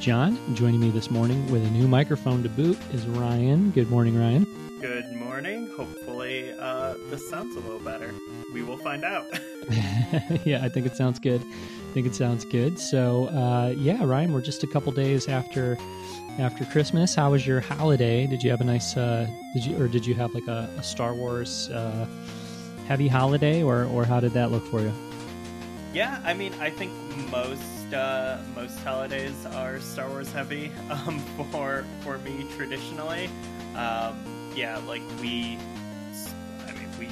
John. Joining me this morning with a new microphone to boot is Ryan. Good morning, Ryan. Morning. Hopefully, uh, this sounds a little better. We will find out. yeah, I think it sounds good. I think it sounds good. So, uh, yeah, Ryan, we're just a couple days after after Christmas. How was your holiday? Did you have a nice? Uh, did you or did you have like a, a Star Wars uh, heavy holiday, or or how did that look for you? yeah, I mean, I think most uh, most holidays are Star Wars heavy um, for for me traditionally. Um, yeah, like we, I mean, we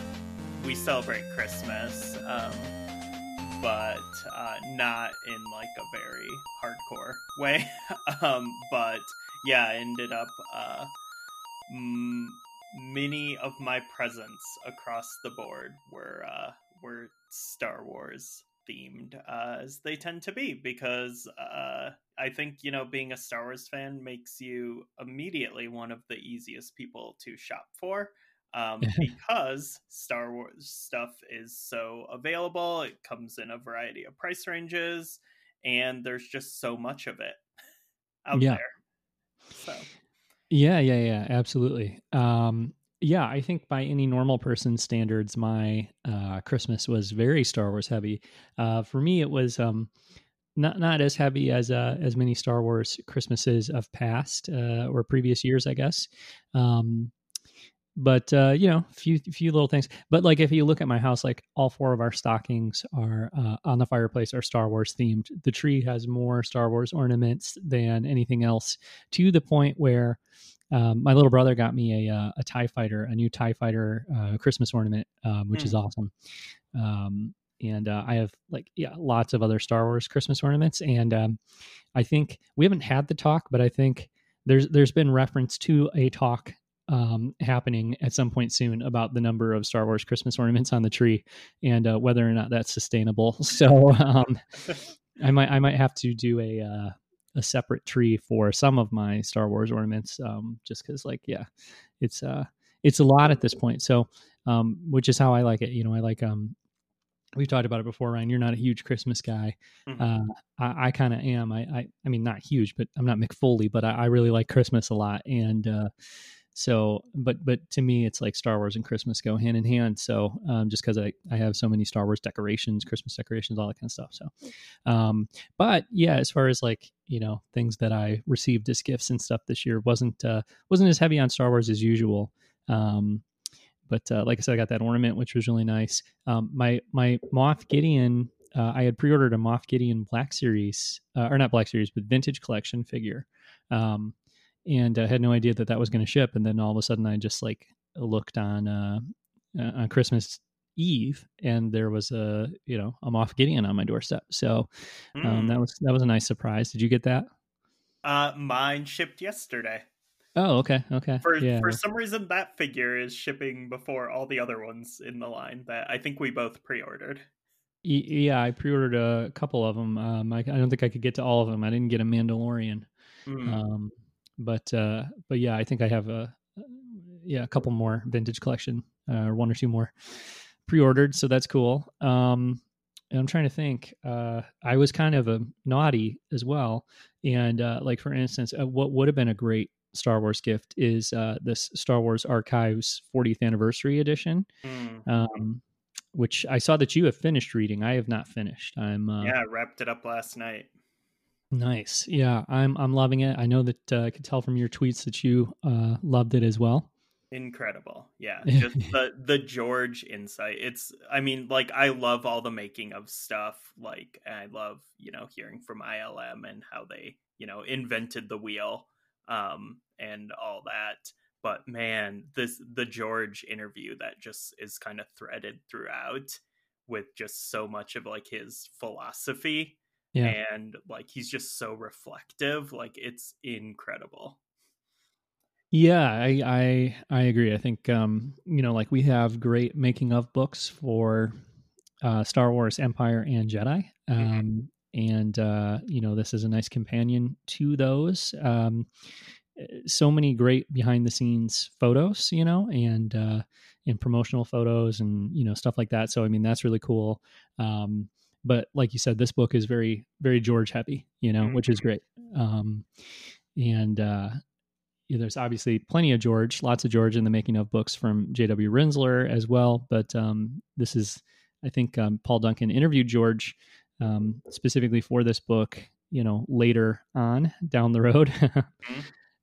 we celebrate Christmas, um, but uh, not in like a very hardcore way. um, but yeah, I ended up. Uh, m- many of my presents across the board were uh, were Star Wars themed, uh, as they tend to be, because uh, I think you know being a Star Wars fan makes you immediately one of the easiest people to shop for. Um, because Star Wars stuff is so available, it comes in a variety of price ranges, and there's just so much of it out Yeah. there. So Yeah, yeah, yeah, absolutely. Um, yeah, I think by any normal person's standards, my uh, Christmas was very Star Wars heavy. Uh, for me, it was um, not not as heavy as uh, as many Star Wars Christmases of past uh, or previous years, I guess. Um, but uh, you know, few few little things. But like, if you look at my house, like all four of our stockings are uh, on the fireplace are Star Wars themed. The tree has more Star Wars ornaments than anything else, to the point where um, my little brother got me a uh, a Tie Fighter, a new Tie Fighter uh, Christmas ornament, um, which is awesome. Um, and uh, I have like yeah, lots of other Star Wars Christmas ornaments, and um, I think we haven't had the talk, but I think there's there's been reference to a talk um, happening at some point soon about the number of Star Wars Christmas ornaments on the tree and uh, whether or not that's sustainable. So um, I might I might have to do a uh, a separate tree for some of my Star Wars ornaments, um, just because like yeah, it's uh it's a lot at this point. So um, which is how I like it. You know, I like um. We've talked about it before, Ryan. You're not a huge Christmas guy. Mhm. Uh, I, I kind of am. I, I, I mean, not huge, but I'm not Mick Foley, but I, I really like Christmas a lot. And uh, so, but but to me, it's like Star Wars and Christmas go hand in hand. So um, just because I, I have so many Star Wars decorations, Christmas decorations, all that kind of stuff. So, um, but yeah, as far as like you know things that I received as gifts and stuff this year wasn't uh, wasn't as heavy on Star Wars as usual. Um, but uh, like I said, I got that ornament, which was really nice. Um, my my Moff Gideon, uh, I had pre-ordered a Moff Gideon Black Series, uh, or not Black Series, but Vintage Collection figure, um, and I had no idea that that was going to ship. And then all of a sudden, I just like looked on uh, uh, on Christmas Eve, and there was a you know a Moff Gideon on my doorstep. So um, Mm. that was that was a nice surprise. Did you get that? Uh, mine shipped yesterday. Oh, okay, okay, For yeah. for some reason, that figure is shipping before all the other ones in the line that I think we both pre-ordered. Yeah, I pre-ordered a couple of them. Um, I, I don't think I could get to all of them. I didn't get a Mandalorian, Mm. um, but uh, but yeah, I think I have a yeah a couple more vintage collection, uh, or one or two more pre-ordered. So that's cool. Um, and I'm trying to think. Uh, I was kind of a naughty as well, and uh, like for instance, uh, what would have been a great Star Wars gift is uh, this Star Wars Archives 40th Anniversary Edition Mm. um, which I saw that you have finished reading. I have not finished. I'm uh, yeah, I wrapped it up last night. Nice. Yeah, I'm I'm loving it. I know that uh, I could tell from your tweets that you uh, loved it as well. Incredible. Yeah. Just the the George insight. It's I mean, like I love all the making of stuff. Like I love, you know, hearing from ILM and how they, you know, invented the wheel um and all that. But man, this the George interview that just is kind of threaded throughout with just so much of like his philosophy Yeah. and like he's just so reflective. Like it's incredible. Yeah, I I I agree. I think um, you know, like we have great making of books for uh, Star Wars Empire and Jedi. Um, and uh, you know this is a nice companion to those. Um, so many great behind the scenes photos, you know, and uh, and promotional photos and you know stuff like that. So I mean that's really cool. Um, but like you said, this book is very very George heavy, you know, mm-hmm. which is great. Um, and uh, there's obviously plenty of George, lots of George in the making of books from J.W. Rinzler as well. But um, this is, I think, um, Paul Duncan interviewed George um, specifically for this book. You know, later on down the road, mm-hmm.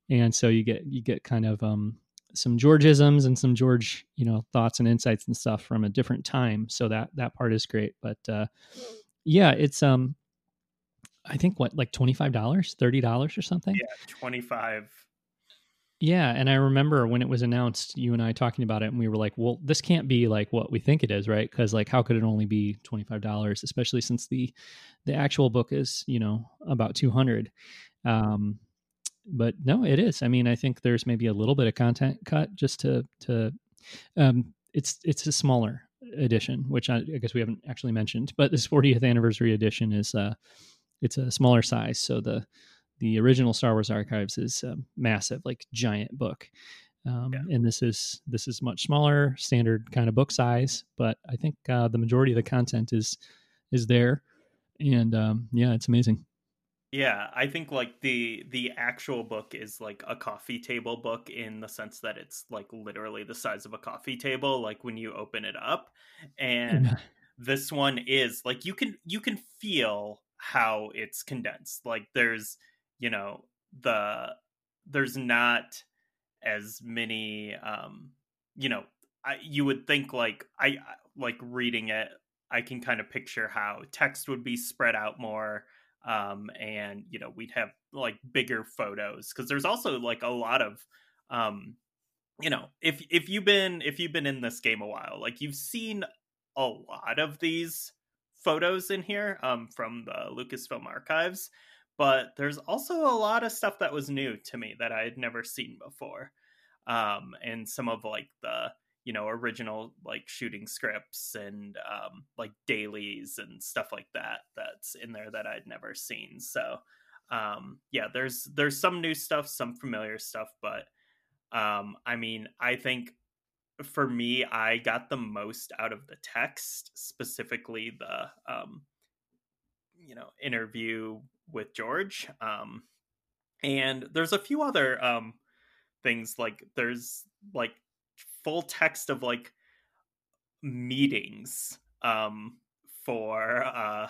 and so you get you get kind of um, some Georgisms and some George, you know, thoughts and insights and stuff from a different time. So that that part is great. But uh, yeah, it's um, I think what like twenty five dollars, thirty dollars or something. Yeah, twenty five yeah, and I remember when it was announced, you and I talking about it, and we were like, "Well, this can't be like what we think it is, right? Because like, how could it only be twenty five dollars, especially since the the actual book is, you know, about two hundred. Um, but no, it is. I mean, I think there's maybe a little bit of content cut just to to. Um, it's it's a smaller edition, which I, I guess we haven't actually mentioned, but this 40th anniversary edition is uh, it's a smaller size, so the the original Star Wars Archives is a massive, like giant book. Um, yeah. And this is this is much smaller, standard kind of book size. But I think uh, the majority of the content is is there, and um, yeah, it's amazing. Yeah, I think like the the actual book is like a coffee table book in the sense that it's like literally the size of a coffee table like when you open it up. And this one is like you can you can feel how it's condensed. Like there's you know the there's not as many um you know I, you would think like I like reading it I can kind of picture how text would be spread out more um and you know we'd have like bigger photos cuz there's also like a lot of um you know if if you've been if you've been in this game a while like you've seen a lot of these photos in here um from the Lucasfilm archives but there's also a lot of stuff that was new to me that I had never seen before. Um, and some of like the you know original like shooting scripts and um, like dailies and stuff like that that's in there that I'd never seen. So um, yeah, there's there's some new stuff, some familiar stuff, but um, I mean, I think for me, I got the most out of the text, specifically the um, you know interview with George. Um, and there's a few other um, things like there's like full text of like meetings um, for uh,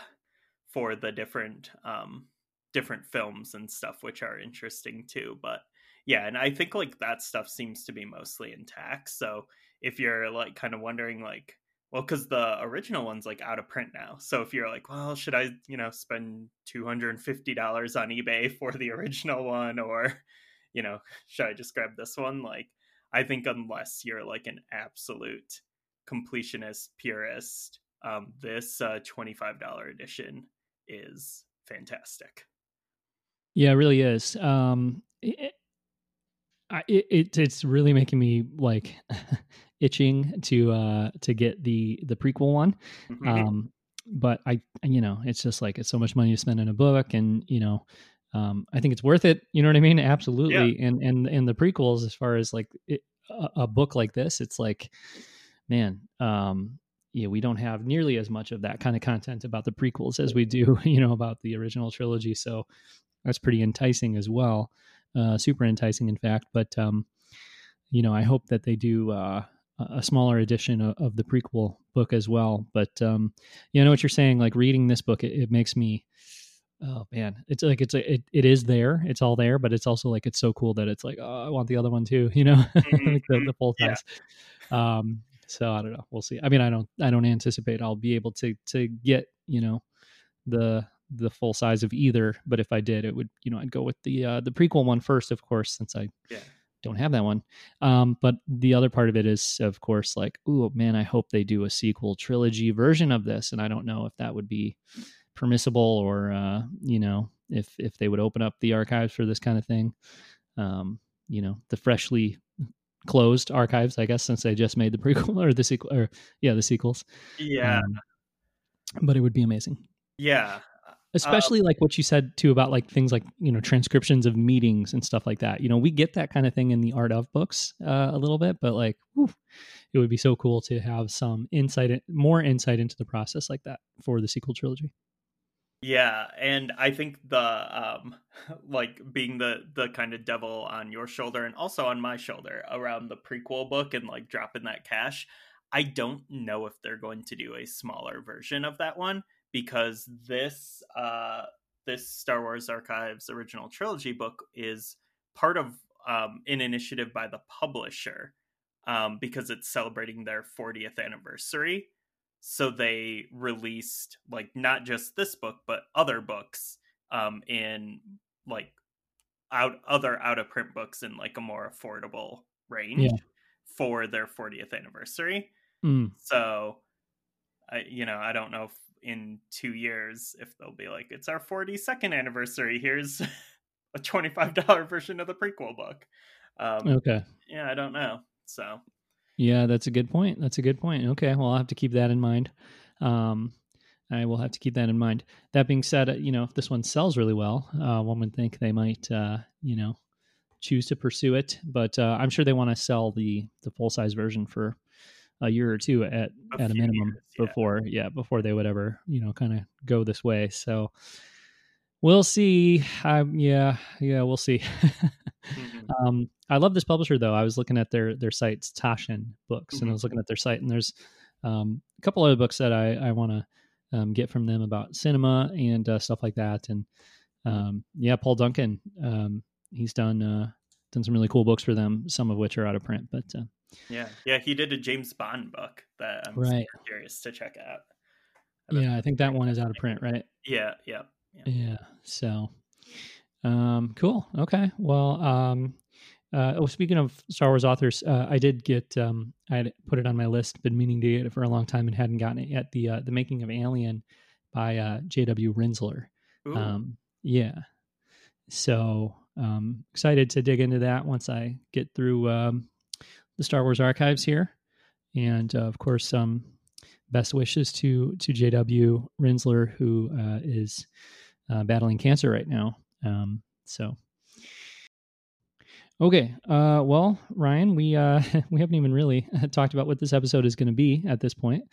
for the different um, different films and stuff, which are interesting too. But yeah, and I think like that stuff seems to be mostly intact. So if you're like kind of wondering like well, because the original one's like out of print now. So if you're like, well, should I, you know, spend two hundred and fifty dollars on eBay for the original one, or, you know, should I just grab this one? Like, I think unless you're like an absolute completionist purist, um, this uh, twenty five dollar edition is fantastic. Yeah, it really is. Um, it, it, it it's really making me like itching to uh to get the the prequel one. Mm-hmm. Um but I you know, it's just like it's so much money to spend in a book and you know, um I think it's worth it, you know what I mean? Absolutely. Yeah. And and and the prequels as far as like it, a, a book like this, it's like man, um yeah, we don't have nearly as much of that kind of content about the prequels as we do, you know, about the original trilogy. So that's pretty enticing as well. Uh, super enticing, in fact. But um, you know, I hope that they do uh, a smaller edition of, of, the prequel book as well. But um, you know what you're saying. Like reading this book, it, it makes me. Oh man, it's like it's a, it, it is there. It's all there, but it's also like it's so cool that it's like oh, I want the other one too. You know, mm-hmm. like the, the full size. Yeah. Um, so I don't know. We'll see. I mean, I don't I don't anticipate I'll be able to to get you know the the full size of either. But if I did, it would you know I'd go with the uh, the prequel one first, of course, since I yeah don't have that one. Um, but the other part of it is, of course, like, oh man, I hope they do a sequel trilogy version of this, and I don't know if that would be permissible or uh, you know if if they would open up the archives for this kind of thing. Um, you know, the freshly closed archives, I guess, since they just made the prequel or the sequel, or yeah, the sequels. Yeah, um, but it would be amazing. Yeah, especially um, like what you said too about like things like you know transcriptions of meetings and stuff like that you know we get that kind of thing in the art of books uh, a little bit but like whew, it would be so cool to have some insight more insight into the process like that for the sequel trilogy yeah and i think the um like being the the kind of devil on your shoulder and also on my shoulder around the prequel book and like dropping that cash i don't know if they're going to do a smaller version of that one because this uh, this Star Wars Archives original trilogy book is part of um, an initiative by the publisher um, because it's celebrating their 40th anniversary. So they released like not just this book but other books um, in like out other out of print books in like a more affordable range yeah. for their 40th anniversary. Mm. So I you know I don't know if in two years if they'll be like, it's our 42nd anniversary. Here's a $25 version of the prequel book. Um, okay. Yeah, I don't know. So. Yeah, that's a good point. That's a good point. Okay, well, I'll have to keep that in mind. Um, I will have to keep that in mind. That being said, uh, you know, if this one sells really well, uh, one would think they might, uh, you know, choose to pursue it. But uh, I'm sure they want to sell the the full size version for a year or two at a at a minimum years, yeah. before yeah before they would ever you know kind of go this way so we'll see um, yeah yeah we'll see mm-hmm. um, i love this publisher though i was looking at their their sites Taschen books mm-hmm. and i mm-hmm. was looking at their site and there's um, a couple other books that i i want to um, get from them about cinema and uh, stuff like that and um, yeah paul duncan um, he's done uh, done some really cool books for them some of which are out of print but uh, yeah, yeah, he did a James Bond book that I'm right. curious to check out. I yeah, I think that one is out of print, right? Yeah, yeah, yeah. yeah so, um, cool. Okay. Well, um, uh, oh, speaking of Star Wars authors, uh, I did get um, I had put it on my list, been meaning to get it for a long time and hadn't gotten it yet. The uh, the making of Alien by uh, J.W. Rinzler. Um, yeah. So um, excited to dig into that once I get through um, the Star Wars archives here, and uh, of course, um, best wishes to to J.W. Rinzler, who uh, is uh, battling cancer right now. Um, so, okay, uh, well, Ryan, we uh, we haven't even really talked about what this episode is going to be at this point,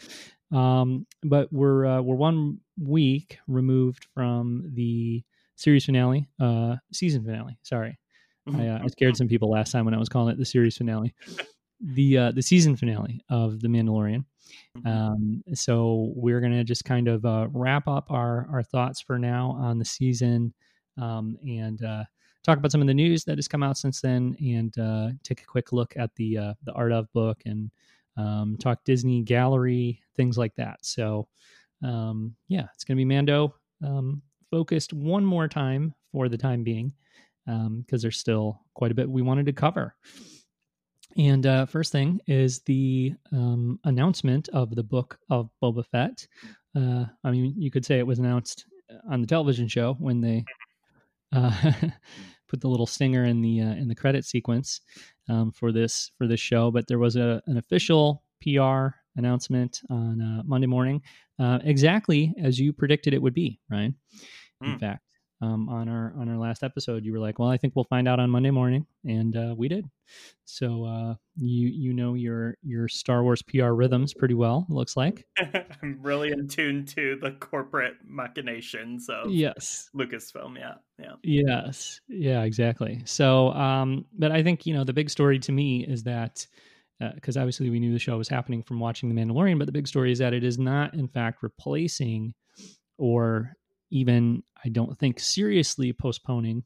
um, but we're uh, we're one week removed from the series finale, uh, season finale. Sorry. I, uh, I, scared some people last time when I was calling it the series finale the uh, the season finale of The Mandalorian. Mm-hmm. Um, so we're gonna just kind of uh, wrap up our our thoughts for now on the season, um, and uh, talk about some of the news that has come out since then, and uh, take a quick look at the uh, the art of book and um, talk Disney Gallery things like that. So um, yeah, it's gonna be Mando um, focused one more time for the time being because um, there's still quite a bit we wanted to cover. And uh, first thing is the um, announcement of the book of Boba Fett. Uh, I mean, you could say it was announced on the television show when they uh, put the little stinger in the uh, in the credit sequence um, for this for this show. But there was a, an official PR announcement on uh, Monday morning, uh, exactly as you predicted it would be, Ryan. In mm. fact, um, on our on our last episode, you were like, "Well, I think we'll find out on Monday morning," and uh, we did. So uh, you you know your your Star Wars PR rhythms pretty well. Looks like I'm really in tune to the corporate machinations of yes Lucasfilm. Yeah, yeah, yes, yeah, exactly. So, um, but I think you know the big story to me is that because uh, obviously we knew the show was happening from watching The Mandalorian, but the big story is that it is not in fact replacing or even I don't think seriously postponing,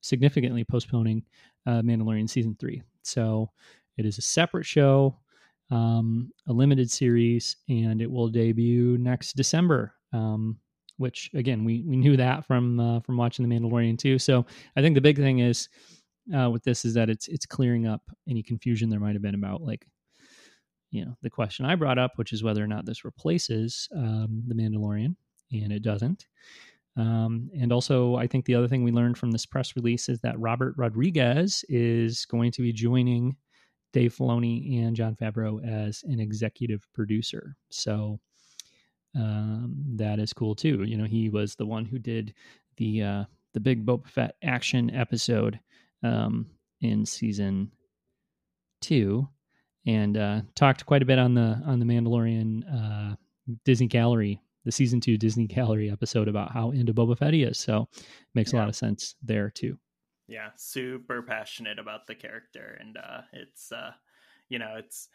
significantly postponing uh, Mandalorian season three. So it is a separate show, um, a limited series, and it will debut next December. Um, which again, we we knew that from uh, from watching The Mandalorian too. So I think the big thing is uh, with this is that it's it's clearing up any confusion there might have been about like you know the question I brought up, which is whether or not this replaces um, the Mandalorian, and it doesn't. Um, and also, I think the other thing we learned from this press release is that Robert Rodriguez is going to be joining Dave Filoni and Jon Favreau as an executive producer. So, um, that is cool too. You know, he was the one who did the uh, the big Boba Fett action episode um, in season two, and uh, talked quite a bit on the on the Mandalorian uh, Disney Gallery, the season two Disney Gallery episode about how into Boba Fett he is. So makes yeah. a lot of sense there too. Yeah, super passionate about the character, and uh, it's uh, you know it's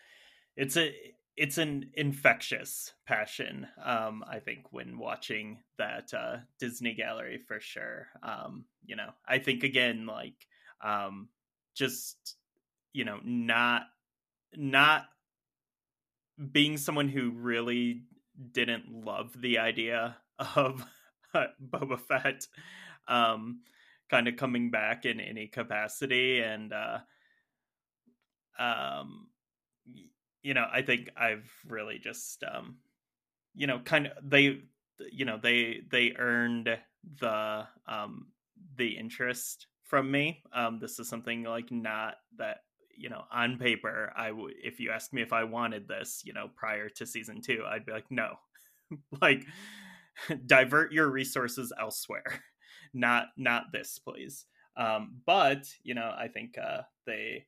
it's a it's an infectious passion um i think when watching that uh disney gallery for sure um you know i think again like um just you know not not being someone who really didn't love the idea of Boba Fett um kind of coming back in any capacity and uh um you know, I think I've really just, um, you know, kind of they, you know, they they earned the um, the interest from me. Um, this is something like not that you know on paper I would if you asked me if I wanted this, you know, prior to season two, I'd be like, no, like divert your resources elsewhere, not not this, please. Um, but you know, I think uh, they,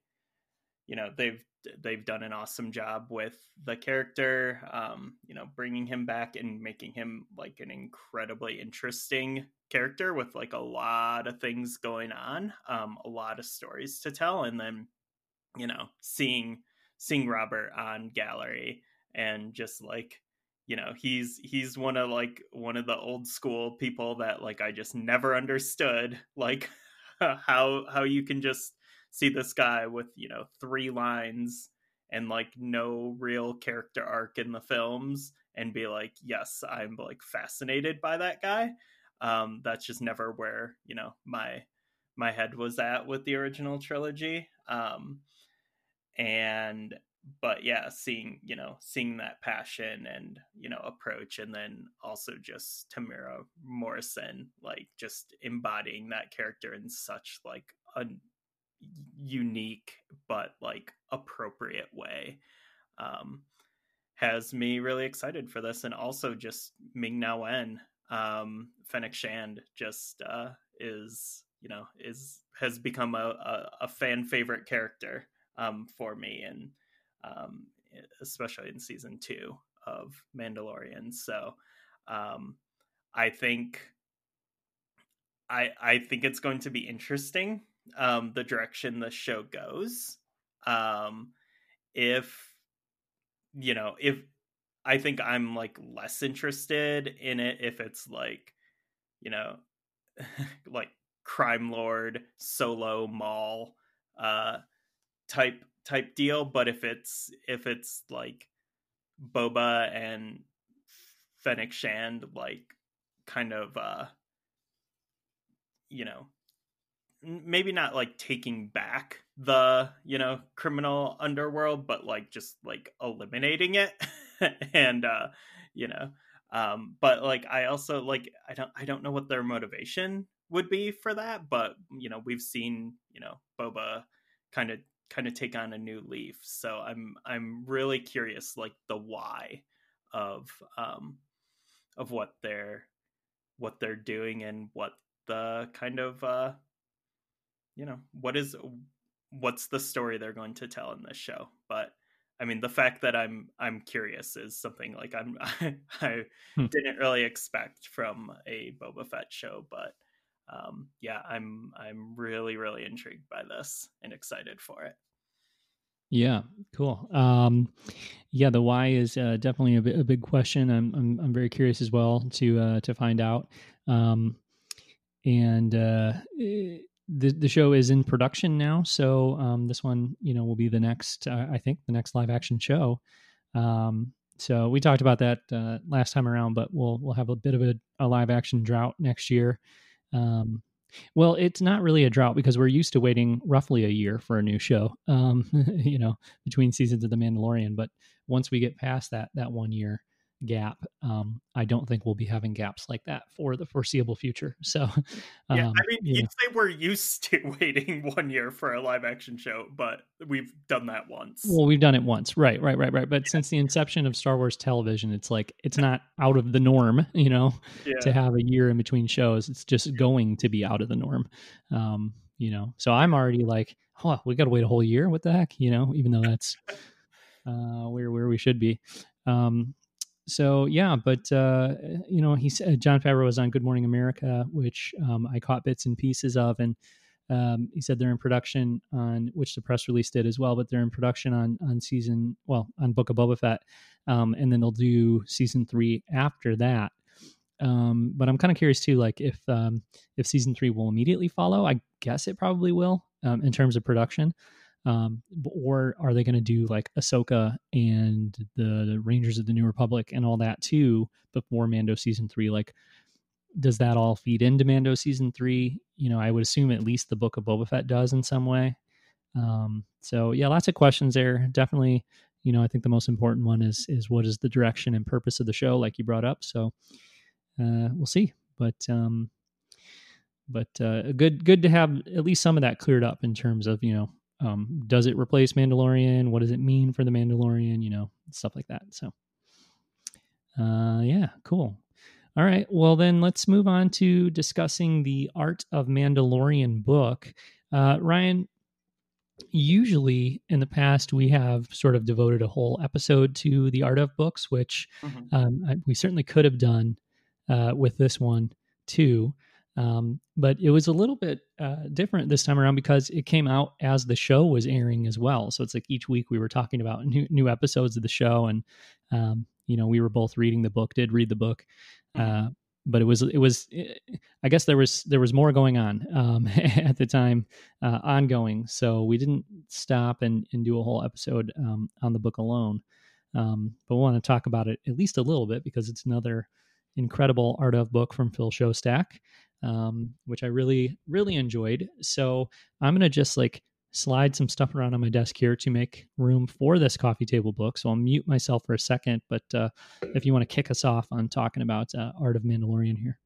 you know, they've they've done an awesome job with the character um you know bringing him back and making him like an incredibly interesting character with like a lot of things going on um a lot of stories to tell and then you know seeing seeing robert on gallery and just like you know he's he's one of like one of the old school people that like i just never understood like how how you can just see this guy with you know three lines and like no real character arc in the films and be like yes i'm like fascinated by that guy. Um that's just never where you know my my head was at with the original trilogy. Um and but yeah seeing you know seeing that passion and you know approach and then also just Temuera Morrison like just embodying that character in such like a unique but like appropriate way um, has me really excited for this and also just Ming Na Wen um, Fennec Shand just uh, is you know is has become a, a, a fan favorite character um, for me and um, especially in season two of Mandalorian so um, I think I I think it's going to be interesting um, the direction the show goes. Um, if you know, if I think I'm like less interested in it if it's like, you know, like crime lord solo mall uh type type deal, but if it's if it's like Boba and Fennec Shand like kind of uh you know maybe not like taking back the you know criminal underworld but like just like eliminating it and uh you know um but like i also like i don't i don't know what their motivation would be for that but you know we've seen you know boba kind of kind of take on a new leaf. So i'm i'm really curious like the why of um of what they're what they're doing and what the kind of uh you know what is what's the story they're going to tell in this show. But i mean the fact that i'm i'm curious is something like i'm i, I hmm. didn't really expect from a boba fett show but um yeah i'm i'm really really intrigued by this and excited for it yeah, cool. Um, yeah, the why is uh, definitely a, a, big question. I'm, I'm I'm very curious as well to uh, to find out. Um, and uh, the the show is in production now, so um, this one, you know, will be the next. Uh, I think the next live action show. Um, so we talked about that uh, last time around, but we'll we'll have a bit of a, a live action drought next year. Well, it's not really a drought because we're used to waiting roughly a year for a new show. Um, you know, between seasons of The Mandalorian, but once we get past that that one year, gap. Um, I don't think we'll be having gaps like that for the foreseeable future. So, um, yeah, I mean, you'd know. say we're used to waiting one year for a live action show, but we've done that once. Well, we've done it once, right, right, right, right. But yeah. since the inception of Star Wars television, it's like it's not out of the norm, you know, yeah. to have a year in between shows. It's just going to be out of the norm, um, you know. So I'm already like, oh, we got to wait a whole year. What the heck, you know? Even though that's uh, where where we should be. Um, so yeah, but uh, you know, he said Jon Favreau was on Good Morning America, which um, I caught bits and pieces of, and um, he said they're in production on which the press release did as well, but they're in production on on season well on Book of Boba Fett, um, and then they'll do season three after that. Um, but I'm kind of curious too, like if um, if season three will immediately follow. I guess it probably will um, in terms of production. Um, or are they going to do like Ahsoka and the, the, Rangers of the New Republic and all that too before Mando season three? Like, does that all feed into Mando season three? You know, I would assume at least the Book of Boba Fett does in some way. Um, so yeah, lots of questions there. Definitely, you know, I think the most important one is is what is the direction and purpose of the show, like you brought up. So uh, we'll see, but um, but uh, good good to have at least some of that cleared up in terms of you know um, does it replace Mandalorian? What does it mean for the Mandalorian? You know, stuff like that. So, uh, yeah, cool. All right. Well, then let's move on to discussing the Art of Mandalorian book. Uh, Ryan, usually in the past, we have sort of devoted a whole episode to the Art of books, which mm-hmm. um, I, we certainly could have done uh, with this one too. Um, but it was a little bit uh, different this time around because it came out as the show was airing as well. So it's like each week we were talking about new, new episodes of the show, and um, you know we were both reading the book, did read the book, mm-hmm. uh, but it was it was I guess there was there was more going on um, at the time, uh, ongoing. So we didn't stop and and do a whole episode um, on the book alone. Um, but we want to talk about it at least a little bit because it's another incredible art of book from Phil Szostak um, which I really, really enjoyed. So I'm going to just like slide some stuff around on my desk here to make room for this coffee table book. So I'll mute myself for a second. But uh, if you want to kick us off on talking about uh, Art of Mandalorian here.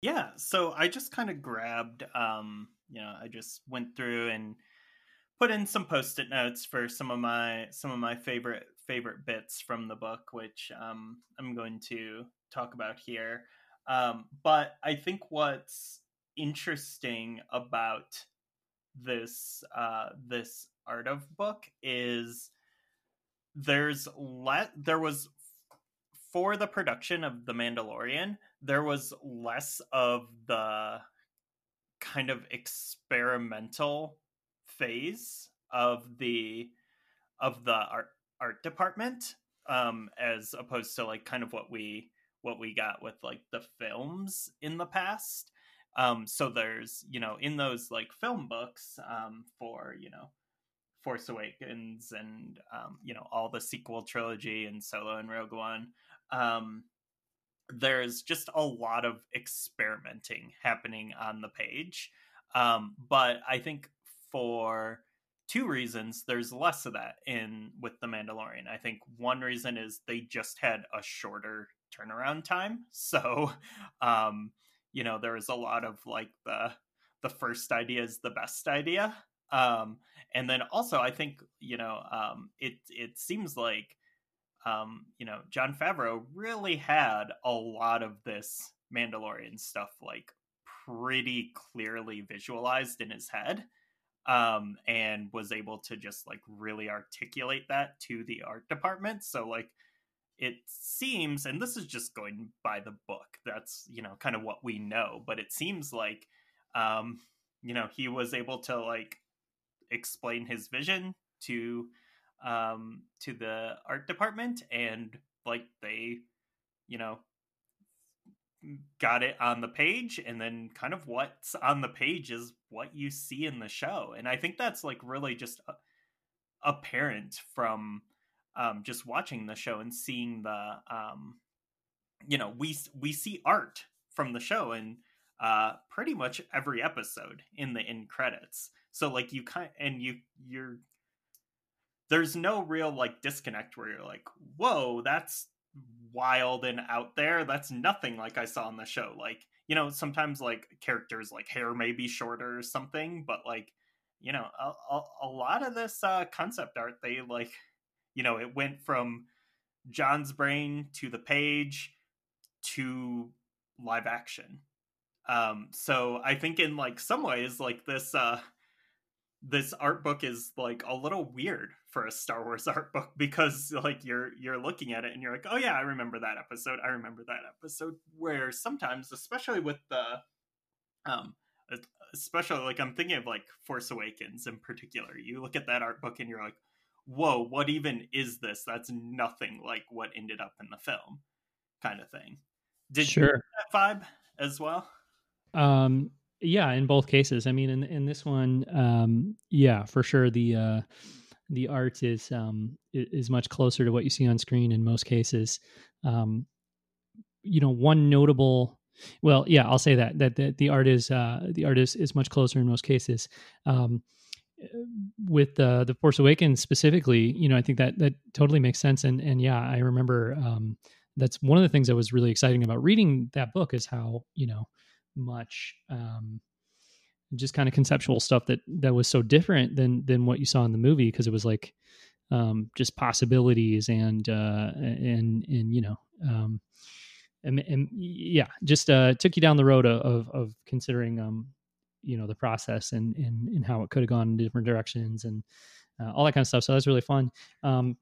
Yeah. So I just kind of grabbed, um, you know, I just went through and put in some post-it notes for some of my some of my favorite favorite bits from the book which um, i'm going to talk about here um, but I think what's interesting about this uh, this art of book is there's let there was for the production of the Mandalorian there was less of the kind of experimental phase of the of the art art department um as opposed to like kind of what we what we got with like the films in the past. Um, so there's, you know, in those like film books um, for, you know, Force Awakens and, um, you know, all the sequel trilogy and Solo and Rogue One, um, there's just a lot of experimenting happening on the page. Um, but I think for two reasons there's less of that in with the mandalorian i think one reason is they just had a shorter turnaround time. So, um, you know, there was a lot of like the the first idea is the best idea. Um, and then also, I think you know, um, it it seems like um, you know, Jon Favreau really had a lot of this Mandalorian stuff like pretty clearly visualized in his head um and was able to just like really articulate that to the art department so like it seems and this is just going by the book that's you know kind of what we know but it seems like um you know he was able to like explain his vision to um to the art department and like they you know got it on the page and then kind of what's on the page is what you see in the show and i think that's like really just apparent from um, just watching the show and seeing the um, you know we we see art from the show in uh, pretty much every episode in the end credits so like you kind and you you're there's no real like disconnect where you're like whoa that's wild and out there. That's nothing like I saw on the show. Like, you know, sometimes like characters like hair may be shorter or something, but like, you know, a, a, a lot of this uh, concept art, they like, you know, it went from Jon's brain to the page to live action. Um, so I think in like some ways, like this, uh, this art book is like a little weird for a Star Wars art book because like you're you're looking at it and you're like, oh yeah, I remember that episode. I remember that episode. Where sometimes, especially with the, um, especially like I'm thinking of like Force Awakens in particular. You look at that art book and you're like, whoa, what even is this? That's nothing like what ended up in the film, kind of thing. Did sure. that vibe as well? Um, yeah, in both cases. I mean, in in this one, um, yeah, for sure. The uh, the art is um, is much closer to what you see on screen in most cases. Um, you know, one notable. Well, yeah, I'll say that that, that the art is uh, the art is, is much closer in most cases. Um, with uh, the Force Awakens specifically, you know, I think that that totally makes sense. And and yeah, I remember um, that's one of the things that was really exciting about reading that book is how you know much um, just kind of conceptual stuff that that was so different than than what you saw in the movie because it was like um, just possibilities and uh, and and you know um, and, and yeah just uh, took you down the road of of considering um, you know the process and and, and how it could have gone in different directions and uh, all that kind of stuff so that's really fun um,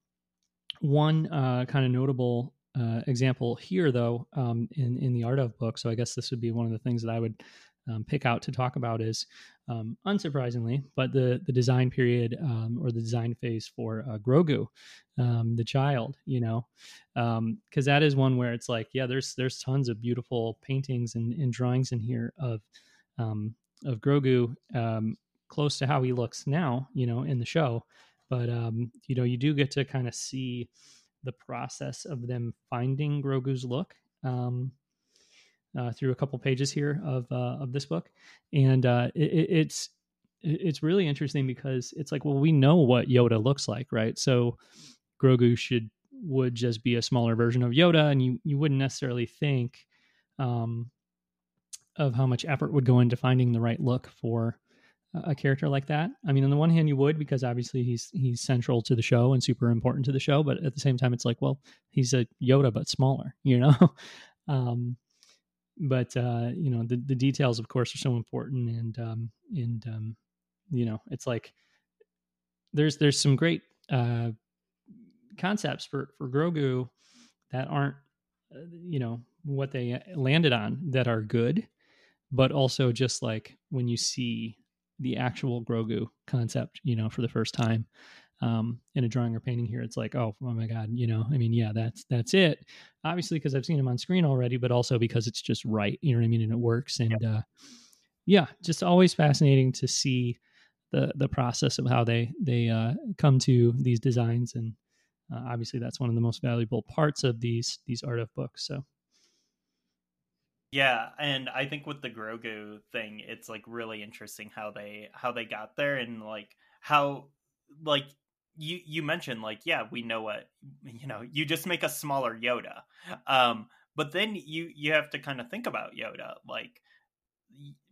one uh, kind of notable uh, example here, though, um, in in the art of book. So I guess this would be one of the things that I would um, pick out to talk about is, um, unsurprisingly, but the the design period um, or the design phase for uh, Grogu, um, the child. You know, because um, that is one where it's like, yeah, there's there's tons of beautiful paintings and, and drawings in here of of Grogu close to how he looks now. You know, in the show, but you know, you do get to kind of see the process of them finding Grogu's look um, uh, through a couple pages here of uh, of this book, and uh, it, it's it's really interesting because it's like, well, we know what Yoda looks like, right? So Grogu should would just be a smaller version of Yoda, and you you wouldn't necessarily think um, of how much effort would go into finding the right look for a character like that. I mean, on the one hand, you would because obviously he's he's central to the show and super important to the show, but at the same time, it's like, well, he's a Yoda but smaller, you know. um, but uh, you know, the the details, of course, are so important, and um, and um, you know, it's like there's there's some great uh, concepts for for Grogu that aren't, uh, you know, what they landed on that are good, but also just like when you see the actual Grogu concept, you know, for the first time um, in a drawing or painting here. It's like, oh, oh my god, you know, I mean, yeah, that's that's it. Obviously, because I've seen him on screen already, but also because it's just right. You know what I mean? And it works. And uh, yeah, just always fascinating to see the the process of how they they uh, come to these designs. And uh, obviously, that's one of the most valuable parts of these these art of books. So yeah, and I think with the Grogu thing, it's like really interesting how they how they got there and like how like you you mentioned like yeah we know what you know you just make a smaller Yoda, um, but then you you have to kind of think about Yoda like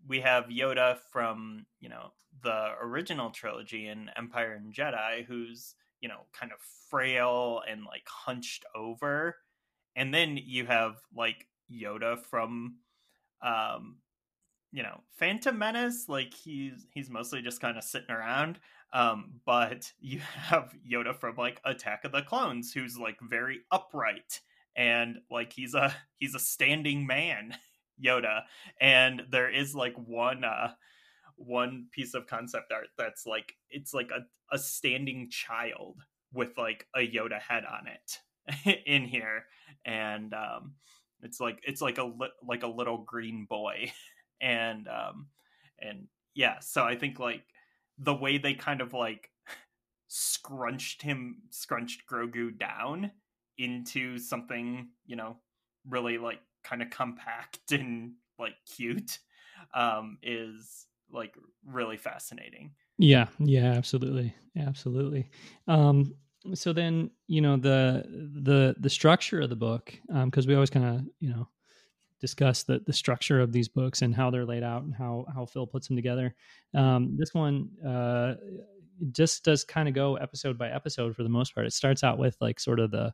we have Yoda from you know the original trilogy in Empire and Jedi who's you know kind of frail and like hunched over, and then you have like Yoda from um you know Phantom Menace like he's he's mostly just kind of sitting around um but you have Yoda from like Attack of the Clones who's like very upright and like he's a he's a standing man Yoda. And there is like one uh one piece of concept art that's like it's like a, a standing child with like a Yoda head on it in here. And um it's like it's like a like a little green boy, and um, and yeah. So I think like the way they kind of like scrunched him, scrunched Grogu down into something you know really like kind of compact and like cute um, is like really fascinating. Yeah, yeah, absolutely, absolutely. Um, so then you know the the the structure of the book because um, we always kind of you know discuss the the structure of these books and how they're laid out and how how Phil puts them together. Um, this one uh, just does kind of go episode by episode for the most part. It starts out with like sort of the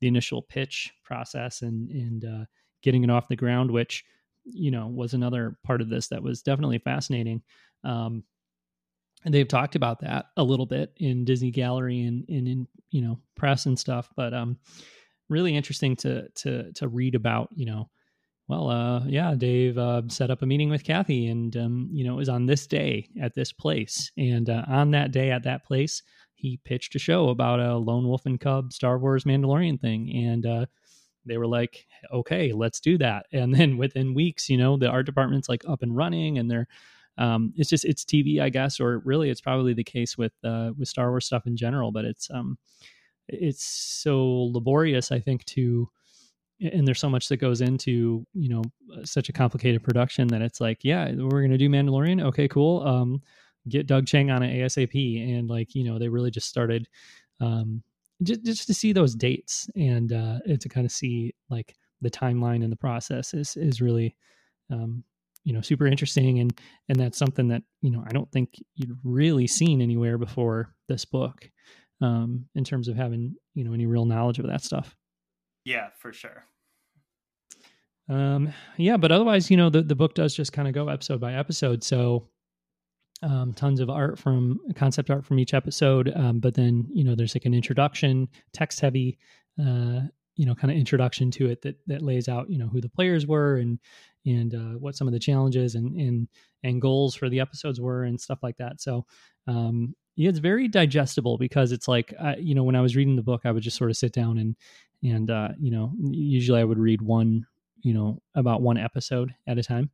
the initial pitch process and and uh, getting it off the ground, which you know was another part of this that was definitely fascinating. Um, and they've talked about that a little bit in Disney Gallery and, and in you know press and stuff. But um, really interesting to to to read about you know well, uh, yeah, Dave uh, set up a meeting with Kathy, and um, you know it was on this day at this place, and uh, on that day at that place, he pitched a show about a lone wolf and cub Star Wars Mandalorian thing, and uh, they were like, "Okay, let's do that." And then within weeks, you know, the art department's like up and running, and they're um, it's just it's TV, I guess, or really it's probably the case with uh, with Star Wars stuff in general, but it's um, it's so laborious, I think, to and there's so much that goes into you know uh, such a complicated production that it's like yeah we're gonna do mandalorian? Okay cool. Um get doug chiang on it asap and like you know they really just started um just, just to see those dates and uh to kind of see like the timeline and the process is is really um you know super interesting and and that's something that you know i don't think you'd really seen anywhere before this book um in terms of having you know any real knowledge of that stuff yeah, for sure. Um, yeah, but otherwise, you know, the, the book does just kind of go episode by episode. So, um, tons of art from concept art from each episode. Um, but then, you know, there's like an introduction, text heavy, uh, you know, kind of introduction to it that, that lays out, you know, who the players were and, and, uh, what some of the challenges and, and, and goals for the episodes were and stuff like that. So, um, yeah, it's very digestible because it's like, uh, you know, when I was reading the book, I would just sort of sit down and, and uh, you know usually i would read one you know about one episode at a time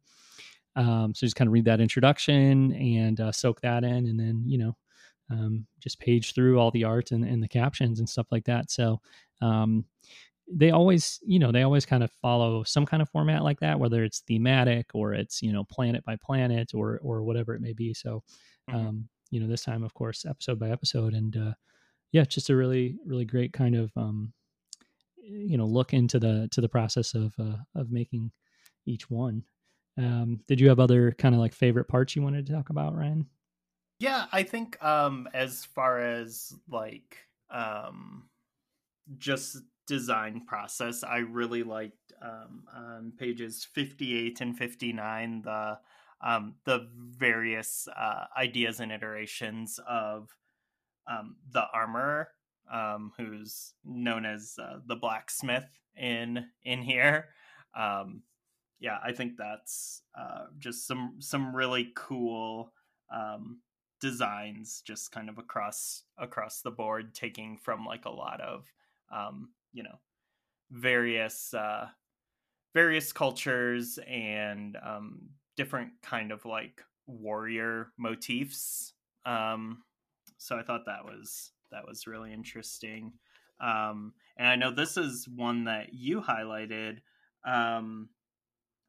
um, so just kind of read that introduction and uh, soak that in and then you know um, just page through all the art and, and the captions and stuff like that so um, they always you know they always kind of follow some kind of format like that whether it's thematic or it's you know planet by planet or or whatever it may be so mm-hmm. um, you know this time of course episode by episode and uh, yeah just a really really great kind of um, you know look into the to the process of uh, of making each one. Um, did you have other kind of like favorite parts you wanted to talk about, Ryan? Yeah, I think um, as far as like um, just design process, I really liked um, on pages fifty eight and fifty nine the um, the various uh, ideas and iterations of um, the armor um, who's known as uh, the blacksmith in in here. Um, yeah, I think that's uh, just some some really cool um, designs, just kind of across across the board, taking from like a lot of um, you know various uh, various cultures and um, different kind of like warrior motifs. Um, so I thought that was that was really interesting. Um, and I know this is one that you highlighted um,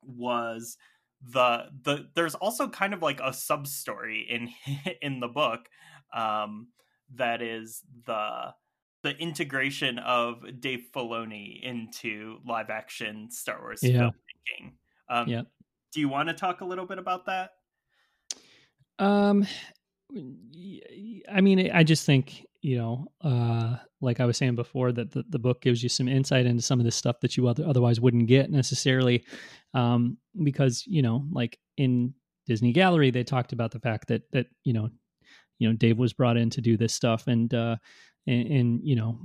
was the the there's also kind of like a sub story in in the book um, that is the the integration of Dave Filoni into live action Star Wars yeah. filmmaking. Um, yeah. Do you want to talk a little bit about that? Um, I mean, I just think you know, uh, like I was saying before, that the, the book gives you some insight into some of the stuff that you other, otherwise wouldn't get necessarily, um, because you know, like in Disney Gallery, they talked about the fact that that you know, you know, Dave was brought in to do this stuff, and uh, and, and you know,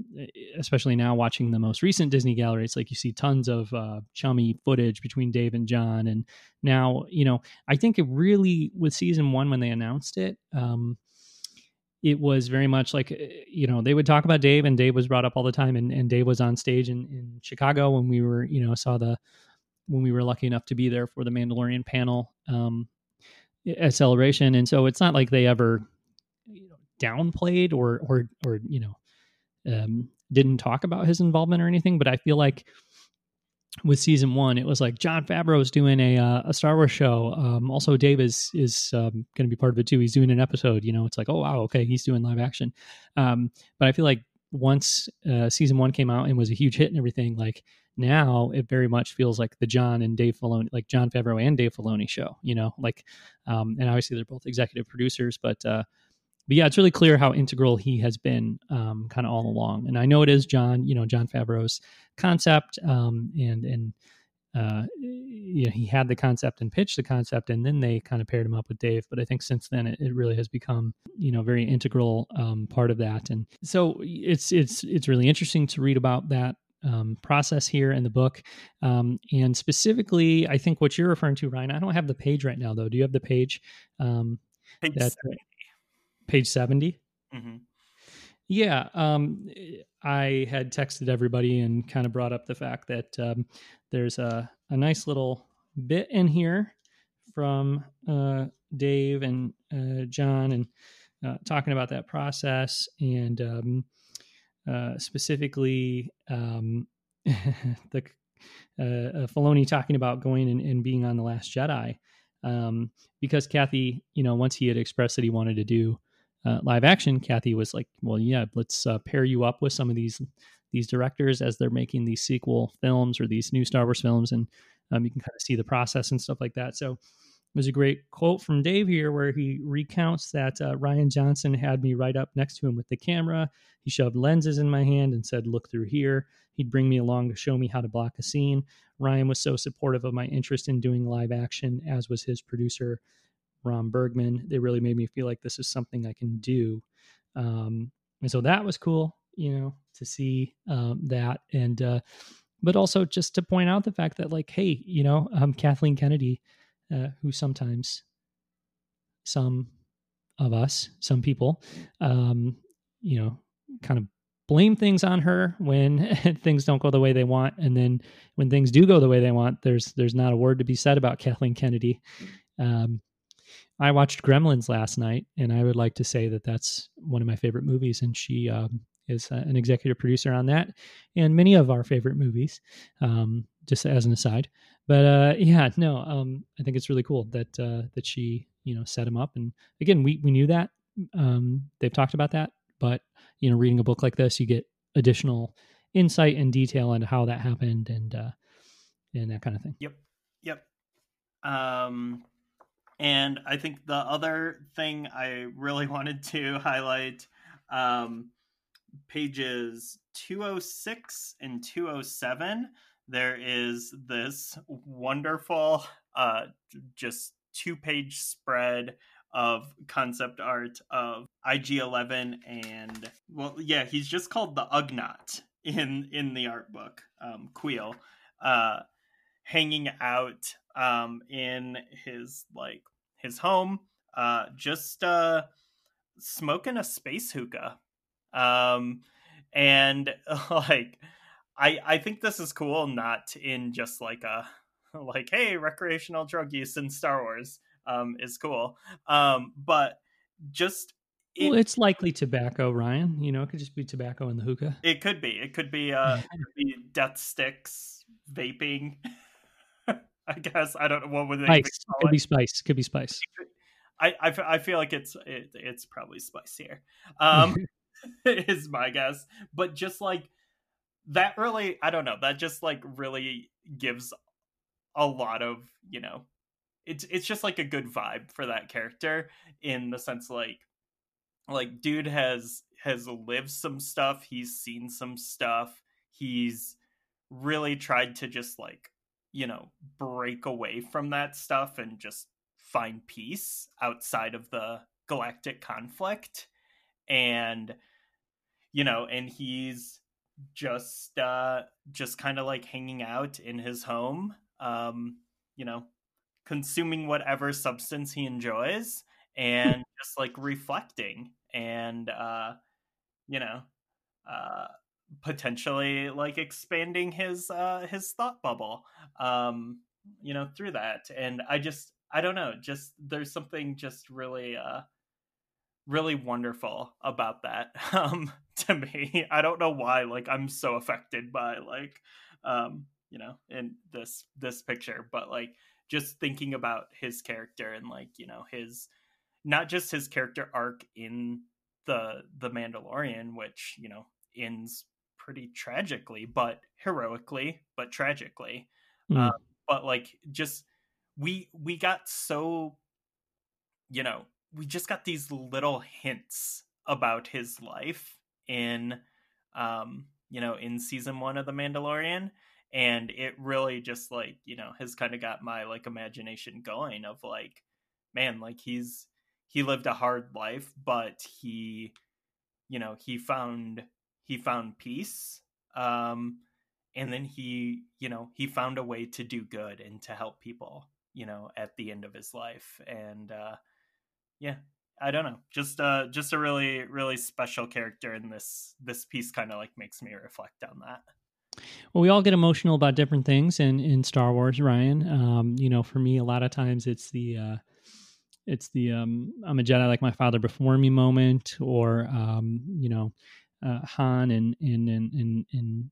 especially now watching the most recent Disney Gallery, it's like you see tons of uh, chummy footage between Dave and Jon, and now you know, I think it really with season one when they announced it. Um, it was very much like you know they would talk about Dave and Dave was brought up all the time and, and Dave was on stage in, in Chicago when we were you know saw the when we were lucky enough to be there for the Mandalorian panel um, at Celebration and so it's not like they ever downplayed or or or you know um, didn't talk about his involvement or anything but I feel like with season one, it was like Jon Favreau is doing a uh, a Star Wars show. Um, also, Dave is is um, going to be part of it too. He's doing an episode. You know, it's like, oh wow, okay, he's doing live action. Um, but I feel like once uh, season one came out and was a huge hit and everything, like now it very much feels like the Jon and Dave Filoni, like Jon Favreau and Dave Filoni show. You know, like, um, and obviously they're both executive producers, but uh, but yeah, it's really clear how integral he has been um, kind of all along. And I know it is Jon, you know, Jon Favreau's concept, um, and and uh, you know, he had the concept and pitched the concept, and then they kind of paired him up with Dave. But I think since then, it, it really has become, you know, very integral um, part of that. And so it's it's it's really interesting to read about that um, process here in the book. Um, and specifically, I think what you're referring to, Ryan, I don't have the page right now, though. Do you have the page? Um, page that, 70. Page 70? Mm-hmm. Yeah. Um, I had texted everybody and kind of brought up the fact that um, there's a, a nice little bit in here from uh, Dave and uh, Jon and uh, talking about that process and um, uh, specifically um, the uh, Filoni talking about going and, and, being on the Last Jedi um, because Kathy, you know, once he had expressed that he wanted to do uh, live action, Kathy was like, "Well, yeah, let's uh, pair you up with some of these these directors as they're making these sequel films or these new Star Wars films, and um, you can kind of see the process and stuff like that." So was a great quote from Dave here where he recounts that uh, Rian Johnson had me right up next to him with the camera. He shoved lenses in my hand and said, "Look through here." He'd bring me along to show me how to block a scene. Rian was so supportive of my interest in doing live action, as was his producer Ram Bergman. They really made me feel like this is something I can do. Um, and so that was cool, you know, to see um, that. And, uh, but also just to point out the fact that, like, hey, you know, um, Kathleen Kennedy, uh, who sometimes some of us, some people, um, you know, kind of blame things on her when things don't go the way they want and then when things do go the way they want there's there's not a word to be said about kathleen kennedy um, I watched Gremlins last night, and I would like to say that that's one of my favorite movies. And she um, is an executive producer on that, and many of our favorite movies. Um, just as an aside, but uh, yeah, no, um, I think it's really cool that uh, that she you know set him up. And again, we we knew that um, they've talked about that, but you know, reading a book like this, you get additional insight and detail into how that happened and uh, and that kind of thing. Yep, yep. Um, and I think the other thing I really wanted to highlight um, pages 206 and 207, there is this wonderful, uh, just two page spread of concept art of IG11 and well yeah he's just called the Ugnaught in in the art book um Kuiil uh hanging out um, in his like his home, uh, just uh, smoking a space hookah, um, and like I I think this is cool, not in just like a like hey recreational drug use in Star Wars um, is cool, um, but just it, well, it's likely tobacco, Ryan. You know, it could just be tobacco in the hookah. It could be. It could be. Uh, it could be death sticks, vaping. I guess I don't know what would they spice. Could it. be spice. Could be spice. I, I, I feel like it's it, it's probably spice here. Um, is my guess. But just like that, really, I don't know. That just like really gives a lot of you know, it's it's just like a good vibe for that character in the sense like like dude has has lived some stuff. He's seen some stuff. He's really tried to just like you know, break away from that stuff and just find peace outside of the galactic conflict. And, you know, and he's just, uh, just kind of like hanging out in his home, um, you know, consuming whatever substance he enjoys and just like reflecting and, uh, you know, uh, potentially like expanding his uh his thought bubble um you know through that. And i just i don't know just there's something just really uh really wonderful about that um to me. I don't know why like i'm so affected by like um you know in this this picture but like just thinking about his character and like you know his not just his character arc in the the mandalorian which you know ends pretty tragically, but heroically, but tragically. Mm. Uh, but like just we we got so you know we just got these little hints about his life in um you know in season one of the mandalorian and it really just like you know has kind of got my like imagination going of like man like he's he lived a hard life but he you know he found he found peace um and then he you know he found a way to do good and to help people you know at the end of his life. And uh yeah i don't know just uh just a really really special character in this this piece kind of like makes me reflect on that. Well we all get emotional about different things in in star wars ryan. Um you know for me a lot of times it's the uh it's the um i'm a jedi like my father before me moment or um you know uh, han and and and and, and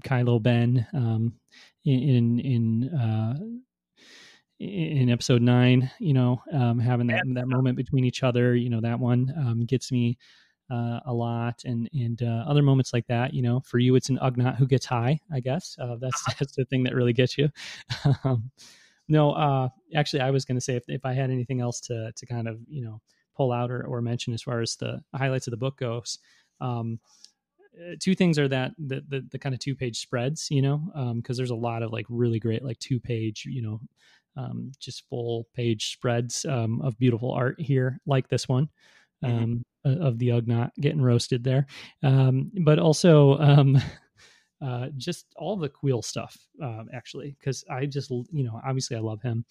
Kylo Ben um, in in uh, in episode nine. You know, um, having that that moment between each other. You know, that one um, gets me uh, a lot, and and uh, other moments like that. You know, for you, it's an Ugnaught who gets high. I guess uh, that's that's the thing that really gets you. um, no, uh, actually, I was going to say if if I had anything else to to kind of you know pull out or, or mention as far as the highlights of the book goes. Um, two things are that the the, the kind of two page spreads, you know, because um, there's a lot of like really great like two page, you know, um, just full page spreads um, of beautiful art here, like this one. Mm-hmm. Of the Ugnaught getting roasted there, um, but also um, uh, just all the Kuiil stuff, uh, actually, because I just, you know, obviously I love him,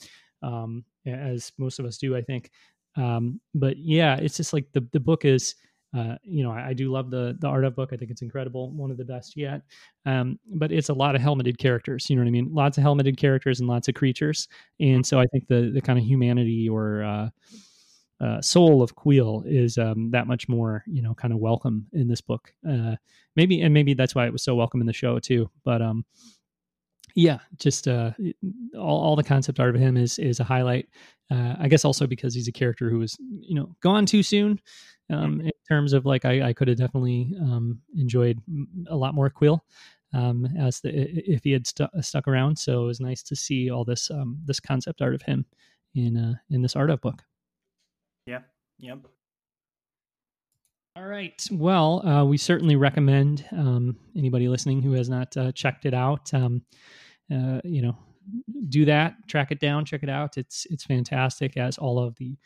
um, as most of us do, I think. Um, but yeah, it's just like the the book is uh, you know, I, I, do love the the art of book. I think it's incredible, one of the best yet. Um, but it's a lot of helmeted characters. You know what I mean? Lots of helmeted characters and lots of creatures. And so I think the the kind of humanity or uh, uh, soul of Kuiil is um, that much more, you know, kind of welcome in this book. Uh, maybe and maybe that's why it was so welcome in the show too. But um, yeah, just uh, all, all the concept art of him is is a highlight. Uh, I guess also because he's a character who was you know gone too soon. Um, in terms of like, I, I could have definitely um, enjoyed a lot more Kuiil um, as the if he had stu- stuck around. So it was nice to see all this um, this concept art of him in uh, in this art of book. Yeah. Yep. All right. Well, uh, we certainly recommend um, anybody listening who has not uh, checked it out. Um, uh, you know, do that, track it down, check it out. It's it's fantastic, as all of the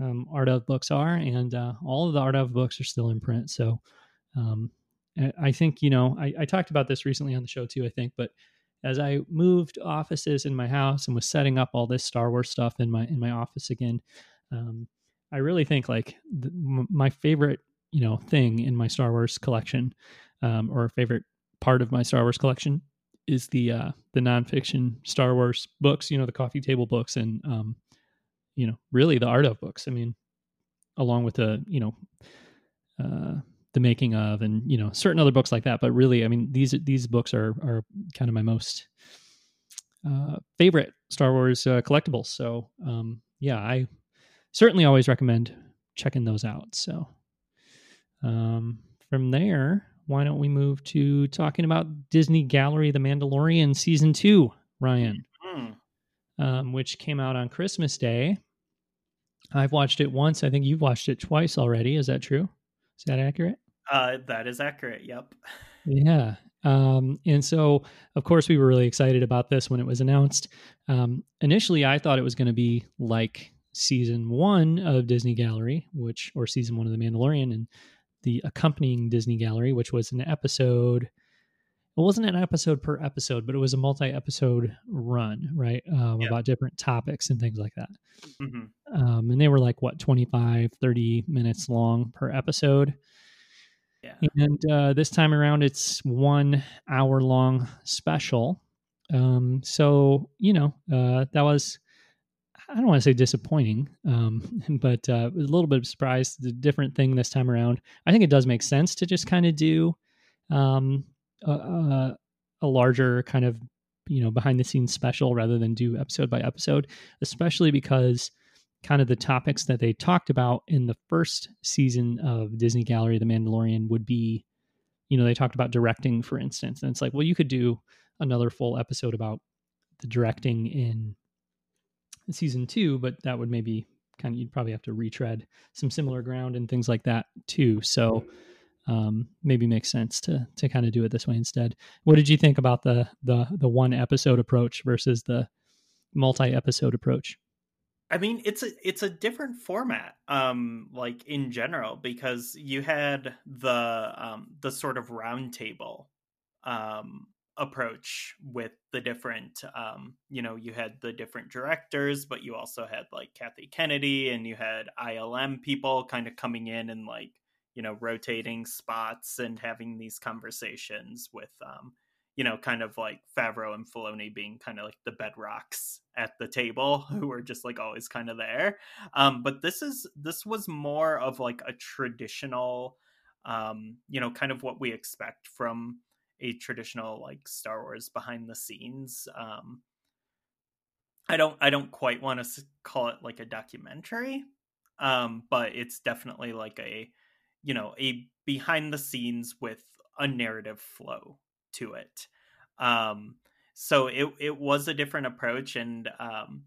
um, art of books are, and uh, all of the art of books are still in print. So, um, I think you know, I, I talked about this recently on the show too. I think, but as I moved offices in my house and was setting up all this Star Wars stuff in my in my office again, um, I really think like the, m- my favorite you know thing in my Star Wars collection, um, or favorite part of my Star Wars collection is the uh the nonfiction Star Wars books, you know, the coffee table books and um you know, really the art of books. I mean, along with the, you know, uh the making of and, you know, certain other books like that, but really, I mean, these these books are are kind of my most uh favorite Star Wars uh, collectibles. So, um yeah, I certainly always recommend checking those out. So, um from there, why don't we move to talking about Disney Gallery The Mandalorian Season 2, Ryan, mm-hmm. um, which came out on Christmas Day. I've watched it once. I think you've watched it twice already. Is that true? Is that accurate? Uh, that is accurate. Yep. Yeah. Um, and so, of course, we were really excited about this when it was announced. Um, initially, I thought it was going to be like season one of Disney Gallery, which, or season one of The Mandalorian. And the accompanying Disney Gallery, which was an episode. It wasn't an episode per episode, but it was a multi-episode run, right? Um, yeah. About different topics and things like that. Mm-hmm. Um, and they were like what 25, 30 minutes long per episode. Yeah. And uh, this time around, it's one hour long special. Um, so you know uh, that was I don't want to say disappointing, um, but uh, a little bit of surprise. The different thing this time around. I think it does make sense to just kind of do um, a, a, a, larger kind of you know behind the scenes special rather than do episode by episode, especially because kind of the topics that they talked about in the first season of Disney Gallery, The Mandalorian, would be you know they talked about directing for instance and it's like well you could do another full episode about the directing in season two but that would maybe kind of you'd probably have to retread some similar ground and things like that too. So um, maybe makes sense to to kind of do it this way instead. What did you think about the the the one episode approach versus the multi episode approach? I mean, it's a it's a different format, um, like in general, because you had the um the sort of roundtable um approach with the different um you know you had the different directors but you also had like kathy kennedy and you had ilm people kind of coming in and like you know rotating spots and having these conversations with um you know, kind of like Favreau and Filoni being kind of like the bedrocks at the table who were just like always kind of there. Um, but this is this was more of like a traditional, um, you know, kind of what we expect from a traditional like Star Wars behind the scenes. Um, I don't I don't quite want to call it like a documentary, um, but it's definitely like a you know a behind the scenes with a narrative flow to it. Um, so it it was a different approach, and um,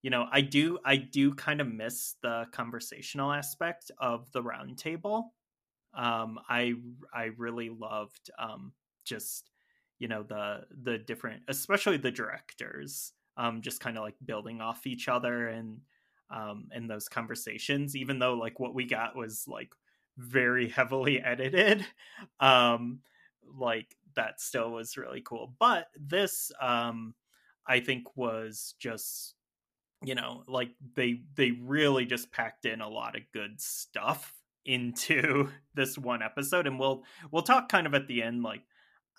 you know, I do I do kind of miss the conversational aspect of the roundtable. Um, I I really loved um, just you know the the different, especially the directors, um, just kind of like building off each other and um, in those conversations. Even though like what we got was like very heavily edited, um, like that still was really cool. But this, um, I think, was just you know like they they really just packed in a lot of good stuff into this one episode and we'll we'll talk kind of at the end like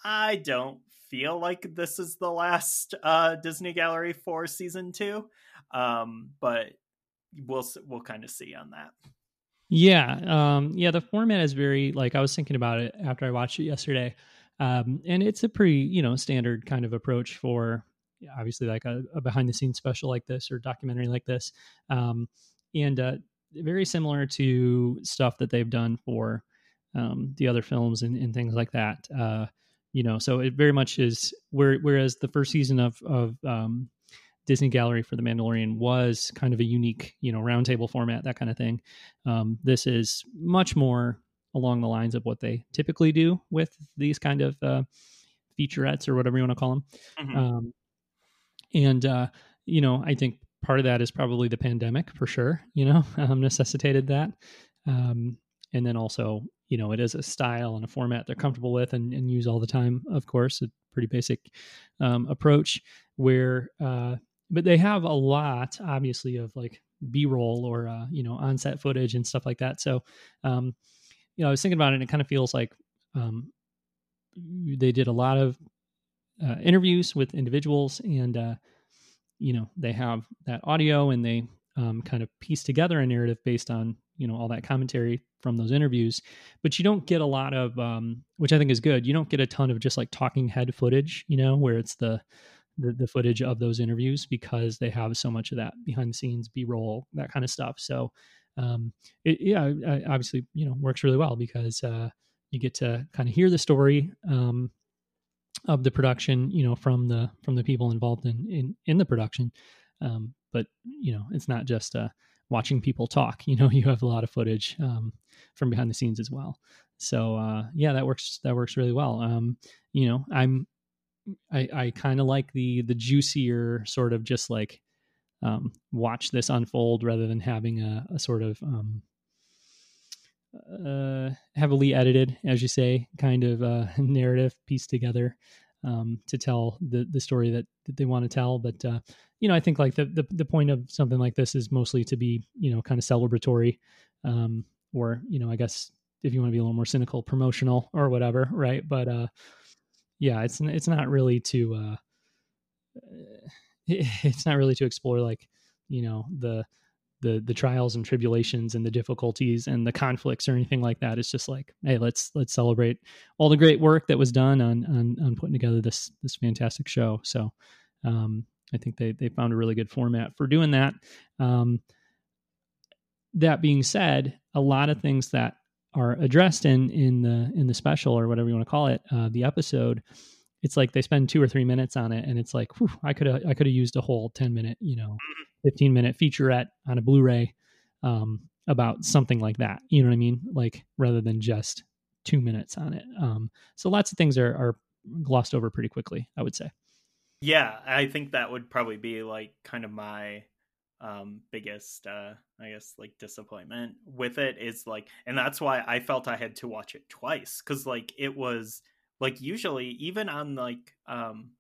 i don't feel like this is the last uh disney gallery for season two um but we'll we'll kind of see on that yeah um yeah the format is very like i was thinking about it after i watched it yesterday um, and it's a pretty, you know, standard kind of approach for obviously like a, a behind the scenes special like this or documentary like this. Um, and uh, very similar to stuff that they've done for um, the other films and, and things like that. Uh, you know, so it very much is where, whereas the first season of, of um, Disney Gallery for The Mandalorian was kind of a unique, you know, roundtable format, that kind of thing. Um, this is much more along the lines of what they typically do with these kind of uh, featurettes or whatever you want to call them. Mm-hmm. Um, and uh, you know, I think part of that is probably the pandemic for sure. You know, um, necessitated that. Um, and then also, you know, it is a style and a format they're comfortable with and, and use all the time. Of course, a pretty basic um, approach where, uh, but they have a lot, obviously, of like B-roll or uh, you know on-set footage and stuff like that. So um, you know, I was thinking about it and it kind of feels like um, they did a lot of uh, interviews with individuals and, uh, you know, they have that audio and they um, kind of piece together a narrative based on, you know, all that commentary from those interviews. But you don't get a lot of, um, which I think is good. You don't get a ton of just like talking head footage, you know, where it's the, the, the footage of those interviews because they have so much of that behind the scenes b-roll that kind of stuff so um, it, yeah, obviously, you know, works really well because uh, you get to kind of hear the story um, of the production, you know, from the from the people involved in in, in the production. Um, but you know, it's not just uh, watching people talk. You know, you have a lot of footage um, from behind the scenes as well. So uh, yeah, that works. That works really well. Um, you know, I'm I, I kind of like the the juicier sort of just like um, watch this unfold rather than having a, a sort of um, uh, heavily edited, as you say, kind of uh, narrative pieced together um, to tell the the story that, that they want to tell. But uh, you know, I think like the, the, the point of something like this is mostly to be you know kind of celebratory, um, or you know, I guess if you want to be a little more cynical, promotional or whatever, right? But uh, yeah, it's it's not really to uh, it's not really to explore like you know the the the trials and tribulations and the difficulties and the conflicts or anything like that. It's just like, hey, let's let's celebrate all the great work that was done on on, on putting together this this fantastic show. So um, I think they they found a really good format for doing that. Um, that being said, a lot of things that are addressed in in the in the special or whatever you want to call it, uh, the episode, it's like they spend two or three minutes on it, and it's like whew, I could have I could have used a whole ten minute, you know, Mm-hmm. fifteen minute featurette on a Blu-ray um, about something like that. You know what I mean? Like rather than just two minutes on it. Um, so lots of things are, are glossed over pretty quickly. I would say. Yeah, I think that would probably be like kind of my um biggest uh I guess like disappointment with it is like and that's why I felt I had to watch it twice cuz like it was like usually even on like um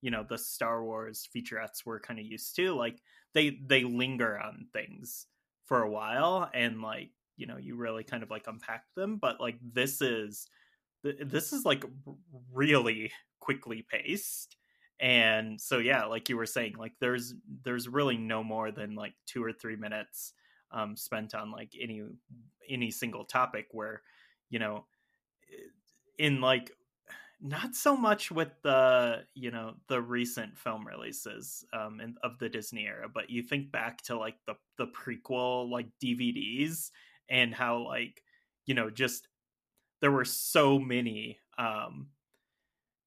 you know the Star Wars featurettes we're kind of used to like they they linger on things for a while and like you know you really kind of like unpack them but like this is this is like really quickly paced. And so yeah like you were saying like there's there's really no more than like two or three minutes um spent on like any any single topic where you know in like not so much with the you know the recent film releases um in, of the disney era but you think back to like the the prequel like dvds and how like you know just there were so many um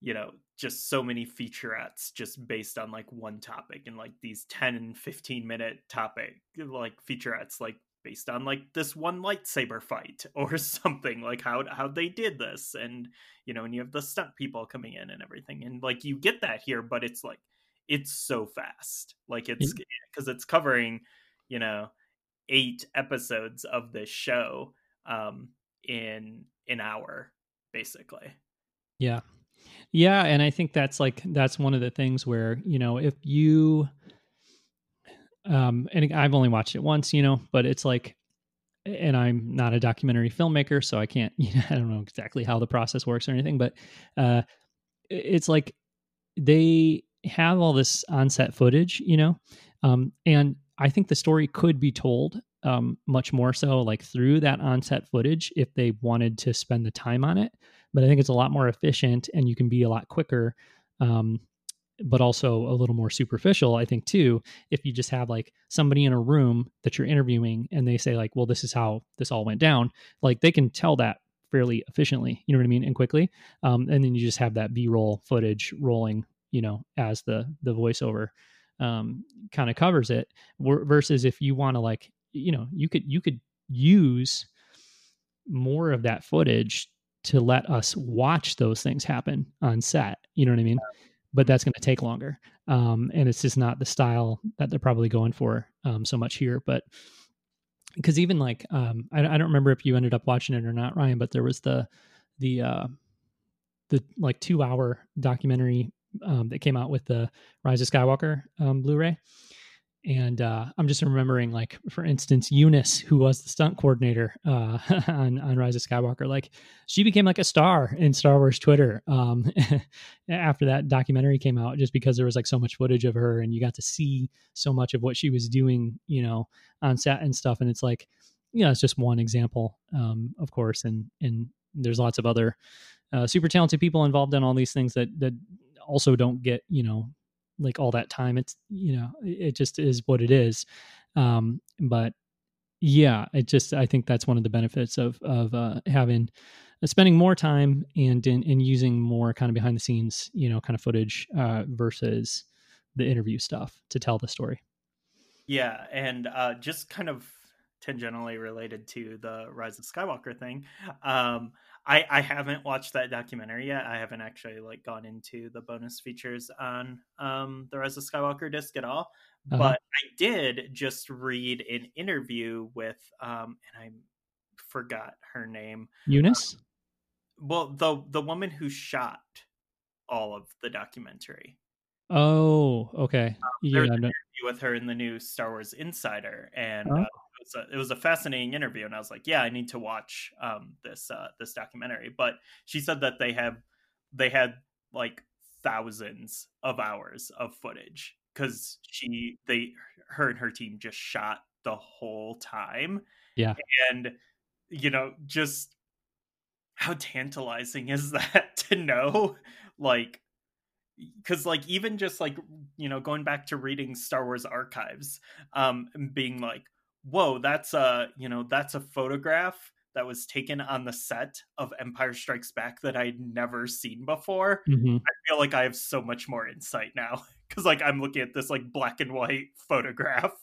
you know just so many featurettes just based on like one topic and like these 10 and 15 minute topic like featurettes like based on like this one lightsaber fight or something like how how they did this and you know and you have the stunt people coming in and everything and like you get that here but it's like it's so fast. Like it's because it's covering you know eight episodes of this show um in an hour basically. Yeah. Yeah and i think that's like that's one of the things where you know if you um and i've only watched it once you know but it's like and i'm not a documentary filmmaker so i can't you know i don't know exactly how the process works or anything but uh it's like they have all this on-set footage you know um and i think the story could be told um much more so like through that on-set footage if they wanted to spend the time on it but i think it's a lot more efficient and you can be a lot quicker um but also a little more superficial i think too if you just have like somebody in a room that you're interviewing and they say like well this is how this all went down like they can tell that fairly efficiently you know what i mean and quickly um, and then you just have that b-roll footage rolling you know as the the voiceover um, kind of covers it versus if you want to like you know you could you could use more of that footage to let us watch those things happen on set you know what i mean but that's going to take longer. Um, and it's just not the style that they're probably going for um, so much here. But because even like um, I, I, don't remember if you ended up watching it or not, Ryan, but there was the the uh, the like two hour documentary um, that came out with the Rise of Skywalker um, Blu-ray, and uh, I'm just remembering, like for instance, Eunice, who was the stunt coordinator uh, on on Rise of Skywalker, like she became like a star in Star Wars Twitter um, after that documentary came out, just because there was like so much footage of her, and you got to see so much of what she was doing, you know, on set and stuff. And it's like, you know, it's just one example, um, of course, and and there's lots of other uh, super talented people involved in all these things that that also don't get, you know, like all that time it's you know it just is what it is um but yeah it just i think that's one of the benefits of of uh having uh, spending more time and in, in using more kind of behind the scenes you know kind of footage uh versus the interview stuff to tell the story. Yeah and uh just kind of tangentially related to the rise of skywalker thing um I, I haven't watched that documentary yet. I haven't actually like gone into the bonus features on um the Rise of Skywalker disc at all. Uh-huh. But I did just read an interview with um and I forgot her name. Eunice? Um, well, the the woman who shot all of the documentary. Oh, okay. Um, yeah, an interview with her in the new Star Wars Insider, and oh. uh, was a, it was a fascinating interview. And I was like, yeah, I need to watch um, this uh, this documentary. But she said that they have they had like thousands of hours of footage because she they her and her team just shot the whole time. Yeah, and you know just how tantalizing is that to know like because like even just like you know going back to reading star wars archives um being like whoa that's a you know that's a photograph that was taken on the set of Empire Strikes Back that I'd never seen before, Mhm. I feel like I have so much more insight now because like I'm looking at this like black and white photograph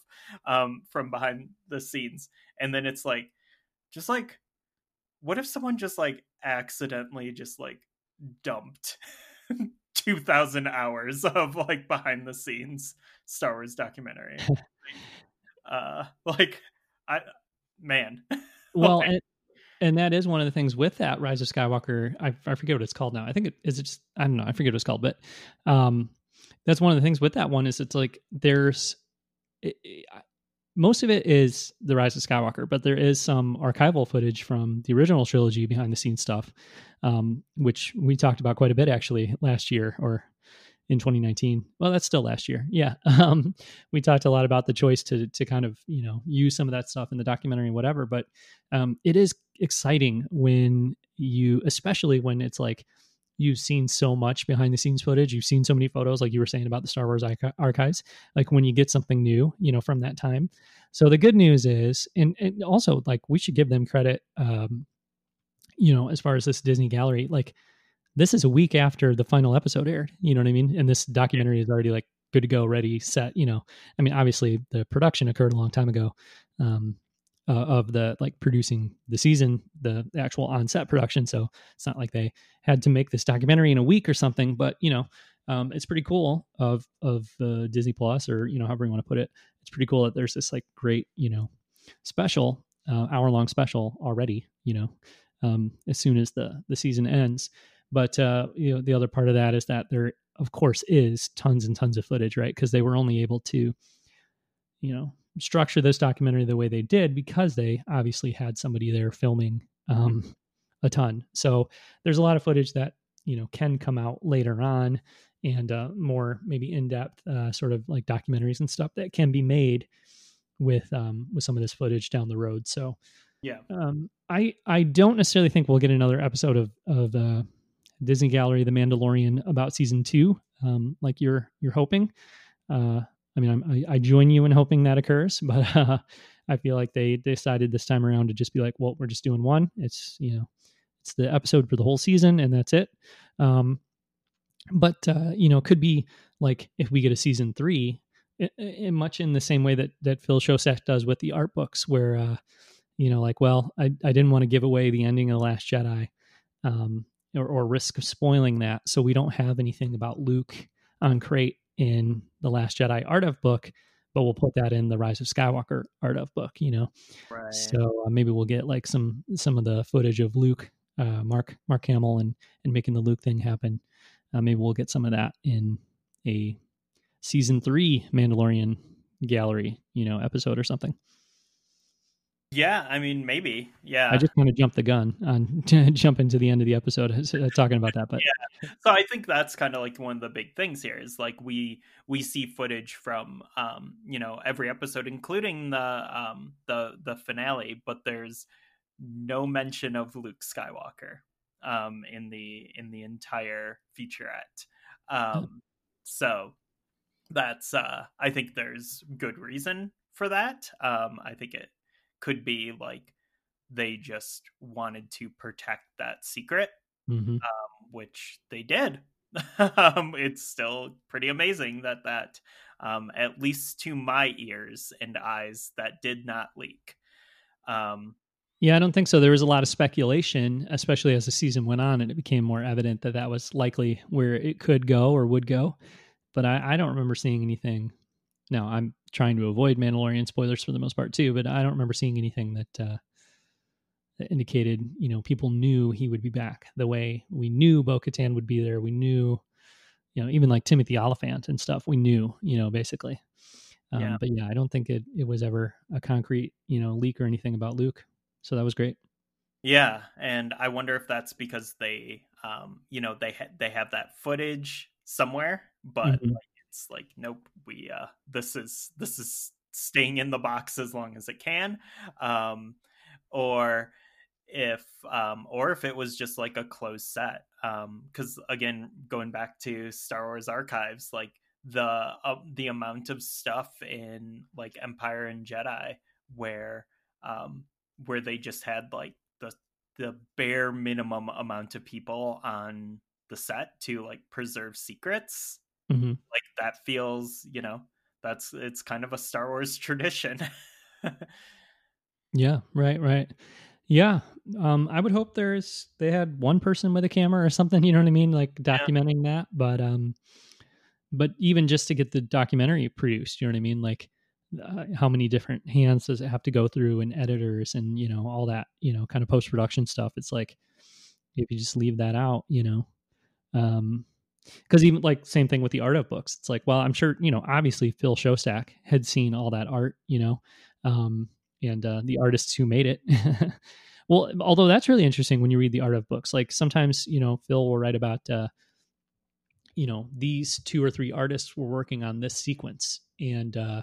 um, from behind the scenes, and then it's like, just like, what if someone just like accidentally just like dumped two thousand hours of like behind the scenes Star Wars documentary? Uh, like, I man, Well, and, and that is one of the things with that Rise of Skywalker. I, I forget what it's called now. I think it is it just I don't know. I forget what it's called, but um, that's one of the things with that one is it's like there's it, it- most of it is the Rise of Skywalker, but there is some archival footage from the original trilogy behind the scenes stuff, um, which we talked about quite a bit actually last year or in 2019. Well, that's still last year. Yeah. Um, we talked a lot about the choice to to kind of, you know, use some of that stuff in the documentary and whatever, but um, it is exciting when you especially when it's like you've seen so much behind the scenes footage you've seen so many photos like you were saying about the star wars archi- archives like when you get something new you know from that time so the good news is and, and also like we should give them credit um you know as far as this disney gallery like this is a week after the final episode aired you know what i mean and this documentary is already like good to go ready set you know i mean obviously the production occurred a long time ago um uh, of the like producing the season, the actual on set production. So it's not like they had to make this documentary in a week or something. But you know, um, it's pretty cool of of uh, Disney Plus or you know however you want to put it. It's pretty cool that there's this like great you know special uh, hour long special already. You know, um, as soon as the the season ends. But uh, you know, the other part of that is that there, of course, is tons and tons of footage, right? Because they were only able to, you know, structure this documentary the way they did because they obviously had somebody there filming um, a ton. So there's a lot of footage that you know can come out later on and uh, more maybe in depth uh, sort of like documentaries and stuff that can be made with um, with some of this footage down the road. So yeah, um, I I don't necessarily think we'll get another episode of of uh, Disney Gallery, The Mandalorian, about season two, um, like you're you're hoping. Uh, I mean, I, I join you in hoping that occurs, but uh, I feel like they decided this time around to just be like, well, we're just doing one. It's you know, it's the episode for the whole season, and that's it. Um, but uh, you know, could be like if we get a season three, i i much in the same way that that Phil Szostak does with the art books, where uh, you know, like, well, I I didn't want to give away the ending of the Last Jedi. Um, or, or risk of spoiling that. So we don't have anything about Luke on Crait in the Last Jedi art of book, but we'll put that in the Rise of Skywalker art of book. You know, right. so uh, maybe we'll get like some some of the footage of Luke, uh, Mark Mark Hamill, and and making the Luke thing happen. Uh, maybe we'll get some of that in a season three Mandalorian gallery, you know, episode or something. Yeah, I mean, maybe. Yeah. I just kind of jumped the gun on jumping to the end of the episode uh, talking about that, but yeah. So I think that's kind of like one of the big things here is like we we see footage from um you know every episode, including the um the the finale, but there's no mention of Luke Skywalker um in the in the entire featurette. Um, so that's uh I think there's good reason for that. Um, I think it could be like they just wanted to protect that secret, mm-hmm. um, which they did. um, it's still pretty amazing that that, um, at least to my ears and eyes, that did not leak. Um, yeah, I don't think so. There was a lot of speculation, especially as the season went on, and it became more evident that that was likely where it could go or would go. But I, I don't remember seeing anything now I'm trying to avoid Mandalorian spoilers for the most part too, but I don't remember seeing anything that uh, that indicated you know people knew he would be back the way we knew Bo Katan would be there. We knew, you know, even like Timothy Olyphant and stuff. We knew, you know, basically. Um, Yeah. But yeah, I don't think it it was ever a concrete you know leak or anything about Luke. So that was great. yeah, and I wonder if that's because they, um, you know, they ha- they have that footage somewhere, but Mhm. like, it's like, nope, we uh, this is this is staying in the box as long as it can, um, or if um or if it was just like a closed set um because again going back to star wars archives like the uh, the amount of stuff in like empire and jedi where um where they just had like the the bare minimum amount of people on the set to like preserve secrets. Mm-hmm. Like that feels, you know, that's it's kind of a Star Wars tradition. yeah, right, right. Yeah. Um I would hope there's they had one person with a camera or something, you know what I mean, like documenting yeah. that, but um but even just to get the documentary produced, you know what I mean? Like uh, how many different hands does it have to go through and editors and you know all that you know kind of post production stuff it's like if you just leave that out you know um because even like same thing with the art of books. It's like well i'm sure you know obviously phil szostak had seen all that art you know um and uh, the artists who made it. Well although that's really interesting when you read the art of books. Like sometimes you know phil will write about uh you know these two or three artists were working on this sequence and uh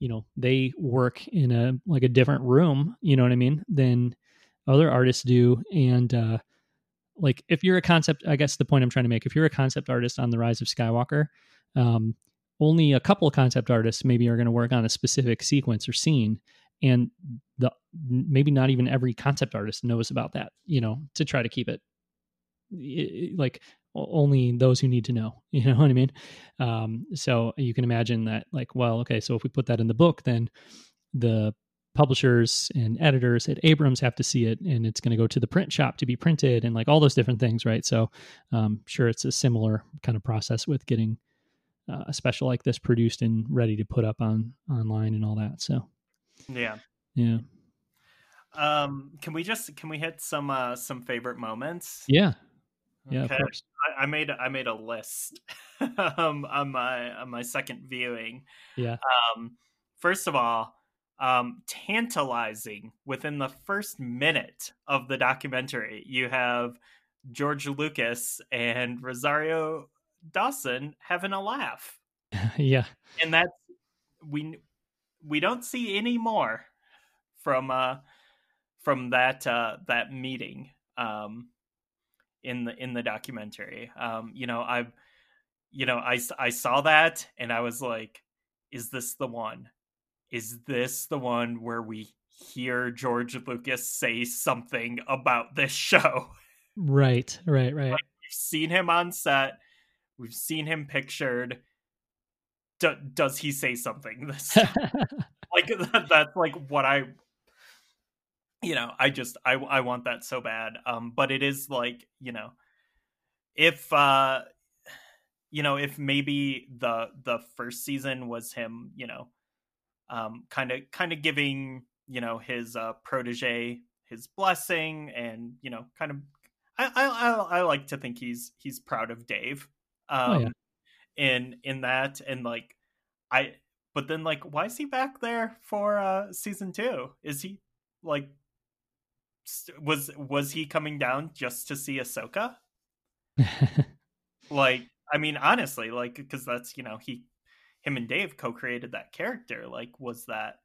you know they work in a like a different room you know what i mean than other artists do. And uh like if you're a concept i guess the point i'm trying to make if you're a concept artist on the rise of skywalker um only a couple of concept artists maybe are going to work on a specific sequence or scene and the maybe not even every concept artist knows about that you know to try to keep it, it like only those who need to know you know what i mean? Um, so you can imagine that like well okay so if we put that in the book then the publishers and editors at abrams have to see it and it's going to go to the print shop to be printed and like all those different things right? So um, sure it's a similar kind of process with getting uh, a special like this produced and ready to put up on online and all that so. Yeah. Yeah. Um can we just can we hit some uh some favorite moments? Yeah. Yeah, okay. I, I, made I made a list um, on my on my second viewing. Yeah. Um, first of all, um, tantalizing within the first minute of the documentary, you have George Lucas and Rosario Dawson having a laugh. yeah, and that's we we don't see any more from uh from that uh that meeting. Um, in the in the documentary. Um, you know, I, you know, I I saw that and I was like, is this the one? Is this the one where we hear George Lucas say something about this show? Right, right, right. Like, we've seen him on set. We've seen him pictured. D- does he say something this like that, that's like what I you know i just i i want that so bad um but it is like you know if uh you know if maybe the the first season was him you know kind of kind of giving you know his uh protege his blessing and you know kind of I, I I like to think he's he's proud of Dave, um, oh, yeah. in in that and like I, but then like why is he back there for uh season two? Is he like was was he coming down just to see Ahsoka? like, I mean, honestly, like, because that's you know he, him and Dave co-created that character. Like, was that,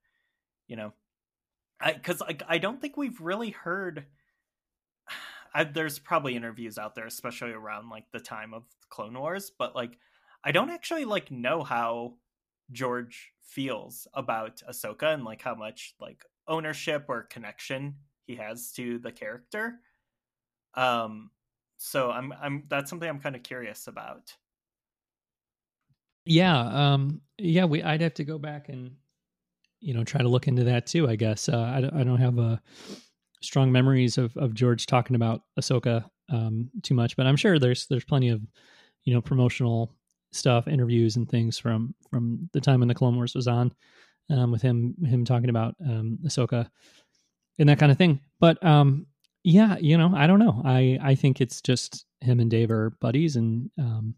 you know, I because like I don't think we've really heard. I, there's probably interviews out there, especially around like the time of Clone Wars, but like I don't actually like know how George feels about Ahsoka and like how much like ownership or connection he has to the character. Um, so I'm I'm that's something I'm kind of curious about. Yeah, um, yeah, we I'd have to go back and you know try to look into that too. I guess uh, I I don't have a uh, strong memories of of George talking about Ahsoka um, too much, but I'm sure there's there's plenty of you know promotional stuff, interviews, and things from from the time when the Clone Wars was on um, with him him talking about um, Ahsoka and that kind of thing. But um, yeah, you know, I don't know. I I think it's just him and Dave are buddies, and um,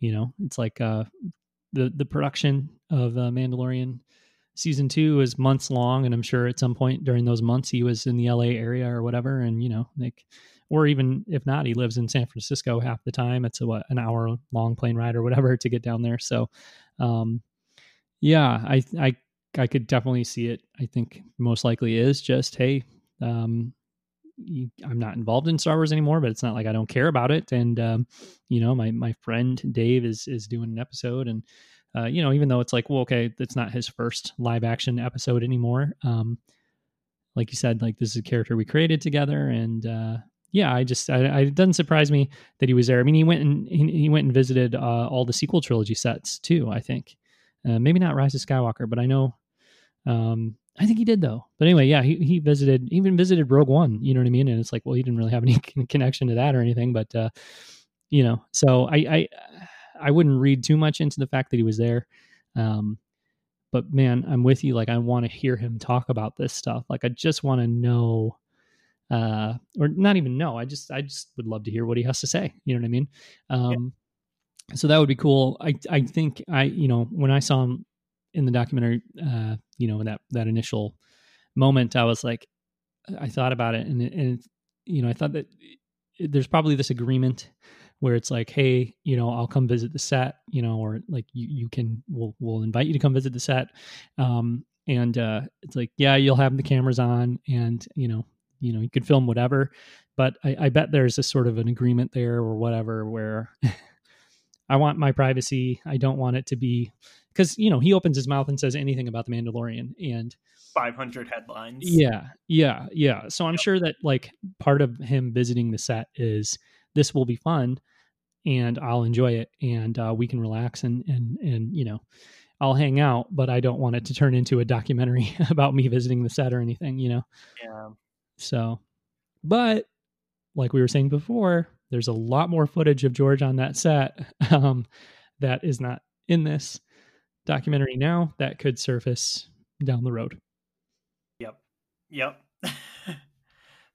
you know, it's like uh, the the production of uh, Mandalorian season two is months long, and I'm sure at some point during those months he was in the LA area or whatever, and you know, like, or even if not, he lives in San Francisco half the time. It's a what an hour long plane ride or whatever to get down there. So, um, yeah, I I I could definitely see it. I think most likely is just hey, um, I'm not involved in Star Wars anymore, but it's not like I don't care about it. And um, you know, my my friend Dave is is doing an episode, and uh, you know, even though it's like, well, okay, it's not his first live action episode anymore. Um, like you said, like this is a character we created together, and uh, yeah, I just I, I, it doesn't surprise me that he was there. I mean, he went and he, he went and visited uh, all the sequel trilogy sets too. I think uh, maybe not Rise of Skywalker, but I know. Um, I think he did though. But anyway, yeah, he, he visited even visited Rogue One. You know what I mean? And it's like, well, he didn't really have any connection to that or anything, but uh, you know, so I I I wouldn't read too much into the fact that he was there. Um, but man, I'm with you. Like, I want to hear him talk about this stuff. Like, I just want to know, uh, or not even know. I just, I just would love to hear what he has to say. You know what I mean? Um, yeah. so that would be cool. I, I think I, you know, when I saw him in the documentary, uh, you know, in that that initial moment, I was like, I thought about it, and and you know, I thought that there's probably this agreement where it's like, hey, you know, I'll come visit the set, you know, or like you, you can, we'll, we'll invite you to come visit the set. Um, and uh, it's like, yeah, you'll have the cameras on and, you know, you know, you could film whatever, but I, I bet there's a sort of an agreement there or whatever where I want my privacy. I don't want it to be because, you know, he opens his mouth and says anything about the Mandalorian and 500 headlines. Yeah. Yeah. Yeah. So I'm yep. sure that like part of him visiting the set is, this will be fun and I'll enjoy it and uh, we can relax and and and you know I'll hang out, but I don't want it to turn into a documentary about me visiting the set or anything, you know. Yeah. So, but like we were saying before, there's a lot more footage of George on that set um, that is not in this documentary now that could surface down the road. Yep. Yep.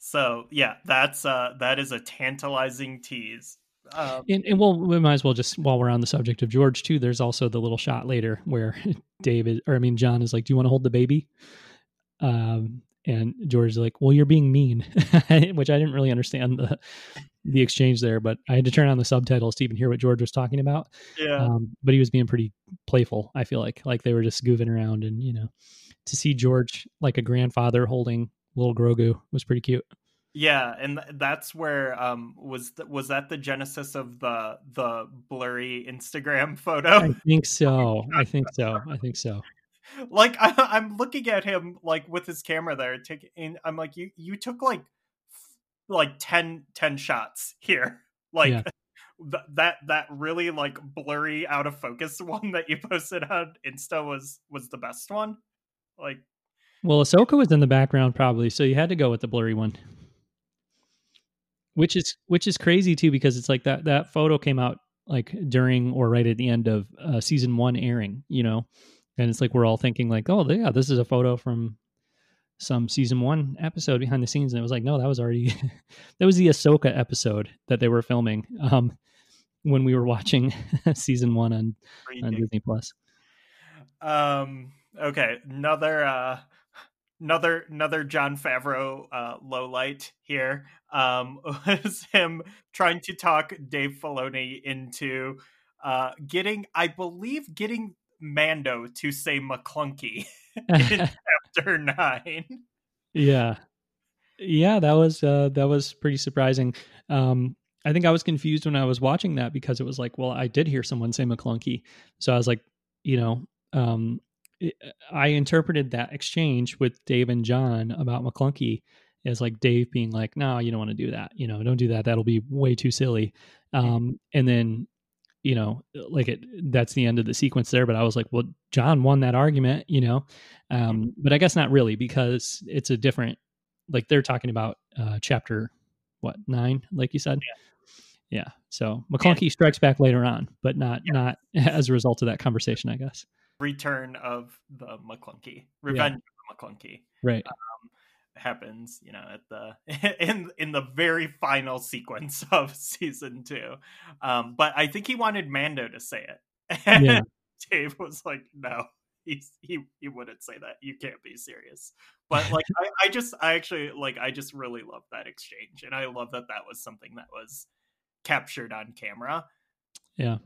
So yeah, that's uh that is a tantalizing tease. Um, and, and we'll we might as well just while we're on the subject of George too. There's also the little shot later where David or I mean Jon is like, "Do you want to hold the baby?" Um, and George is like, "Well, you're being mean," which I didn't really understand the the exchange there, but I had to turn on the subtitles to even hear what George was talking about. Yeah. Um, but he was being pretty playful. I feel like like they were just goofing around, and you know, to see George like a grandfather holding little Grogu was pretty cute. Yeah, and that's where um was th- was that the genesis of the the blurry Instagram photo? I think so. I think so. I think so. Like I, am looking at him like with his camera there, taking. I'm like, you you took like like 10, 10 shots here, like. Yeah. Th- that that really like blurry out of focus one that you posted on Insta was was the best one. Like well, Ahsoka was in the background probably, so you had to go with the blurry one. Which is which is crazy too, because it's like that that photo came out like during or right at the end of uh, season one airing, you know, and it's like we're all thinking like, oh yeah, this is a photo from some season one episode behind the scenes, and it was like, no, that was already that was the Ahsoka episode that they were filming um, when we were watching season one on, on Disney Plus. Um. Okay. Another. uh another another Jon Favreau uh, low light here um, was him trying to talk Dave Filoni into uh, getting, I believe, getting Mando to say Maclunkey in chapter nine. Yeah, yeah, that was uh, that was pretty surprising. Um, I think I was confused when I was watching that because it was like, well, I did hear someone say Maclunkey, so I was like, you know, um, I interpreted that exchange with Dave and Jon about Maclunkey as like Dave being like, "No, you don't want to do that. You know, don't do that. That'll be way too silly." Um, and then, you know, like it, that's the end of the sequence there. But I was like, "Well, Jon won that argument," you know, um, but I guess not really because it's a different. Like they're talking about uh, chapter what nine, like you said. Yeah. yeah. So Maclunkey yeah. strikes back later on, but not yeah. not as a result of that conversation, I guess return of the Maclunkey, Revenge of the Maclunkey, right? Um, happens, you know, at the in in the very final sequence of season two. Um, but I think he wanted Mando to say it, and yeah. Dave was like, "No, he's he he wouldn't say that. You can't be serious." But like, I, I just I actually like I just really love that exchange, and I love that that was something that was captured on camera. Yeah,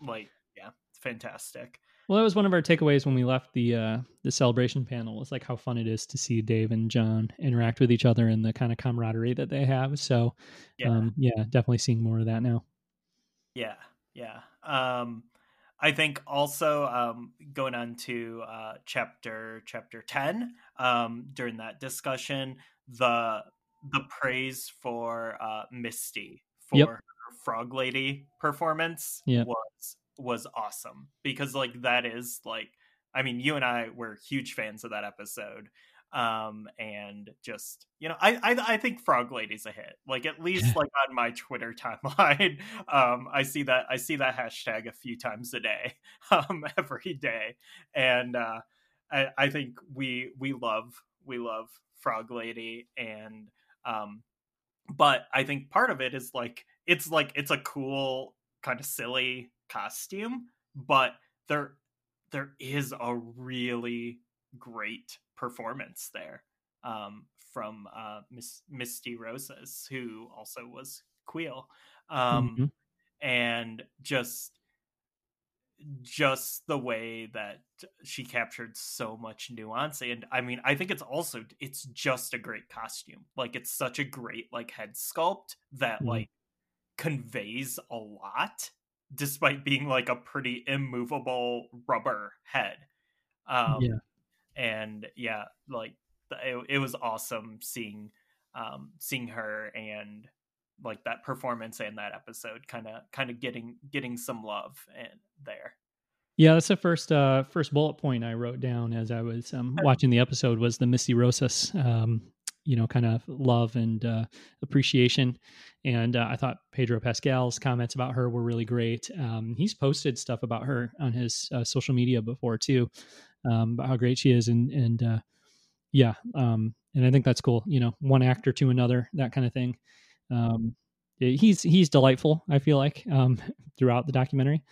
like yeah, fantastic. Well, that was one of our takeaways when we left the uh, the celebration panel. Was like how fun it is to see Dave and Jon interact with each other and the kind of camaraderie that they have. So, yeah, um, yeah definitely seeing more of that now. Yeah, yeah. Um, I think also um, going on to uh, chapter chapter ten um, during that discussion, the the praise for uh, Misty for Yep. her Frog Lady performance was was awesome because like that is like I mean you and I were huge fans of that episode um and just you know I, I i think frog lady's a hit like at least like on my twitter timeline um i see that i see that hashtag a few times a day um every day and uh i i think we we love we love frog lady and um but i think part of it is like it's like it's a cool kind of silly costume but there there is a really great performance there um, from uh, Miss Misty Rosas, who also was Kuiil, um, Mhm. and just just the way that she captured so much nuance and i mean i think it's also it's just a great costume like it's such a great like head sculpt that Mhm. like conveys a lot despite being like a pretty immovable rubber head. Um yeah. and yeah like it, it was awesome seeing um seeing her and like that performance and that episode kind of kind of getting getting some love and there. Yeah, that's the first uh, first bullet point I wrote down as I was um, watching the episode was the Misty Rosas, um, you know, kind of love and uh, appreciation. And uh, I thought Pedro Pascal's comments about her were really great. Um, he's posted stuff about her on his uh, social media before too, um, about how great she is, and and uh, yeah, um, and I think that's cool. You know, one actor to another, that kind of thing. Um, he's he's delightful. I feel like um, throughout the documentary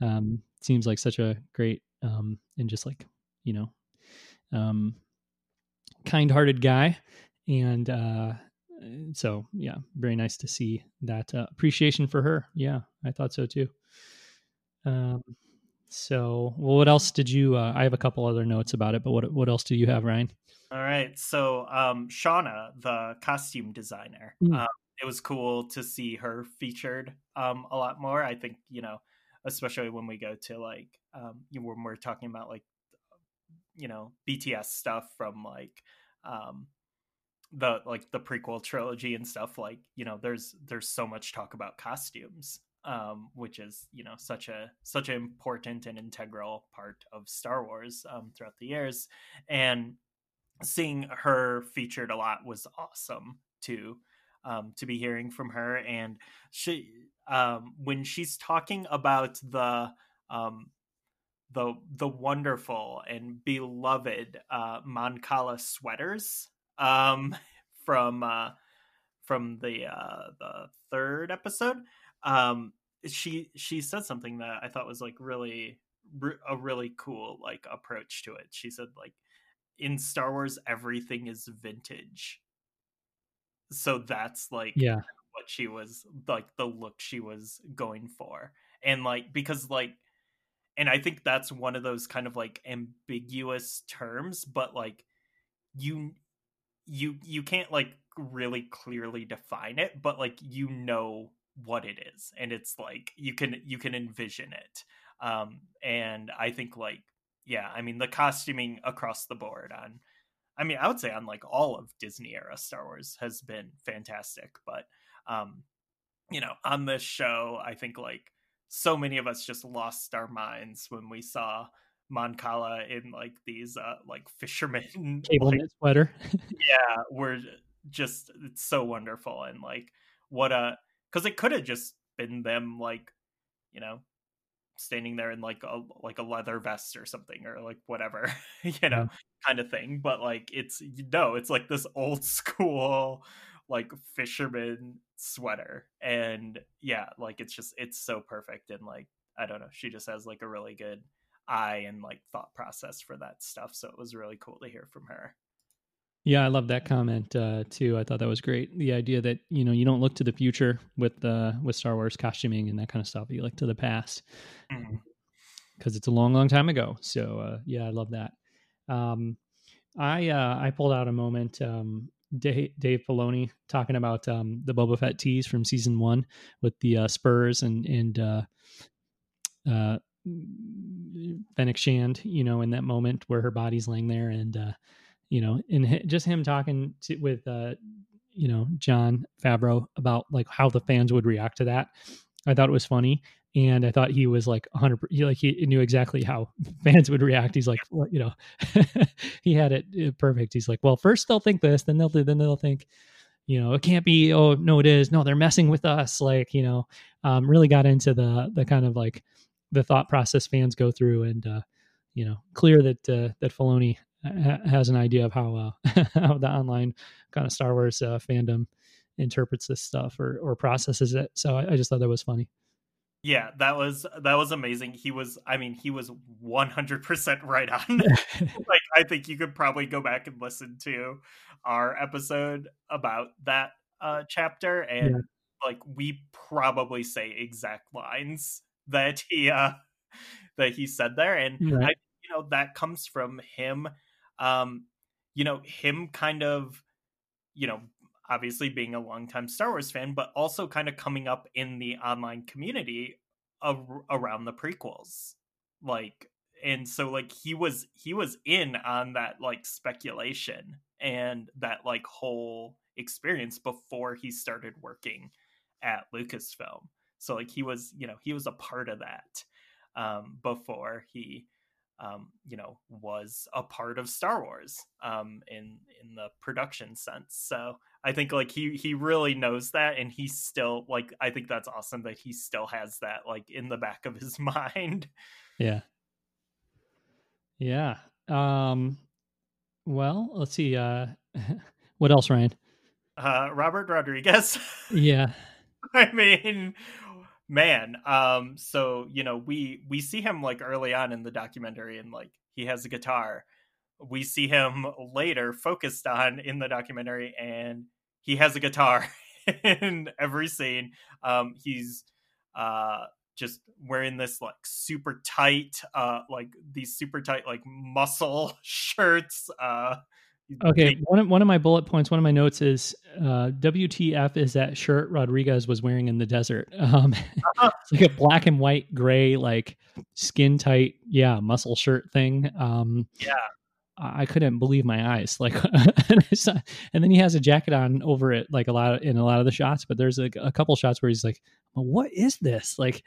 um, seems like such a great and just like you know kind-hearted guy and uh, so yeah very nice to see that uh, appreciation for her. Yeah i thought so too. Um, so well, what else did you uh, i have a couple other notes about it but what what else do you have ryan? All right so um shawna the costume designer Mm. um, it was cool to see her featured um a lot more. I think you know especially when we go to like um you know, when we're talking about like you know bts stuff from like um the like the prequel trilogy and stuff like you know there's there's so much talk about costumes um which is you know such a such an important and integral part of star wars um throughout the years. And seeing her featured a lot was awesome too um to be hearing from her. And she um when she's talking about the um the the wonderful and beloved uh Mon Cala sweaters um from uh from the uh the third episode. Um she she said something that I thought was like really re- a really cool like approach to it. She said like in Star Wars everything is vintage. So that's like yeah. what she was like the look she was going for. And like because like and i think that's one of those kind of like ambiguous terms but like you you you can't like really clearly define it but like you know what it is and it's like you can you can envision it. Um and i think like yeah i mean the costuming across the board on i mean i would say on like all of disney era star wars has been fantastic but um you know on this show i think like so many of us just lost our minds when we saw Mon Cala in like these uh like fishermen cable like, knit sweater yeah we're just it's so wonderful and like what a because it could have just been them like you know standing there in like a like a leather vest or something or like whatever you know Yeah. kind of thing but like it's you no it's like this old school like fisherman sweater and yeah like it's just it's so perfect and like i don't know she just has like a really good eye and like thought process for that stuff so it was really cool to hear from her Yeah, I love that comment uh, too. I thought that was great. The idea that you know you don't look to the future with uh, with Star Wars costuming and that kind of stuff. You look to the past because it's a long, long time ago. So uh, yeah, I love that. Um, I uh, I pulled out a moment. Um, Dave, Dave Filoni talking about um, the Boba Fett tease from season one with the uh, Spurs and and uh, uh, Fennec Shand, you know, in that moment where her body's laying there, and uh, you know, and just him talking to, with uh, you know Jon Favreau about like how the fans would react to that. I thought it was funny, and I thought he was like 100. He, like he knew exactly how fans would react. He's like, you know, he had it uh, perfect. He's like, well, first they'll think this, then they'll do, then they'll think, you know, it can't be. Oh no, it is. No, they're messing with us. Like you know, um, really got into the the kind of like the thought process fans go through, and uh, you know, clear that uh, that Filoni has an idea of how uh, how the online kind of Star Wars uh, fandom interprets this stuff or or processes it. So I, I just thought that was funny. Yeah, that was that was amazing. He was I mean, he was 100% right on. like I think you could probably go back and listen to our episode about that uh chapter and yeah. like we probably say exact lines that he uh that he said there and right. I you know that comes from him um you know him kind of you know obviously being a longtime Star Wars fan, but also kind of coming up in the online community of, around the prequels. Like, and so like he was he was in on that like speculation and that like whole experience before he started working at Lucasfilm. So like he was, you know, he was a part of that um, before he um, you know, was a part of Star Wars um, in in the production sense. So I think like he he really knows that, and he still like I think that's awesome that he still has that like in the back of his mind. Yeah. Yeah. Um. Well, let's see. Uh, what else, Ryan? Uh, Robert Rodriguez. yeah. I mean, man um so you know we we see him like early on in the documentary and like he has a guitar. We see him later focused on in the documentary and he has a guitar in every scene. Um he's uh just wearing this like super tight uh like these super tight like muscle shirts uh Okay, one of, one of my bullet points, one of my notes is uh, WTF is that shirt Rodriguez was wearing in the desert. Um, uh-huh. it's like a black and white gray, like skin tight, yeah, muscle shirt thing. Um, yeah, I couldn't believe my eyes. Like, and then he has a jacket on over it, like a lot of, in a lot of the shots. But there's a, a couple shots where he's like, well, "What is this?" Like,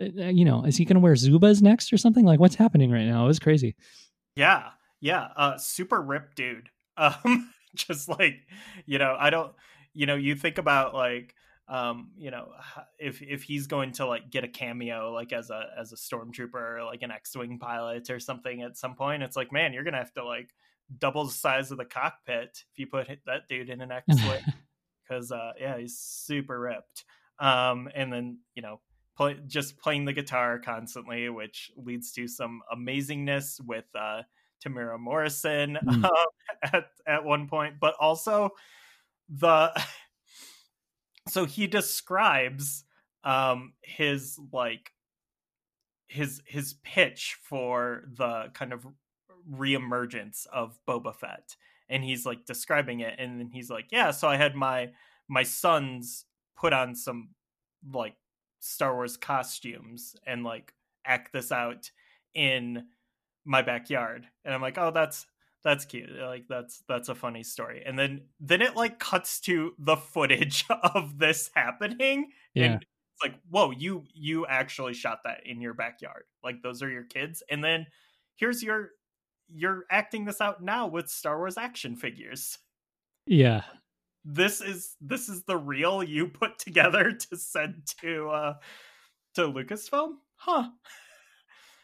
uh, uh, you know, is he going to wear Zubaz next or something? Like, what's happening right now? It was crazy. Yeah, yeah, uh, super ripped dude. Um, just like you know, I don't, you know, you think about like um you know if if he's going to like get a cameo like as a as a stormtrooper or like an x-wing pilot or something at some point it's like man you're gonna have to like double the size of the cockpit if you put that dude in an x-wing because uh yeah he's super ripped um and then you know play just playing the guitar constantly which leads to some amazingness with uh Temuera Morrison mm. um, at at one point, but also the so he describes um his like his his pitch for the kind of reemergence of Boba Fett and he's like describing it and then he's like yeah so I had my my sons put on some like Star Wars costumes and like act this out in my backyard and i'm like oh that's that's cute like that's that's a funny story and then then it like cuts to the footage of this happening yeah. and it's like whoa you you actually shot that in your backyard like those are your kids and then here's your you're acting this out now with star wars action figures. Yeah. This is this is the real you put together to send to uh to lucasfilm? Huh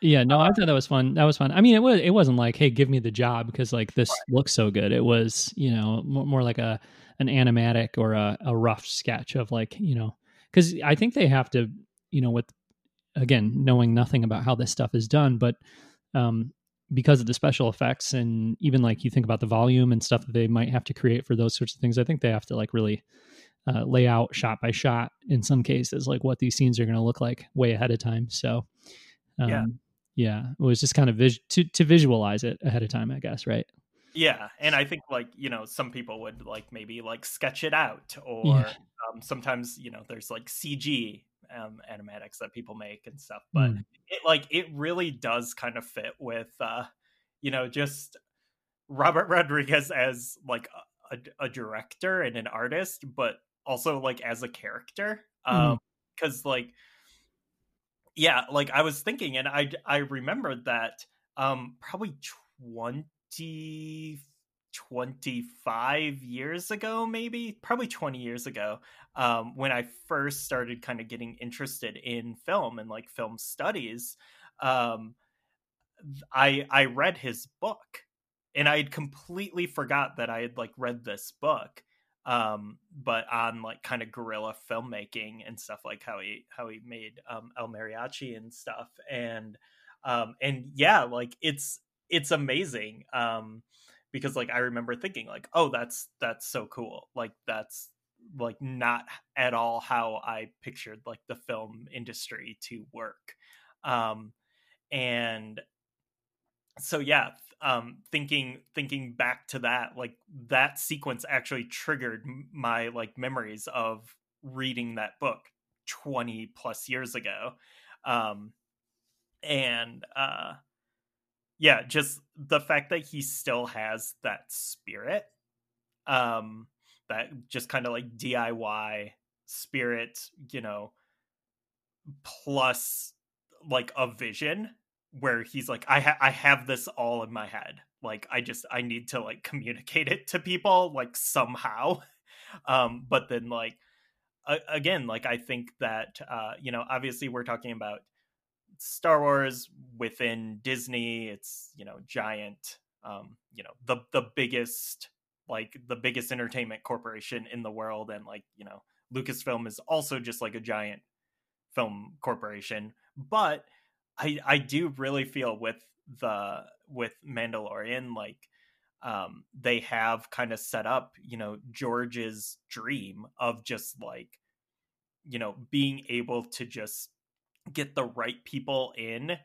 yeah, no, I thought that was fun. That was fun. I mean, it was it wasn't like, hey, give me the job because like this right. looks so good. It was, you know, more, more like a an animatic or a, a rough sketch of like, you know, because I think they have to, you know, with again knowing nothing about how this stuff is done, but um, because of the special effects and even like you think about the volume and stuff that they might have to create for those sorts of things, I think they have to like really uh, lay out shot by shot in some cases like what these scenes are going to look like way ahead of time. So. Um, yeah yeah it was just kind of vis- to to visualize it ahead of time i guess right yeah and i think like you know some people would like maybe like sketch it out or yeah. um, sometimes you know there's like cg um, animatics that people make and stuff. But mm. it like it really does kind of fit with uh, you know just Robert Rodriguez as like a, a director and an artist, but also like as a character. Mm. Um, because like yeah, like I was thinking, and I I remembered that um probably 20 25 years ago maybe probably 20 years ago um, when i first started kind of getting interested in film and like film studies um, i i read his book and i had completely forgot that i had like read this book um, but on like kind of guerrilla filmmaking and stuff like how he how he made um, el mariachi and stuff and um, and yeah like it's it's amazing um because like I remember thinking like, oh, that's that's so cool. Like that's like not at all how I pictured like the film industry to work. Um and so yeah, um thinking thinking back to that, like that sequence actually triggered my like memories of reading that book 20 plus years ago. Um and uh yeah, just the fact that he still has that spirit, um, that just kind of like DIY spirit, you know, plus like a vision where he's like, I ha- I have this all in my head. Like I just I need to like communicate it to people like somehow. Um, but then like again, like I think that uh, you know, obviously we're talking about Star Wars within Disney. It's you know giant, um, you know the the biggest like the biggest entertainment corporation in the world, and like you know Lucasfilm is also just like a giant film corporation. But I I do really feel with the with Mandalorian like um they have kind of set up you know George's dream of just like you know being able to just get the right people in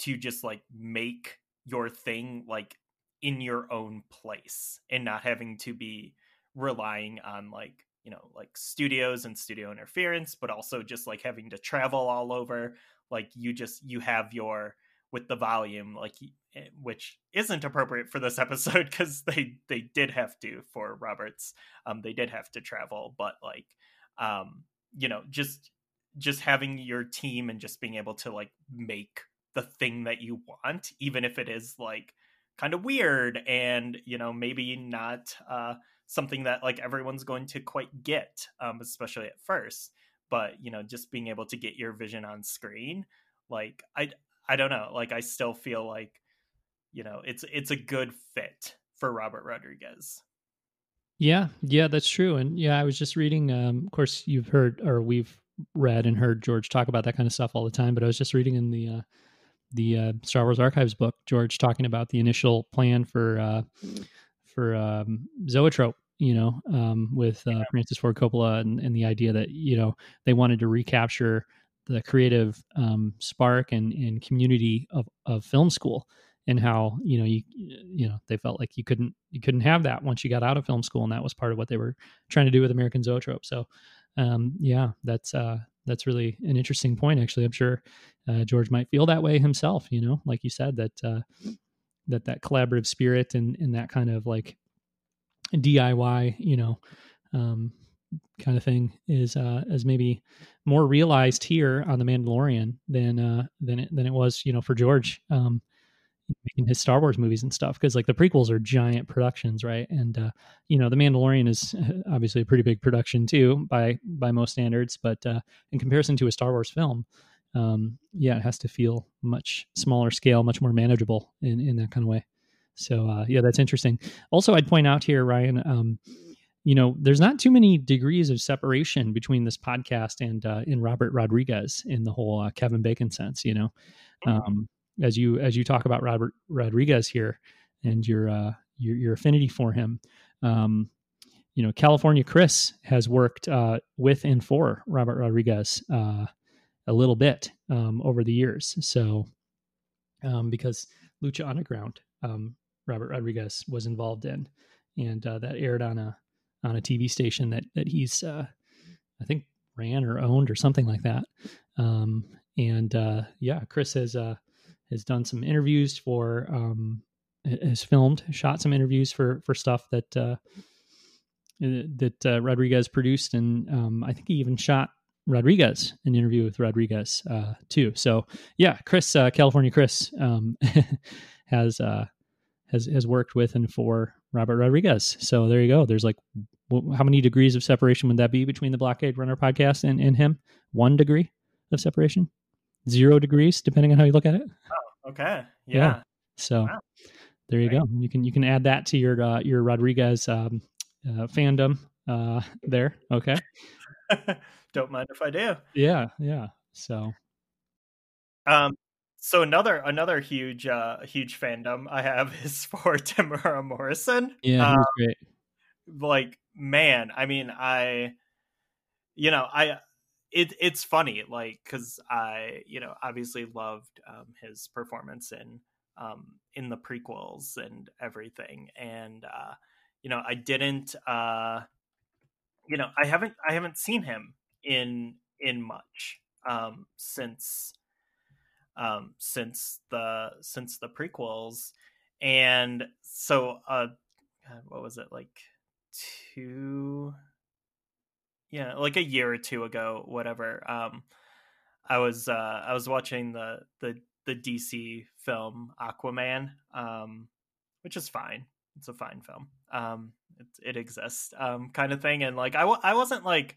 to just like make your thing like in your own place and not having to be relying on like you know like studios and studio interference but also just like having to travel all over like you just you have your with the volume like eh, which isn't appropriate for this episode because they they did have to for roberts. Um they did have to travel but like um you know just just having your team and just being able to like make the thing that you want even if it is like kind of weird and you know maybe not uh something that like everyone's going to quite get um especially at first but you know just being able to get your vision on screen like i i don't know like i still feel like you know it's it's a good fit for robert rodriguez yeah yeah that's true and yeah i was just reading um of course you've heard or we've read and heard George talk about that kind of stuff all the time. But I was just reading in the uh, the uh, Star Wars Archives book, George talking about the initial plan for uh, for um, Zoetrope. You know, um, with uh, Francis Ford Coppola and, and, the idea that you know they wanted to recapture the creative um, spark and, and community of, of film school and how you know you you know they felt like you couldn't you couldn't have that once you got out of film school and that was part of what they were trying to do with American Zoetrope. So um, yeah, that's uh, that's really an interesting point. Actually, I'm sure uh, George might feel that way himself. You know, like you said, that uh, that that collaborative spirit and and that kind of like DIY, you know, um, kind of thing is uh, is maybe more realized here on the Mandalorian than uh, than it, than it was, you know, for George. Um, making his Star Wars movies and stuff because like the prequels are giant productions, right? And uh, you know, The Mandalorian is obviously a pretty big production too by by most standards, but uh, in comparison to a Star Wars film, um, yeah, it has to feel much smaller scale, much more manageable in in that kind of way. So uh, yeah, that's interesting. Also, I'd point out here, Ryan. Um, you know, there's not too many degrees of separation between this podcast and uh, in Robert Rodriguez in the whole uh, Kevin Bacon sense. You know, um, as you as you talk about Robert Rodriguez here and your uh, your, your affinity for him. Um, you know, California Chris has worked uh, with and for Robert Rodriguez uh, a little bit um, over the years. So, um, because Lucha Underground, um, Robert Rodriguez was involved in, and uh, that aired on a on a TV station that that he's uh, I think ran or owned or something like that. Um, and uh, yeah, Chris has uh, has done some interviews for um, has filmed, shot some interviews for for stuff that uh, that uh, Rodriguez produced, and um, I think he even shot Rodriguez an interview with Rodriguez uh, too. So yeah, Chris, uh, California Chris, um, has uh, has has worked with and for Robert Rodriguez. So there you go. There's like how many degrees of separation would that be between the Blockade Runner podcast and, and him? One degree of separation, zero degrees, depending on how you look at it. Oh, okay, yeah. yeah. So wow. there you go. You can you can add that to your uh, your Rodriguez um, uh, fandom uh, there. Okay. Don't mind if I do. Yeah, yeah. So, um, so another another huge uh huge fandom I have is for Temuera Morrison. Yeah, um, great. Like, man, I mean, I, you know, I. It, it's funny, like, because I, you know, obviously loved um, his performance in um, in the prequels and everything, and uh, you know, I didn't, uh, you know, I haven't, I haven't seen him in in much um, since um, since the since the prequels, and so uh, what was it like two? Yeah, like a year or two ago, whatever. Um, I was uh, I was watching the the the DC film Aquaman, um, which is fine. It's a fine film. Um, it, it exists, um, kind of thing. And like I w- I wasn't like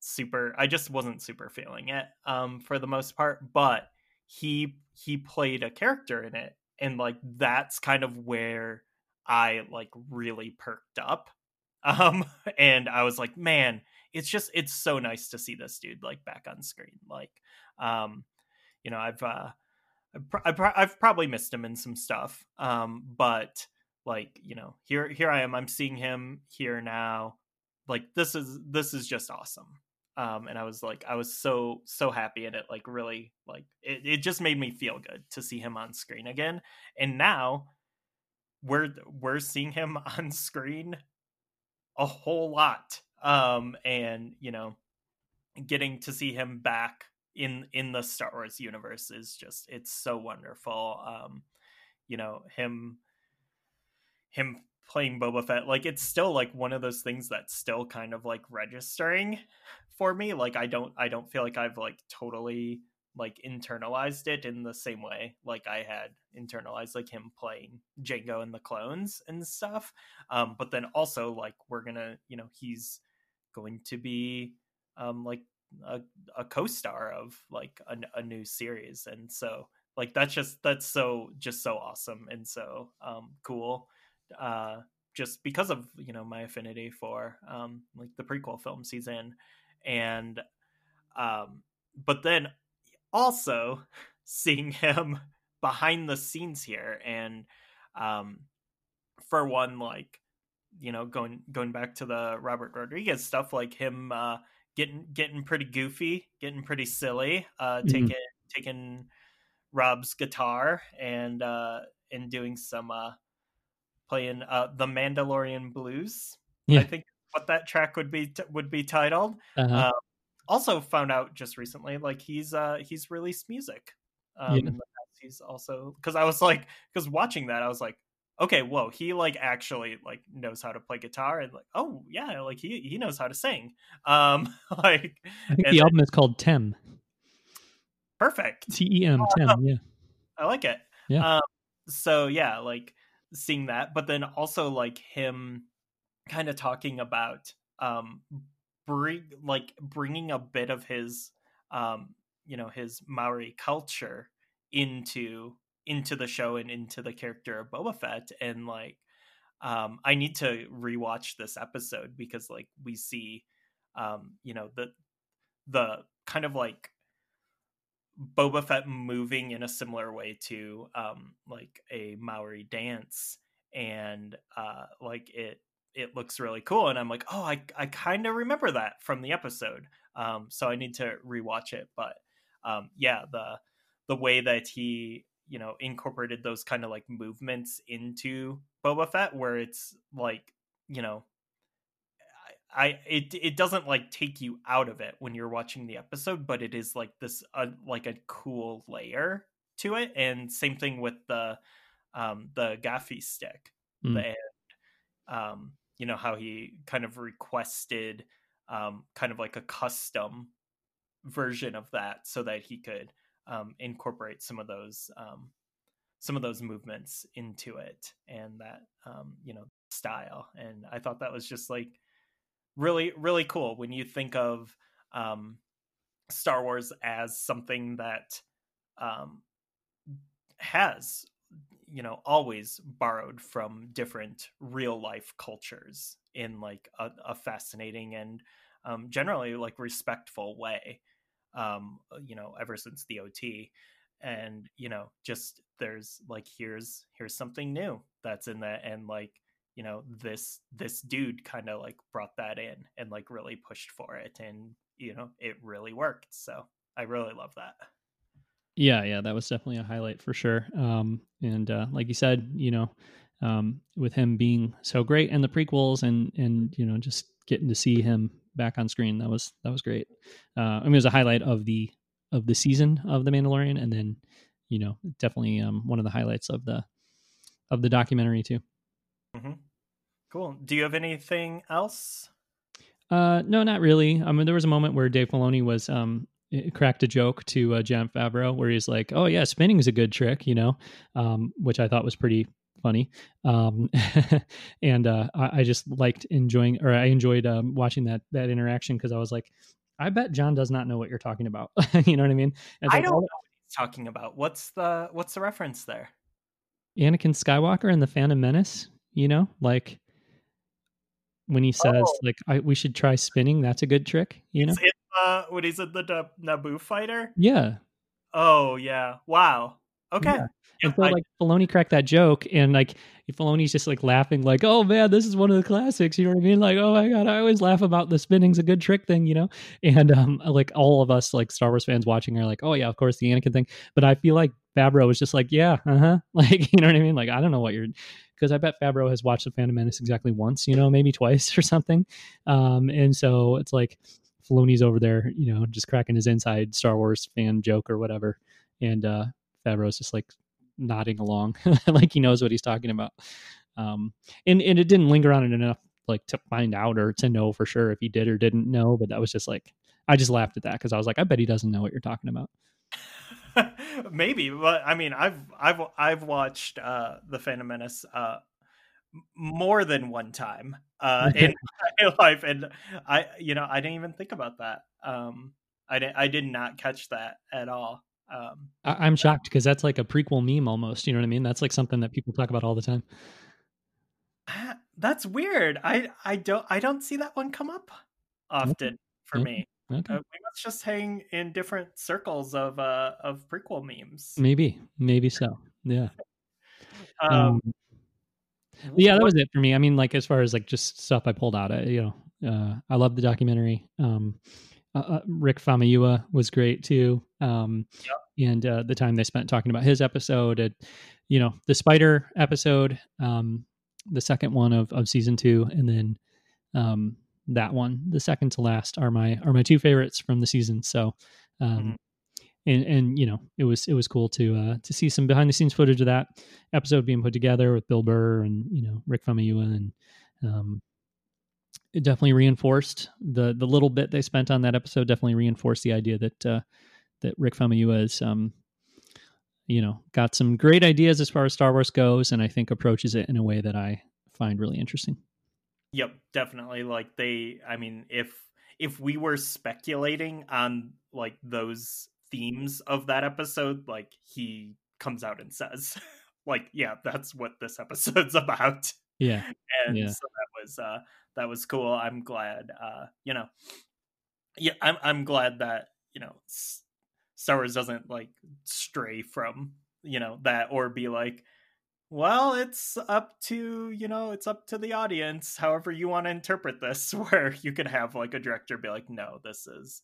super. I just wasn't super feeling it, um, for the most part. But he he played a character in it, and like that's kind of where I like really perked up. Um, and I was like, man, it's just it's so nice to see this dude like back on screen. Like, um, you know, I've uh, I've, I've probably missed him in some stuff, um, but like you know here here i am i'm seeing him here now like this is this is just awesome um and i was like i was so so happy and it like really like it, it just made me feel good to see him on screen again and now we're we're seeing him on screen a whole lot um and you know getting to see him back in in the star wars universe is just it's so wonderful um you know him him playing Boba Fett, like it's still like one of those things that's still kind of like registering for me. Like I don't I don't feel like I've like totally like internalized it in the same way like I had internalized like him playing Jango and the clones and stuff. Um but then also like we're going to, you know, he's going to be um like a, a co-star of like a, a new series and so like that's just that's so just so awesome and so um cool uh, just because of you know my affinity for um, like the prequel films he's in, and um, but then also seeing him behind the scenes here, and um, for one, like you know going going back to the Robert Rodriguez stuff, like him uh, getting getting pretty goofy, getting pretty silly, uh, mm-hmm. taking taking Rob's guitar and uh, and doing some uh, playing uh, the Mandalorian Blues. Yeah. I think what that track would be t- would be titled. Uh-huh. Uh, also found out just recently, like he's uh he's released music. Um, yeah. he's also because I was like because watching that I was like okay whoa he like actually like knows how to play guitar and like oh yeah like he he knows how to sing um like I think the album is called Tem. Perfect. T E M Tem. Yeah. I like it. Yeah. Um, so yeah, like seeing that, but then also like him kind of talking about um bring like bringing a bit of his um you know his Maori culture into into the show and into the character of Boba Fett and like um I need to rewatch this episode because like we see um you know the the kind of like Boba Fett moving in a similar way to um, like a Maori dance, and uh, like it it looks really cool. And I'm like, oh, I I kind of remember that from the episode. Um, so I need to rewatch it. But um, yeah, the the way that he you know incorporated those kind of like movements into Boba Fett, where it's like you know I it it doesn't like take you out of it when you're watching the episode, but it is like this uh, like a cool layer to it. And same thing with the um the gaffi stick. Mm. The, um you know how he kind of requested um kind of like a custom version of that so that he could um incorporate some of those um some of those movements into it and that um you know style and i thought that was just like really really cool when you think of um, Star Wars as something that um, has you know always borrowed from different real life cultures in like a, a fascinating and um, generally like respectful way um, you know ever since the ot and you know just there's like here's here's something new that's in that and like you know this this dude kind of like brought that in and like really pushed for it and you know it really worked so i really love that. Yeah yeah that was definitely a highlight for sure um and uh like you said you know um with him being so great and the prequels and and you know just getting to see him back on screen that was that was great. Uh i mean it was a highlight of the of the season of the mandalorian and then you know definitely um one of the highlights of the of the documentary too. Mm-hmm. Cool. Do you have anything else? Uh, no, not really. I mean, there was a moment where Dave Filoni was um cracked a joke to uh, Jon Favreau where he's like, "Oh yeah, spinning is a good trick," you know, um, which I thought was pretty funny. Um, and uh, I, I, just liked enjoying, or I enjoyed um, watching that that interaction because I was like, I bet Jon does not know what you're talking about. you know what I mean? I like, don't know what he's talking about. What's the what's the reference there? Anakin Skywalker and the Phantom Menace. You know, like when he says oh. like I, we should try spinning. That's a good trick, you know. In, uh, when he's in the Naboo fighter. Yeah. Oh yeah! Wow. Okay. Yeah. And so, I, like, Filoni cracked that joke, and like, Filoni's just like laughing, like, "Oh man, this is one of the classics." You know what I mean? Like, "Oh my god, I always laugh about the spinning's a good trick thing," you know. And um, like all of us, like Star Wars fans watching, are like, "Oh yeah, of course the Anakin thing." But I feel like Favreau was just like, "Yeah, uh huh," like you know what I mean? Like, I don't know what you're because I bet Favreau has watched The Phantom Menace exactly once, you know, maybe twice or something. Um, and so it's like Filoni's over there, you know, just cracking his inside Star Wars fan joke or whatever, and uh, just like nodding along, like he knows what he's talking about. Um, and and it didn't linger on it enough, like to find out or to know for sure if he did or didn't know. But that was just like I just laughed at that because I was like, I bet he doesn't know what you're talking about. Maybe, but I mean, I've I've I've watched uh, the Phantom Menace uh, more than one time uh, in my life, and I you know I didn't even think about that. Um, I didn't I did not catch that at all. Um, I, am shocked because that's like a prequel meme almost. You know what I mean? That's like something that people talk about all the time. That's weird. I I don't I don't see that one come up often okay. for me. Okay. Uh, we must just hang in different circles of uh of prequel memes. Maybe, maybe so. Yeah. um, um yeah, that was it for me. I mean, like as far as like just stuff I pulled out, I, you know, uh, I love the documentary. Um, uh, uh, Rick Famuyiwa was great too. Um, yep. and uh, the time they spent talking about his episode, and you know, the spider episode, um, the second one of of season two, and then um, that one, the second to last, are my are my two favorites from the season. So, um, mm-hmm. and and you know, it was it was cool to uh, to see some behind the scenes footage of that episode being put together with Bill Burr and you know Rick Famuyiwa, and um, it definitely reinforced the the little bit they spent on that episode. Definitely reinforced the idea that uh, that Rick Famuyiwa is. Um, you know, got some great ideas as far as Star Wars goes, and I think approaches it in a way that I find really interesting. Yep, definitely. Like they, I mean, if if we were speculating on like those themes of that episode, like he comes out and says, like, yeah, that's what this episode's about. Yeah, and yeah. so that was uh that was cool. I'm glad, uh, you know, yeah, I'm I'm glad that you know Star Wars doesn't like stray from you know that or be like well it's up to you know it's up to the audience however you want to interpret this where you could have like a director be like no this is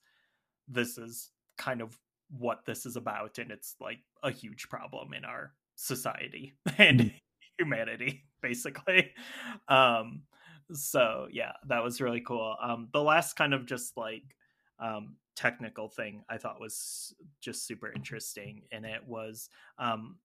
this is kind of what this is about and it's like a huge problem in our society and mm-hmm. humanity basically um so yeah, that was really cool. Um, the last kind of just like um, technical thing I thought was just super interesting, and it was um,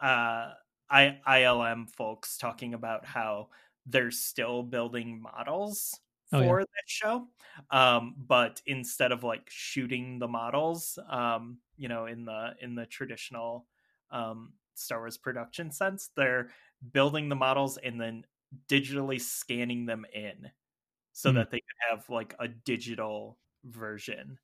uh, I ILM folks talking about how they're still building models for oh, yeah. this show, um, but instead of like shooting the models, um, you know, in the in the traditional um, Star Wars production sense, they're building the models and then digitally scanning them in so mm. that they can have like a digital version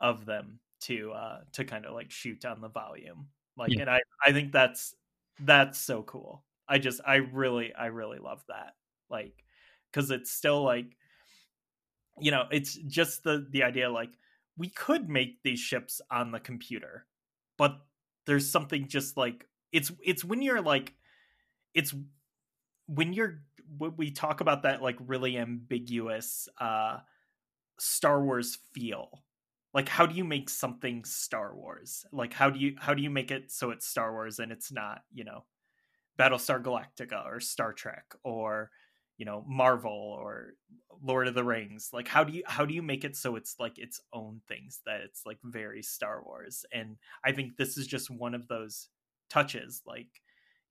of them to uh to kind of like shoot on the volume like yeah. and i i think that's that's so cool i just i really i really love that like because it's still like you know it's just the the idea like we could make these ships on the computer but there's something just like it's it's when you're like it's when you're when we talk about that like really ambiguous uh Star Wars feel? Like how do you make something Star Wars? Like how do you how do you make it so it's Star Wars and it's not, you know, Battlestar Galactica or Star Trek or you know Marvel or Lord of the Rings? Like how do you how do you make it so it's like its own things that it's like very Star Wars? And I think this is just one of those touches like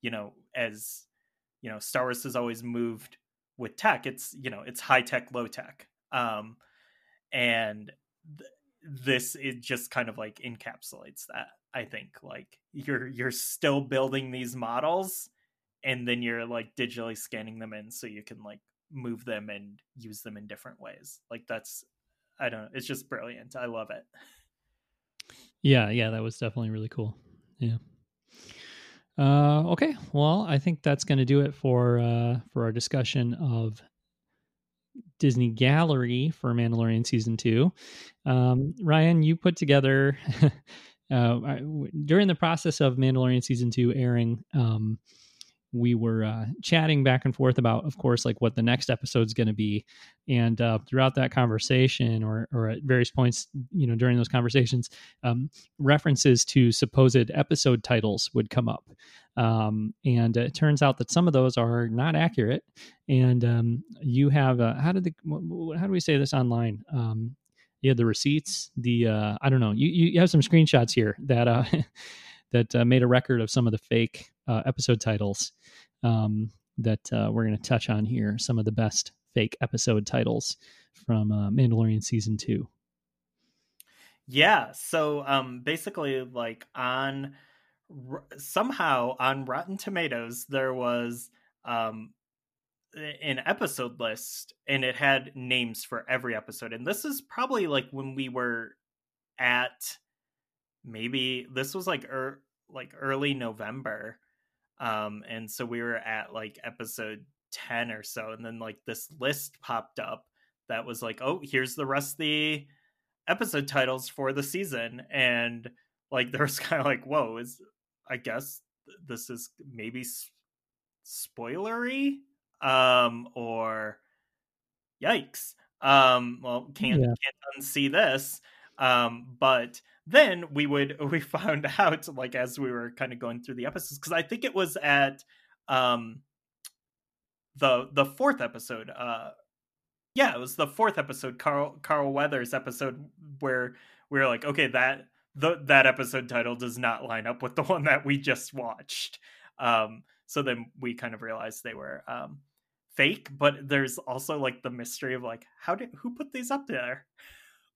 you know as you know Star Wars has always moved with tech it's you know it's high tech low tech. Um and this it just kind of like encapsulates that i think like you're you're still building these models and then you're like digitally scanning them in so you can like move them and use them in different ways. Like that's i don't know it's just brilliant. I love it. Yeah yeah that was definitely really cool. Yeah. Uh, okay well i think that's going to do it for uh, for our discussion of Disney Gallery for Mandalorian season two. Um, Ryan, you put together uh, during the process of Mandalorian season two airing. Um, we were uh, chatting back and forth about, of course, like what the next episode is going to be. And uh, throughout that conversation, or or at various points, you know, during those conversations, um, references to supposed episode titles would come up. Um, and it turns out that some of those are not accurate. And um, you have uh, how did the how do we say this online? Um, you had the receipts. The uh, I don't know. You you have some screenshots here that uh, that uh, made a record of some of the fake uh, episode titles um, that uh, we're going to touch on here. Some of the best fake episode titles from uh, Mandalorian season two. Yeah. So um, basically, like on somehow on Rotten Tomatoes, there was um, an episode list and it had names for every episode. And this is probably like when we were at maybe this was like er, like early November. Um and so we were at like episode 10 or so and then like this list popped up that was like, "Oh, here's the rest of the episode titles for the season." And like there was kind of like, "Whoa, is I guess this is maybe spoilery um or yikes um well can't yeah. can't unsee this um but then we would we found out like as we were kind of going through the episodes because i think it was at um the the fourth episode uh yeah it was the fourth episode carl carl weathers episode where we were like okay that the that episode title does not line up with the one that we just watched. Um so then we kind of realized they were um fake but there's also like the mystery of like how did who put these up there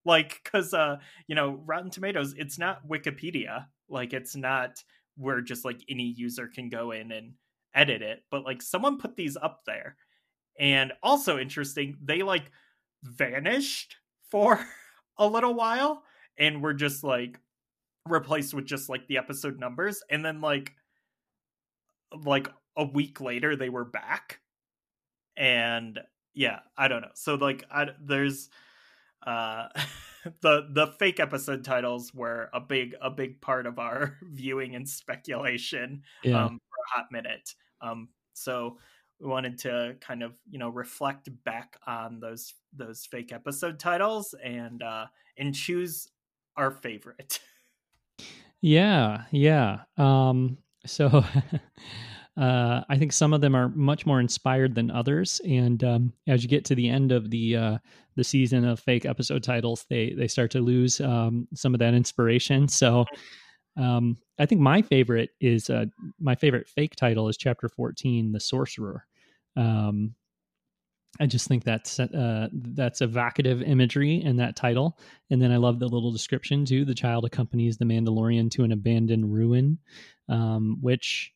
like because uh you know rotten tomatoes it's not wikipedia like it's not where just like any user can go in and edit it but like someone put these up there. And also interesting they like vanished for a little while and were just like replaced with just like the episode numbers and then like like a week later they were back. And yeah i don't know. So like I, there's uh the the fake episode titles were a big a big part of our viewing and speculation yeah. um, for a hot minute. Um, so we wanted to kind of you know reflect back on those those fake episode titles and uh, and choose our favorite. Yeah, yeah. Um, so Uh, I think some of them are much more inspired than others, and um, as you get to the end of the uh, the season of fake episode titles, they they start to lose um, some of that inspiration. So, um, I think my favorite is uh, my favorite fake title is chapter fourteen, the sorcerer. Um, I just think that's uh, that's evocative imagery in that title, and then I love the little description too. The child accompanies the Mandalorian to an abandoned ruin, um, which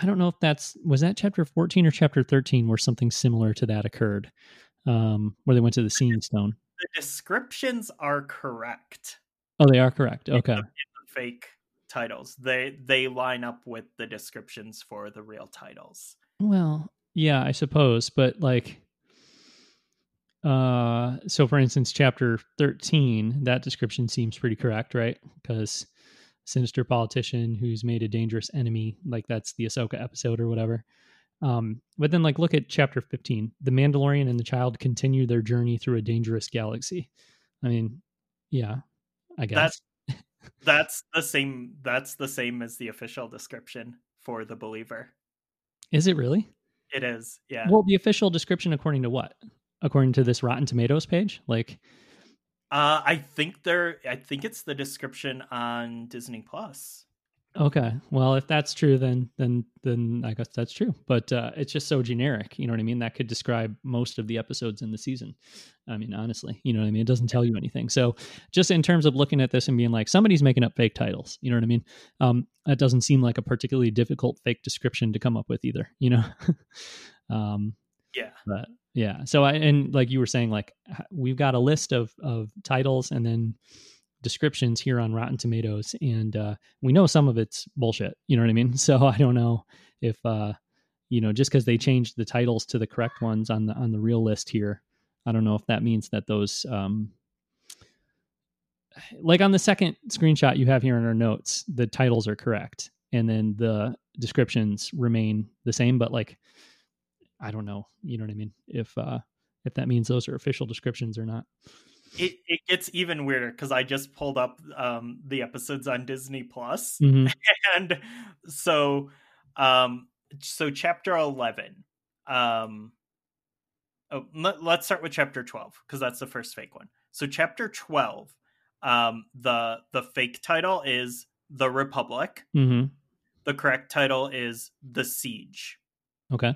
I don't know if that's was that chapter fourteen or chapter thirteen where something similar to that occurred, um, where they went to the Seeing Stone. The descriptions are correct. Oh, they are correct. Okay. In the, in the fake titles, they they line up with the descriptions for the real titles. Well, yeah, I suppose, but like uh so for instance chapter 13 that description seems pretty correct right because sinister politician who's made a dangerous enemy like that's the ahsoka episode or whatever um but then like look at chapter 15 the mandalorian and the child continue their journey through a dangerous galaxy i mean yeah i guess that's that's the same that's the same as the official description for the believer is it really it is, yeah. Well, the official description, according to what? According to this Rotten Tomatoes page, like. Uh, I think there. I think it's the description on Disney Plus. Okay, well, if that's true, then then then I guess that's true. But uh, it's just so generic, you know what I mean? That could describe most of the episodes in the season. I mean, honestly, you know what I mean? It doesn't tell you anything. So, just in terms of looking at this and being like, somebody's making up fake titles, you know what I mean? Um, that doesn't seem like a particularly difficult fake description to come up with either, you know? um, yeah, but yeah. So I and like you were saying, like we've got a list of of titles and then descriptions here on Rotten Tomatoes, and uh, we know some of it's bullshit. You know what I mean? So I don't know if uh, you know just because they changed the titles to the correct ones on the on the real list here. I don't know if that means that those um, like on the second screenshot you have here in our notes, the titles are correct, and then the descriptions remain the same. But like, I don't know. You know what I mean? If uh, if that means those are official descriptions or not it, it gets even weirder because I just pulled up um, the episodes on Disney Plus, mm-hmm. and so um, so chapter eleven. Um, oh, let, us start with chapter twelve because that's the first fake one. So chapter twelve, um, the the fake title is the Republic. Mm-hmm. The correct title is the Siege. Okay.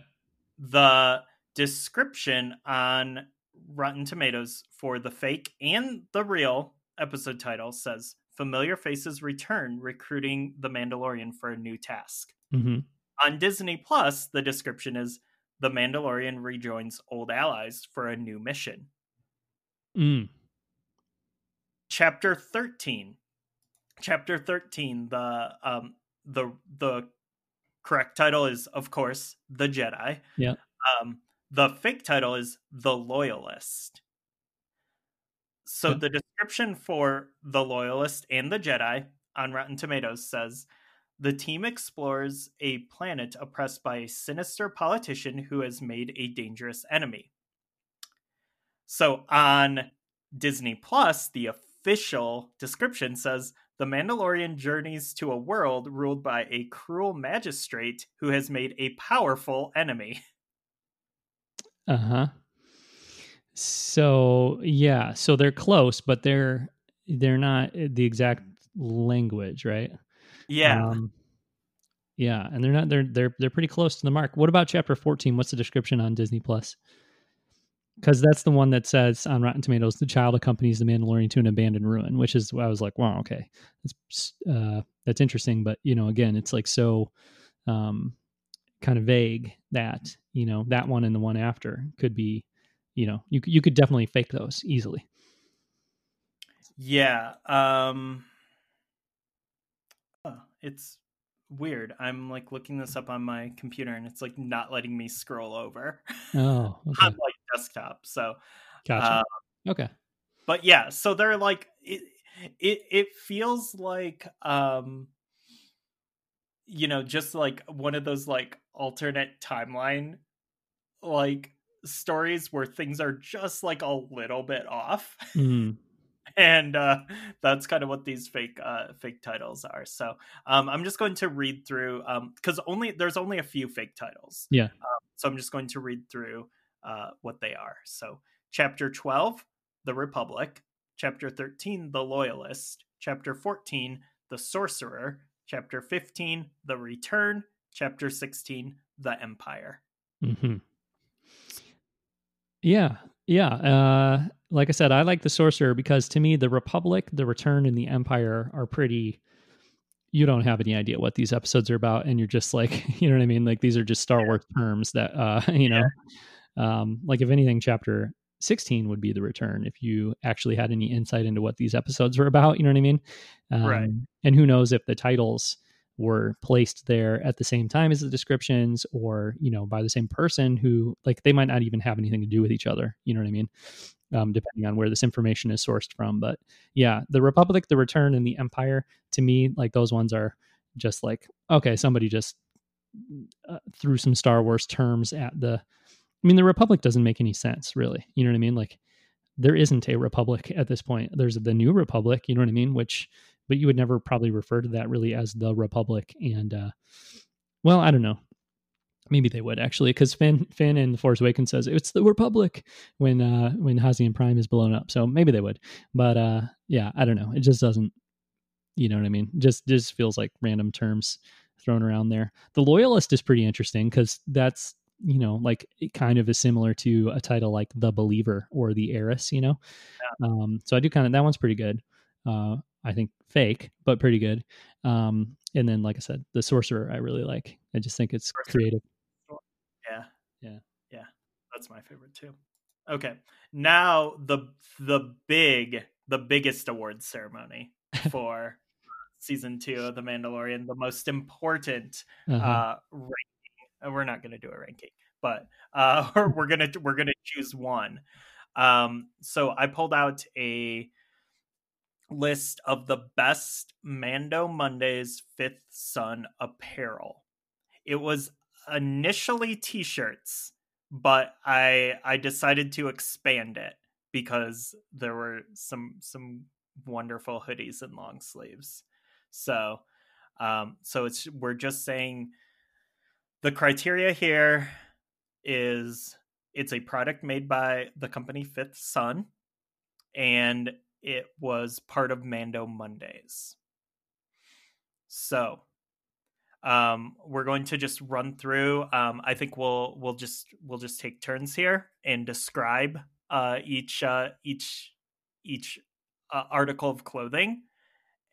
The description on Rotten Tomatoes for the fake and the real episode title says familiar faces return recruiting the Mandalorian for a new task. Mm-hmm. On Disney Plus, the description is the Mandalorian rejoins old allies for a new mission. Mm. Chapter 13. Chapter 13, the um the the correct title is of course The Jedi. Yeah. Um the fake title is The Loyalist. So the description for The Loyalist and The Jedi on Rotten Tomatoes says the team explores a planet oppressed by a sinister politician who has made a dangerous enemy. So on Disney Plus, the official description says the Mandalorian journeys to a world ruled by a cruel magistrate who has made a powerful enemy. Uh huh. So yeah, so they're close, but they're they're not the exact language, right? Yeah. Um, yeah, and they're not they're they're they're pretty close to the mark. What about chapter 14? What's the description on Disney Plus? Cuz that's the one that says on Rotten Tomatoes the child accompanies the Mandalorian to an abandoned ruin, which is I was like, wow, okay. That's uh that's interesting, but you know, again, it's like so um kind of vague that you know that one and the one after could be you know you you could definitely fake those easily yeah um it's weird i'm like looking this up on my computer and it's like not letting me scroll over oh okay. on like desktop so gotcha uh, okay but yeah so they're like it it it feels like um you know just like one of those like alternate timeline like stories where things are just like a little bit off. Mm. and uh, that's kind of what these fake uh, fake titles are. So um, I'm just going to read through because um, only there's only a few fake titles. Yeah. Um, so I'm just going to read through uh, what they are. So chapter 12, the Republic. Chapter 13, the Loyalist. Chapter 14, the Sorcerer. Chapter 15, the Return. Chapter 16, the Empire. Mm-hmm. Yeah, yeah. Uh, like I said, I like the Sorcerer because to me, the Republic, the Return, and the Empire are pretty. You don't have any idea what these episodes are about, and you're just like, you know what I mean? Like these are just Star Wars terms that, uh, you know, yeah. um, like if anything, chapter 16 would be the return if you actually had any insight into what these episodes were about you know what i mean um, right and who knows if the titles were placed there at the same time as the descriptions or you know by the same person who like they might not even have anything to do with each other you know what i mean? Um, depending on where this information is sourced from but yeah the republic the return and the empire to me like those ones are just like okay somebody just uh, threw some star wars terms at the i mean the republic doesn't make any sense really you know what i mean? Like there isn't a republic at this point. There's the new republic you know what i mean? Which but you would never probably refer to that really as the Republic. And uh, well, I don't know. Maybe they would actually, because Finn Finn in The Force Awakens says it's the Republic when uh, when Hosnian Prime is blown up. So maybe they would. But uh, yeah, I don't know. It just doesn't. You know what I mean? Just just feels like random terms thrown around there. The Loyalist is pretty interesting because that's you know like it kind of is similar to a title like The Believer or The Heiress. You know, yeah. um, so I do kind of that one's pretty good. Uh, I think fake, but pretty good. Um, and then, like I said, the sorcerer I really like. I just think it's sorcerer. creative. Yeah, yeah, yeah. That's my favorite too. Okay, now the the big the biggest awards ceremony for season two of The Mandalorian, the most important uh-huh. uh, ranking. We're not going to do a ranking, but uh, we're gonna we're gonna choose one. Um, so I pulled out a list of the best Mando Mondays Fifth Sun apparel. It was initially t-shirts, but I I decided to expand it because there were some some wonderful hoodies and long sleeves. So um so it's we're just saying the criteria here is it's a product made by the company Fifth Sun and it was part of Mando Mondays. So, um, we're going to just run through. Um, I think we'll we'll just we'll just take turns here and describe uh, each uh, each each uh, article of clothing,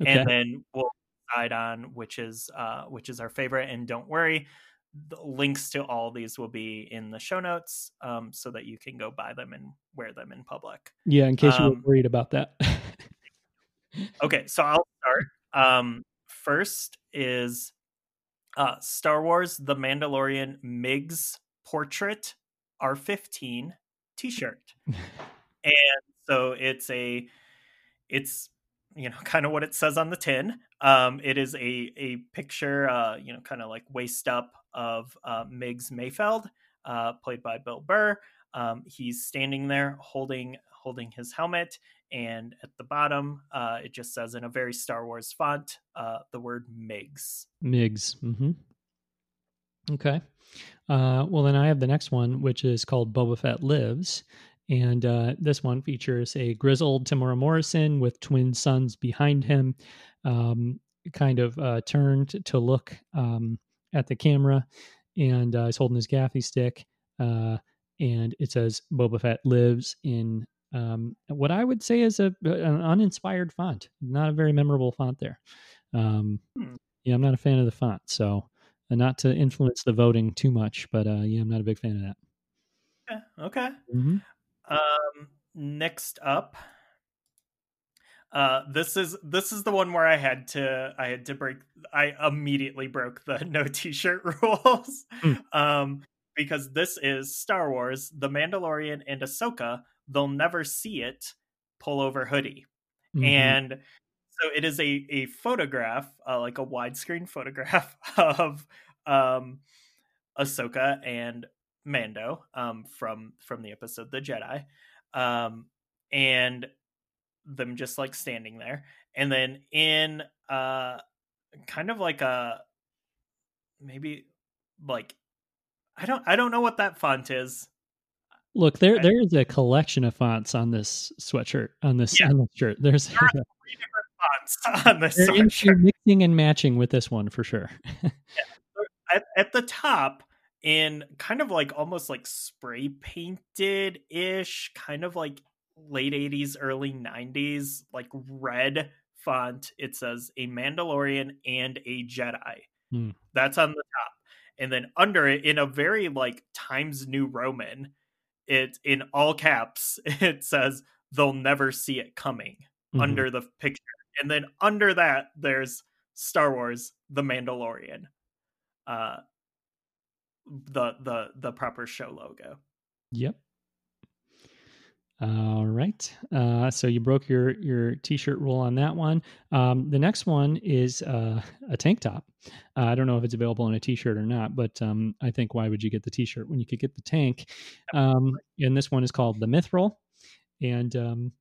okay. and then we'll decide on which is uh, which is our favorite. And don't worry, the links to all these will be in the show notes um, so that you can go buy them and wear them in public. Yeah, in case you were um, worried about that. okay, so I'll start. Um, first is uh, Star Wars The Mandalorian Migs Portrait R15 t shirt. and so it's a, it's, you know, kind of what it says on the tin. Um, it is a a picture, uh, you know, kind of like waist up of uh, Migs Mayfeld, uh, played by Bill Burr. Um, he's standing there holding holding his helmet, and at the bottom, uh, it just says in a very Star Wars font uh, the word Miggs. Miggs. Mm-hmm. Okay. Uh, well, then I have the next one, which is called Boba Fett Lives. And uh, this one features a grizzled Temuera Morrison with twin suns behind him, um, kind of uh, turned to look um, at the camera, and uh, he's holding his gaffi stick. Uh, and it says Boba Fett lives in um, what I would say is a an uninspired font, not a very memorable font there. Um, hmm. Yeah, I'm not a fan of the font, so uh, not to influence the voting too much, but uh, yeah, I'm not a big fan of that. Yeah, okay. Mm-hmm. Um, next up, uh, this is this is the one where I had to I had to break I immediately broke the no t-shirt rules. Mm. Um, because this is Star Wars, The Mandalorian and Ahsoka, they'll never see it pullover hoodie. Mm-hmm. And so it is a a photograph, uh, like a widescreen photograph of um Ahsoka and Mando um from from the episode The Jedi. Um and them just like standing there, and then in uh, kind of like a maybe like I don't I don't know what that font is. Look, there there is a collection of fonts on this sweatshirt on this, Yeah. on this shirt. There's There three different fonts on this they're sweatshirt. mixing and matching with this one for sure. at, at the top in kind of like almost like spray painted ish kind of like late 80s early 90s like red font it says a mandalorian and a jedi Hmm. that's on the top and then under it in a very like times new roman it in all caps it says they'll never see it coming Mhm. under the picture. And then under that, there's Star Wars: The Mandalorian, uh, the the the proper show logo. Yep. All right. Uh, so you broke your your t-shirt rule on that one. Um, the next one is uh, a tank top. Uh, I don't know if it's available in a t-shirt or not, but um, I think why would you get the t-shirt when you could get the tank? Um, and this one is called the Mythrol, and um,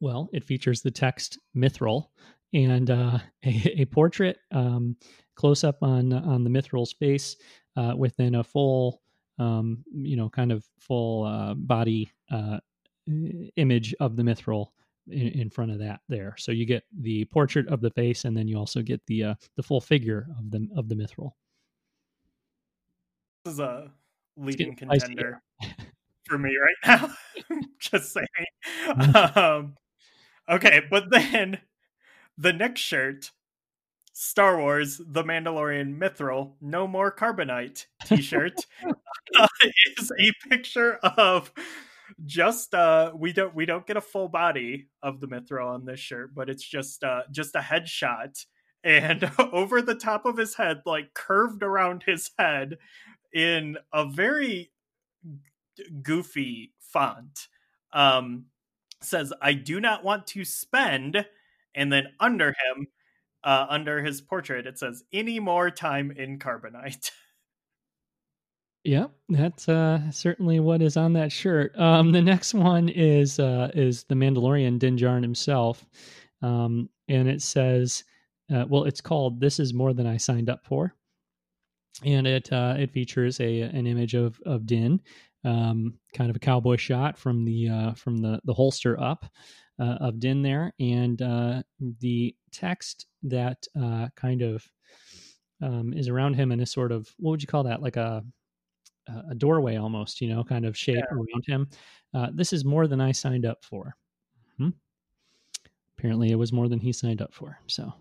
well, it features the text Mythrol and uh, a, a portrait um, close up on on the Mythrol's face uh, within a full um, you know, kind of full uh, body image of the mythrol in, in front of that there. So you get the portrait of the face, and then you also get the uh, the full figure of the of the mythrol. This is a leading contender for me right now. Just saying. Um, okay, but then the next shirt, Star Wars: The Mandalorian Mythrol, No More Carbonite T-shirt, uh, is a picture of just uh we don't we don't get a full body of the mythrol on this shirt but it's just uh just a headshot and over the top of his head like curved around his head in a very goofy font um says i do not want to spend and then under him uh under his portrait it says any more time in carbonite Yep, that's uh, certainly what is on that shirt. Um, the next one is uh, is the Mandalorian Din Djarin himself, um, and it says, uh, well, it's called "This Is More Than I Signed Up For," and it uh, it features a an image of of Din, um, kind of a cowboy shot from the uh, from the the holster up uh, of Din there, and uh, the text that uh, kind of um, is around him in a sort of what would you call that, like a a doorway almost, you know, kind of shape Yeah. around him. Uh, this is more than I signed up for. Mhm. Apparently, it was more than he signed up for. So,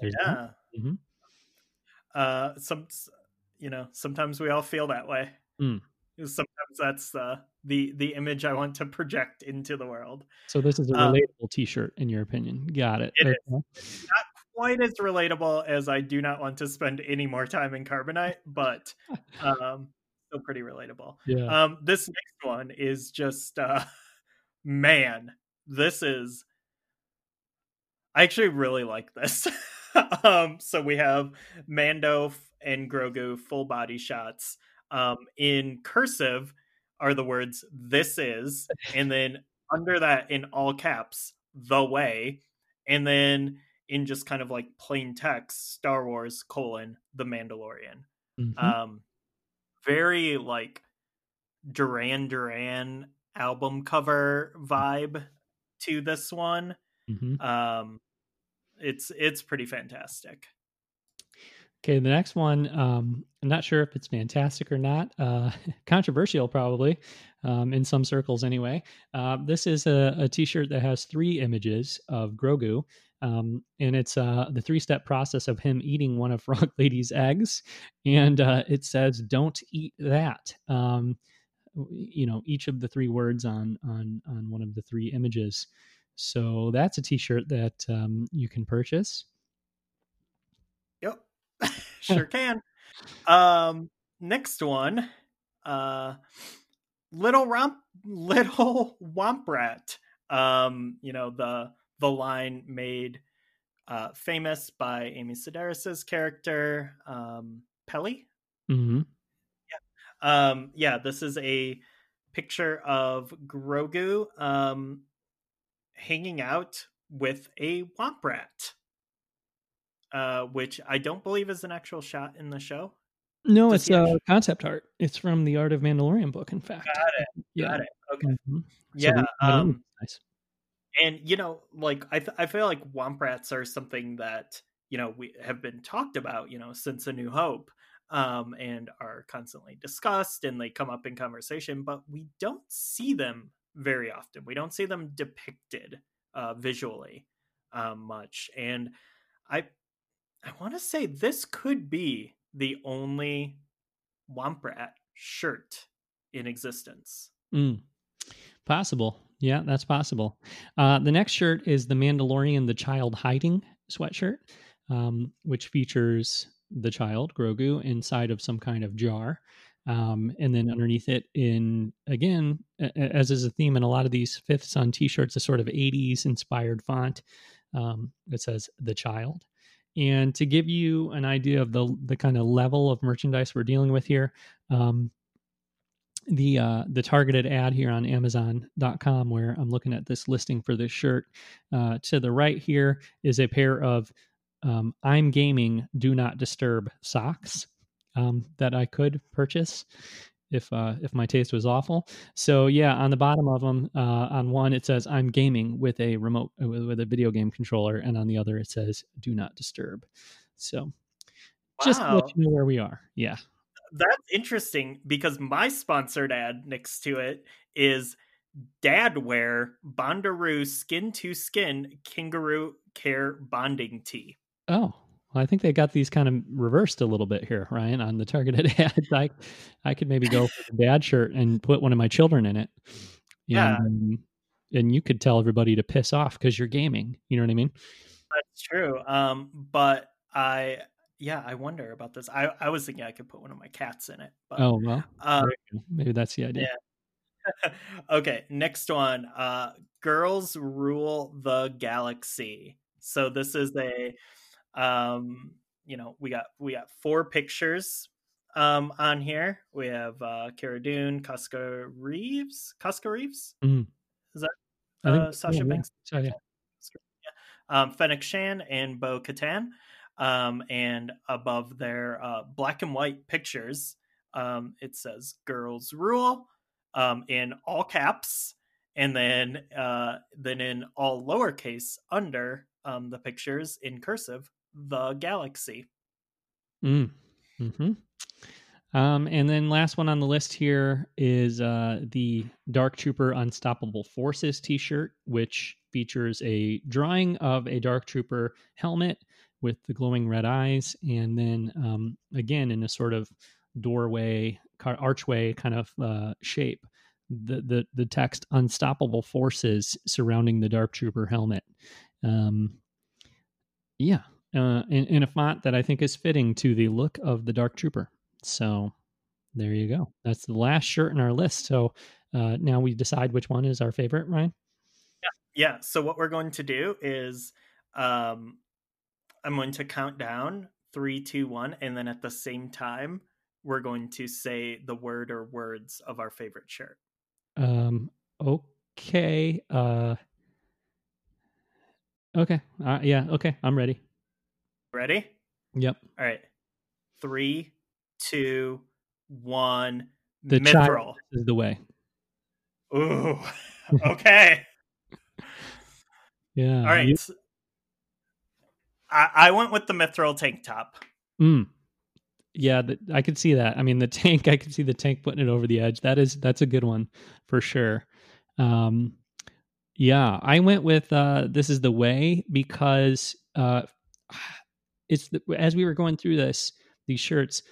there's that. yeah Mhm. uh some you know sometimes we all feel that way Mm. sometimes that's uh, the the image i want to project into the world So, this is a Um, relatable T-shirt, in your opinion. Got it. It is. Okay. not quite as relatable as i do not want to spend any more time in carbonite but um still pretty relatable Yeah. um this next one is just uh man this is i actually really like this um so we have mando and grogu full body shots um in cursive are the words this is and then under that in all caps the way and then in just kind of like plain text star wars colon the mandalorian Mhm. um very like duran duran album cover vibe to this one Mhm. um it's it's pretty fantastic Okay, the next one, um, I'm not sure if it's fantastic or not. Uh, controversial, probably, um, in some circles anyway. Uh, this is a, a t shirt that has three images of Grogu, um, and it's uh, the three step process of him eating one of Frog Lady's eggs. And uh, it says, Don't eat that. Um, you know, each of the three words on, on, on one of the three images. So that's a t shirt that um, you can purchase. yep sure can um next one uh little romp little womp rat um you know the the line made uh famous by amy sedaris's character um peli hmm um yeah this is a picture of grogu um hanging out with a womp rat, uh, which I don't believe is an actual shot in the show. No, Does it's a actually... concept art. It's from the Art of Mandalorian book, in fact. Got it. Yeah. Got it. Okay. Mm-hmm. Yeah. So um, nice. And you know, like I, th- I feel like womp rats are something that you know we have been talked about, you know, since A New Hope, um, and are constantly discussed, and they come up in conversation, but we don't see them very often. We don't see them depicted uh, visually um, much, and I I want to say this could be the only Womp Rat shirt in existence. Mm. Possible. Yeah, that's possible. Uh, the next shirt is the Mandalorian The Child Hiding sweatshirt, um, which features the child, Grogu, inside of some kind of jar. Um, and then underneath it, in again, as is a theme in a lot of these Fifth Sun t shirts, a sort of 80s inspired font um, that says the child. And to give you an idea of the the kind of level of merchandise we're dealing with here, um, the uh, the targeted ad here on Amazon.com, where I'm looking at this listing for this shirt. Uh, to the right here is a pair of um, I'm gaming do not disturb socks um, that I could purchase if uh, if my taste was awful. So yeah, on the bottom of them, uh, on one it says "I'm gaming with a remote uh, with, with, a video game controller," and on the other it says "Do not disturb." So wow. just let you know where we are. Yeah, that's interesting because my sponsored ad next to it is Dad Wear Bondaroo Skin to Skin Kangaroo Care Bonding Tee. Oh, well, I think they got these kind of reversed a little bit here, Ryan, on the targeted ads. I, I could maybe go for the dad shirt and put one of my children in it. Yeah. And, and you could tell everybody to piss off because you're gaming. You know what I mean? That's true. Um, but I, yeah, I wonder about this. I, I was thinking I could put one of my cats in it. But, oh, well, um, maybe that's the idea. Yeah. okay, next one. Uh, Girls Rule the Galaxy. So this is a um, you know, we got we got four pictures um, on here. We have uh, Cara Dune, Koska Reeves, Koska Reeves. Mm-hmm. Is that uh, Sasha yeah, Banks? Yeah. yeah. Um, Fennec Shand and Bo Katan. Um, and above their uh, black and white pictures, um, it says "Girls Rule" um, in all caps, and then uh, then in all lowercase under um, the pictures in cursive, the galaxy. Mm. Hmm. And then last one on the list here is uh, the Dark Trooper Unstoppable Forces T-shirt, which features a drawing of a Dark Trooper helmet with the glowing red eyes, and then um, again in a sort of doorway, archway kind of uh, shape, the the the text "Unstoppable Forces" surrounding the Dark Trooper helmet. Um, yeah, uh, in, a font that I think is fitting to the look of the Dark Trooper. So there you go. That's the last shirt in our list. So uh, now we decide which one is our favorite, Ryan. Yeah. Yeah. So what we're going to do is um, I'm going to count down three, two, one, and then at the same time we're going to say the word or words of our favorite shirt. Um. Okay. Uh. Okay. Uh, yeah. Okay. I'm ready. Ready? Yep. All right. Three, two, one. The mythrol is the way. Ooh. Okay. yeah. All right. You... I, I went with the mythrol tank top. Mm. Yeah, the, I could see that. I mean, the tank. I could see the tank putting it over the edge. That is that's a good one for sure. Um, yeah, I went with uh, this is the way because uh, it's the, as we were going through this these shirts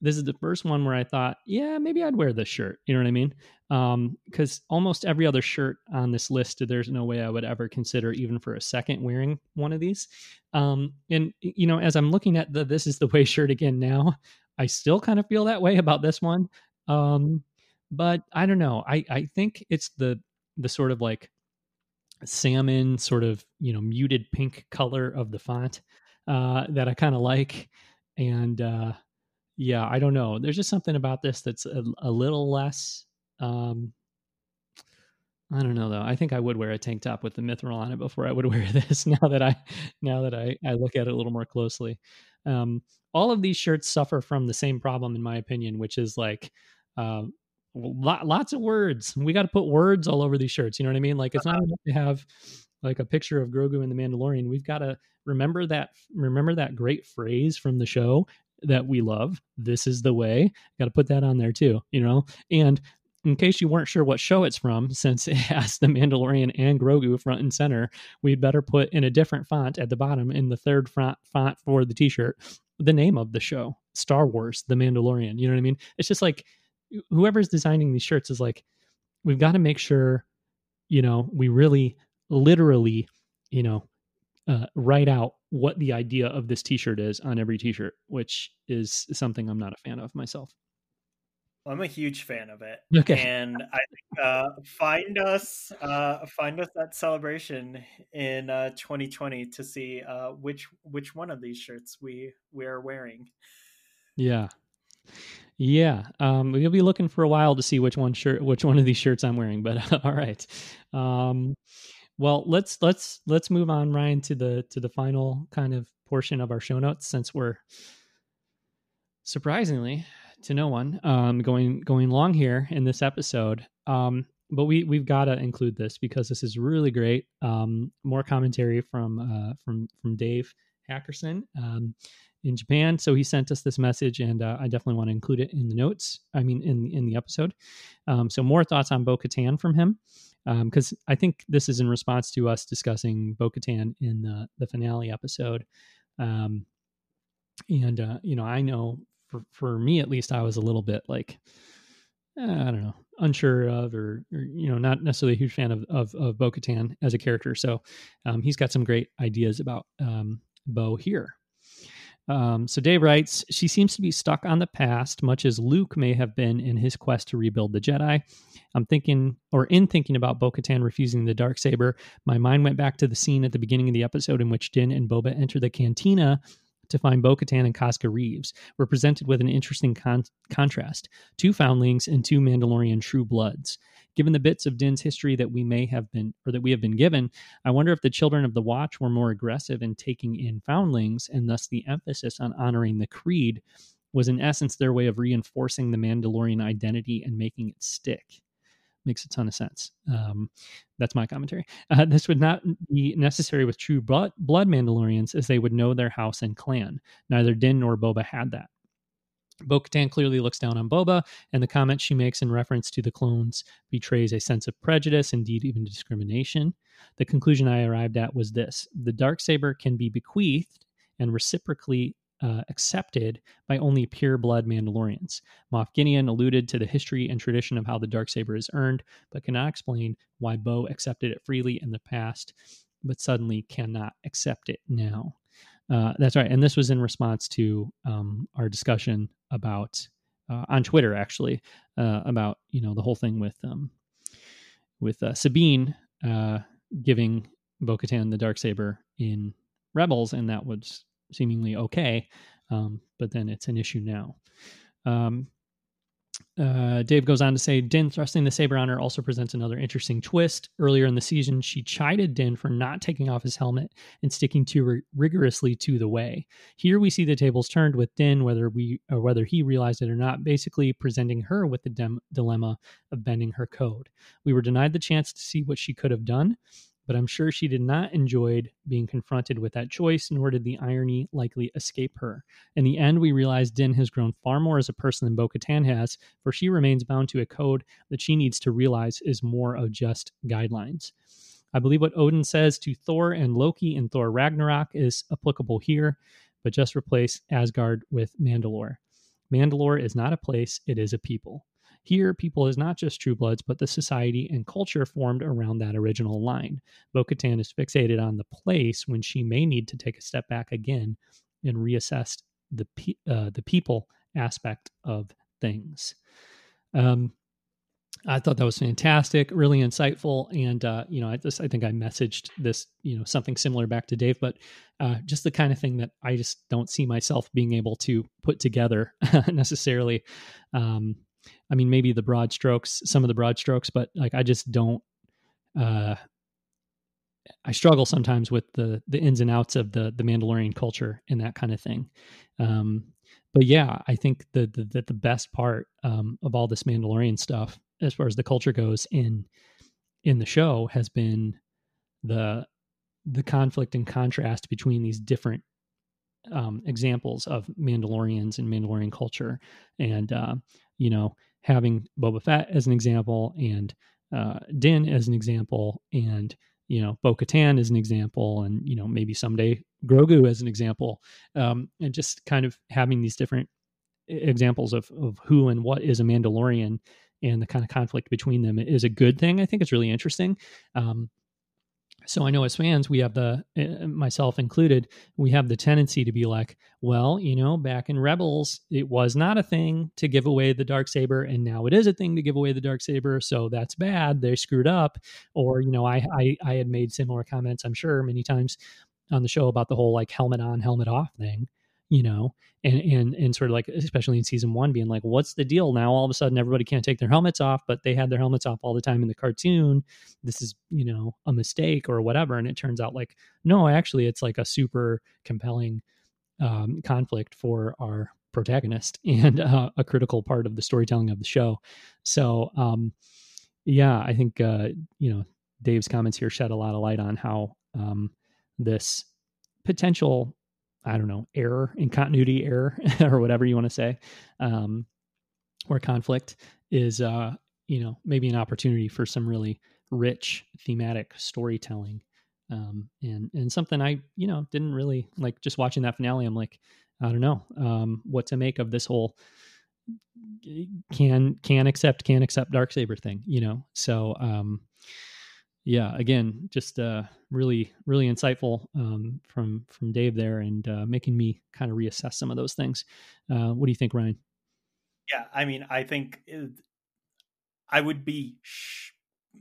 this is the first one where i thought yeah maybe i'd wear this shirt you know what i mean because um, almost every other shirt on this list there's no way i would ever consider even for a second wearing one of these um, and you know as i'm looking at the this is the way shirt again now i still kind of feel that way about this one um, but i don't know i i think it's the the sort of like salmon sort of you know muted pink color of the font uh, that I kind of like. And uh, yeah, I don't know. There's just something about this that's a, a little less, um, I don't know though. I think I would wear a tank top with the mythrol on it before I would wear this. Now that I now that I I look at it a little more closely, um, all of these shirts suffer from the same problem, in my opinion, which is like uh, lots of words. We got to put words all over these shirts. You know what I mean? Like it's not enough to have like a picture of Grogu and the Mandalorian. We've got to remember that remember that great phrase from the show that we love. This is the way. Got to put that on there too, you know? And in case you weren't sure what show it's from, since it has the Mandalorian and Grogu front and center, we'd better put in a different font at the bottom in the third font, font for the t shirt the name of the show Star Wars, The Mandalorian. You know what I mean? It's just like whoever's designing these shirts is like, we've got to make sure, you know, we really literally, you know, uh, write out what the idea of this t shirt is on every t shirt, which is something I'm not a fan of myself. I'm a huge fan of it. Okay. And I think uh, find us uh, find us at celebration in uh, 2020 to see uh, which which one of these shirts we we are wearing. Yeah. Yeah, um, we'll be looking for a while to see which one shirt, which one of these shirts I'm wearing. But all right, um, well let's let's let's move on, Ryan, to the to the final kind of portion of our show notes since we're surprisingly to no one um, going going long here in this episode. Um, but we we've got to include this because this is really great. Um, more commentary from uh, from from Dave Hackerson um, in Japan. So he sent us this message, and uh, I definitely want to include it in the notes. I mean, in in the episode. Um, so more thoughts on Bo Katan from him because um, I think this is in response to us discussing Bo Katan in the the finale episode. Um, and uh, you know, I know for for me at least, I was a little bit like eh, I don't know, unsure of, or, or, you know, not necessarily a huge fan of of, of Bo Katan as a character. So um, he's got some great ideas about um, Bo here. Um, so Dave writes, she seems to be stuck on the past, much as Luke may have been in his quest to rebuild the Jedi. I'm thinking, or in thinking about Bo Katan refusing the dark saber, my mind went back to the scene at the beginning of the episode in which Din and Boba enter the cantina to find Bo Katan and Koska Reeves were presented with an interesting con- contrast two foundlings and two Mandalorian true bloods. Given the bits of Din's history that we may have been, or that we have been given, I wonder if the children of the Watch were more aggressive in taking in foundlings, and thus the emphasis on honoring the creed was in essence their way of reinforcing the Mandalorian identity and making it stick makes a ton of sense. Um, that's my commentary. Uh, this would not be necessary with true blood, blood Mandalorians, as they would know their house and clan. Neither Din nor Boba had that. Bo Katan clearly looks down on Boba, and the comment she makes in reference to the clones betrays a sense of prejudice, indeed, even discrimination. The conclusion I arrived at was this the dark saber can be bequeathed and reciprocally uh, accepted by only pure blood Mandalorians. Moff Gideon alluded to the history and tradition of how the dark saber is earned, but cannot explain why Bo accepted it freely in the past, but suddenly cannot accept it now. Uh, that's right, and this was in response to um, our discussion about uh, on Twitter, actually, uh, about you know the whole thing with um, with uh, Sabine giving Bo-Katan the dark saber in Rebels, and that was seemingly okay, um, but then it's an issue now. Um, uh, Dave goes on to say Din thrusting the saber on her also presents another interesting twist. Earlier in the season, she chided Din for not taking off his helmet and sticking to rigorously to the way. Here we see the tables turned with Din, whether we or whether he realized it or not, basically presenting her with the dem- dilemma of bending her code. We were denied the chance to see what she could have done, but I'm sure she did not enjoy being confronted with that choice, nor did the irony likely escape her. In the end, we realize Din has grown far more as a person than Bo Katan has, for she remains bound to a code that she needs to realize is more of just guidelines. I believe what Odin says to Thor and Loki in Thor Ragnarok is applicable here, but just replace Asgard with Mandalore. Mandalore is not a place, it is a people. Here, people is not just True Bloods, but the society and culture formed around that original line. Bo Katan is fixated on the place when she may need to take a step back again and reassess the, uh, the people aspect of things. Um, I thought that was fantastic, really insightful, and uh, you know, I just I think I messaged this, you know, something similar back to Dave, but uh, just the kind of thing that I just don't see myself being able to put together necessarily. Um, I mean, maybe the broad strokes, some of the broad strokes, but like I just don't uh, I struggle sometimes with the the ins and outs of the the Mandalorian culture and that kind of thing. Um, but yeah, I think the the the best part um, of all this Mandalorian stuff, as far as the culture goes in in the show, has been the the conflict and contrast between these different um, examples of Mandalorians and Mandalorian culture, and uh, you know having Boba Fett as an example, and uh, Din as an example, and you know Bo Katan as an example, and you know maybe someday Grogu as an example, um, and just kind of having these different examples of of who and what is a Mandalorian and the kind of conflict between them is a good thing. I think it's really interesting. Um, so I know as fans, we have the uh, myself included, we have the tendency to be like, well, you know, back in Rebels, it was not a thing to give away the dark saber, and now it is a thing to give away the dark saber. So that's bad. They screwed up. Or you know, I I, I had made similar comments, I'm sure, many times on the show about the whole like helmet on, helmet off thing you know, and and and sort of like especially in season one, being like, what's the deal now? All of a sudden, everybody can't take their helmets off, but they had their helmets off all the time in the cartoon. This is you know a mistake or whatever, and it turns out like no, actually, it's like a super compelling um, conflict for our protagonist and uh, a critical part of the storytelling of the show. So, um, yeah, I think uh, you know Dave's comments here shed a lot of light on how um, this potential I don't know, error in continuity error or whatever you want to say, um, or conflict is, uh, you know, maybe an opportunity for some really rich thematic storytelling. Um, and, and something I, you know, didn't really like just watching that finale. I'm like, I don't know, um, what to make of this whole can, can accept, can accept dark saber thing, you know? So, um, yeah, again, just uh, really, really insightful um, from from Dave there, and uh, making me kind of reassess some of those things. Uh, what do you think, Ryan? Yeah, I mean, I think it, I would be. Sh-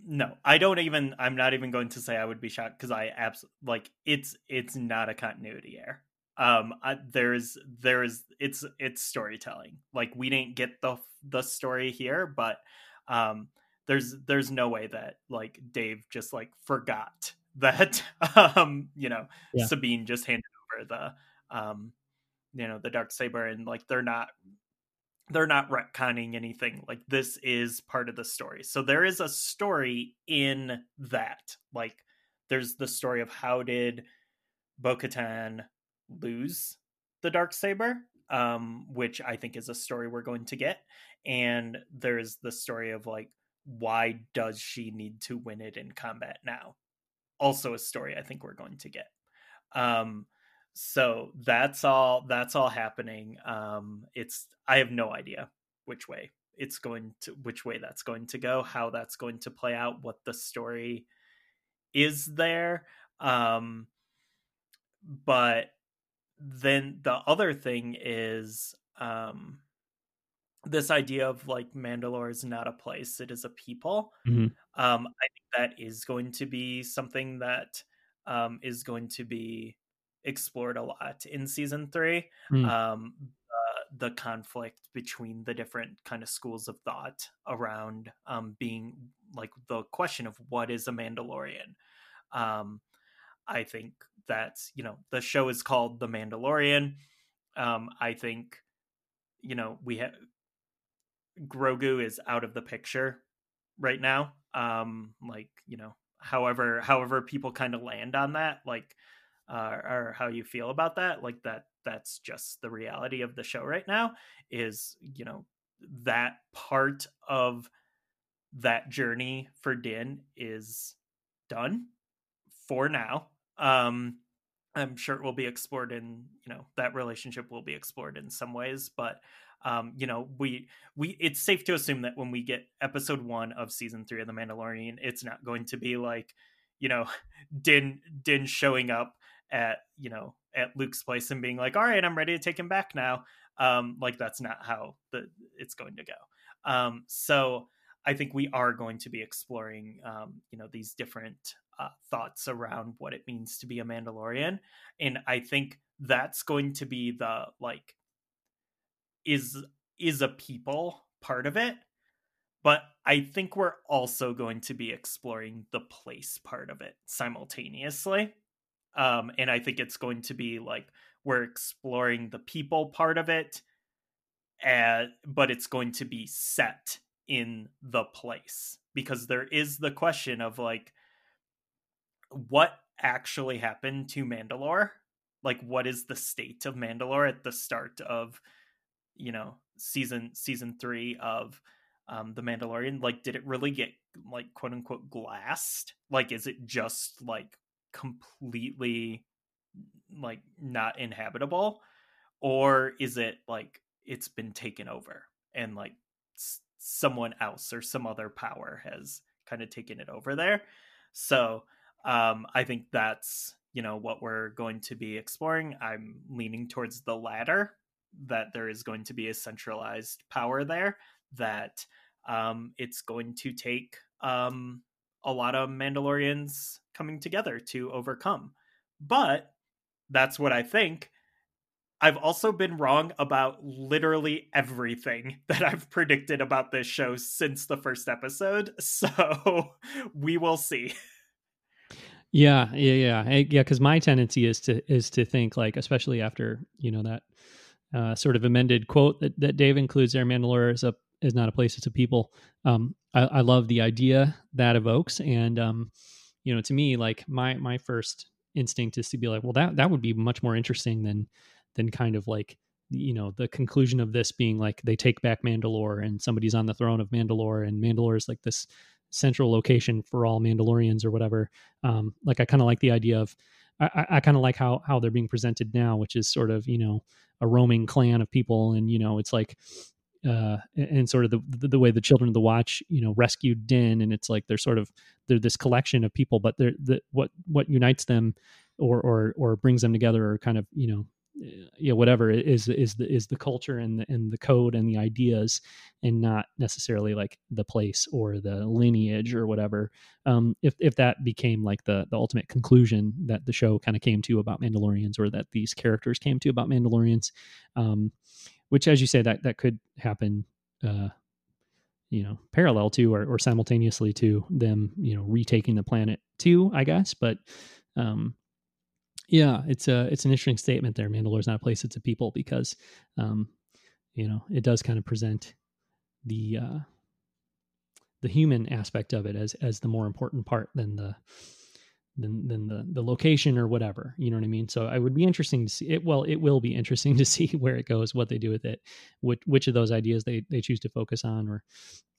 no, I don't even. I'm not even going to say I would be shocked because I absolutely like it's. It's not a continuity error. Um, there's there's it's it's storytelling. Like we didn't get the the story here, but um there's there's no way that like Dave just like forgot that um you know yeah. Sabine just handed over the um you know the dark saber and like they're not they're not retconning anything. Like this is part of the story. So there is a story in that. Like there's the story of how did bo-katan lose the dark saber um which i think is a story we're going to get. And there's the story of like why does she need to win it in combat now? Also a story I think we're going to get. Um so that's all that's all happening. Um it's I have no idea which way it's going to which way that's going to go, how that's going to play out, what the story is there. Um but then the other thing is um this idea of like Mandalore is not a place; it is a people. Mm-hmm. Um, I think that is going to be something that um, is going to be explored a lot in season three. Mm. Um, the conflict between the different kind of schools of thought around um, being like the question of what is a Mandalorian. Um, I think that's you know the show is called The Mandalorian. Um, I think you know we have Grogu is out of the picture right now. Um, like you know, however, however people kind of land on that, like, uh, or how you feel about that, like that, that's just the reality of the show right now. Is you know that part of that journey for Din is done for now. Um, I'm sure it will be explored in you know that relationship will be explored in some ways, but um, you know, we we it's safe to assume that when we get episode one of season three of The Mandalorian, it's not going to be like, you know, Din Din showing up at you know at Luke's place and being like, all right, I'm ready to take him back now. Um, like that's not how the it's going to go. Um, so I think we are going to be exploring, um, you know, these different uh, thoughts around what it means to be a Mandalorian, and I think that's going to be the like is is a people part of it but I think we're also going to be exploring the place part of it simultaneously. Um, and I think it's going to be like we're exploring the people part of it, and, but it's going to be set in the place because there is the question of like what actually happened to Mandalore? Like what is the state of Mandalore at the start of you know season season 3 of um the Mandalorian? Like did it really get like quote unquote glassed? Like is it just like completely like not inhabitable or is it like it's been taken over and like someone else or some other power has kind of taken it over there. So um, I think that's you know what we're going to be exploring. I'm leaning towards the latter that there is going to be a centralized power there that um, it's going to take um, a lot of Mandalorians coming together to overcome. But that's what I think. I've also been wrong about literally everything that I've predicted about this show since the first episode. So we will see. Yeah, yeah, yeah, yeah. Because my tendency is to is to think like, especially after you know that uh, sort of amended quote that, that Dave includes there, Mandalore is a is not a place, it's a people. Um, I, I love the idea that evokes, and um, you know, to me, like my my first instinct is to be like, well, that that would be much more interesting than than kind of like you know the conclusion of this being like they take back Mandalore and somebody's on the throne of Mandalore and Mandalore is like this central location for all Mandalorians or whatever. Um, like I kind of like the idea of I, I kind of like how how they're being presented now, which is sort of you know a roaming clan of people, and you know it's like uh, and sort of the, the, way the children of the watch you know rescued din and it's like they're sort of they're this collection of people but they're the, what what unites them or or or brings them together or kind of you know you know whatever is is the is the culture and the and the code and the ideas and not necessarily like the place or the lineage or whatever. Um if if that became like the the ultimate conclusion that the show kind of came to about mandalorians or that these characters came to about mandalorians um which as you say that that could happen uh you know parallel to or, or simultaneously to them you know retaking the planet too i guess but um yeah, it's a it's an interesting statement there. Mandalore is not a place; it's a people because, um, you know, it does kind of present the uh, the human aspect of it as as the more important part than the than than the the location or whatever. You know what I mean? So I would be interesting to see it. Well, it will be interesting to see where it goes, what they do with it, which which of those ideas they they choose to focus on, or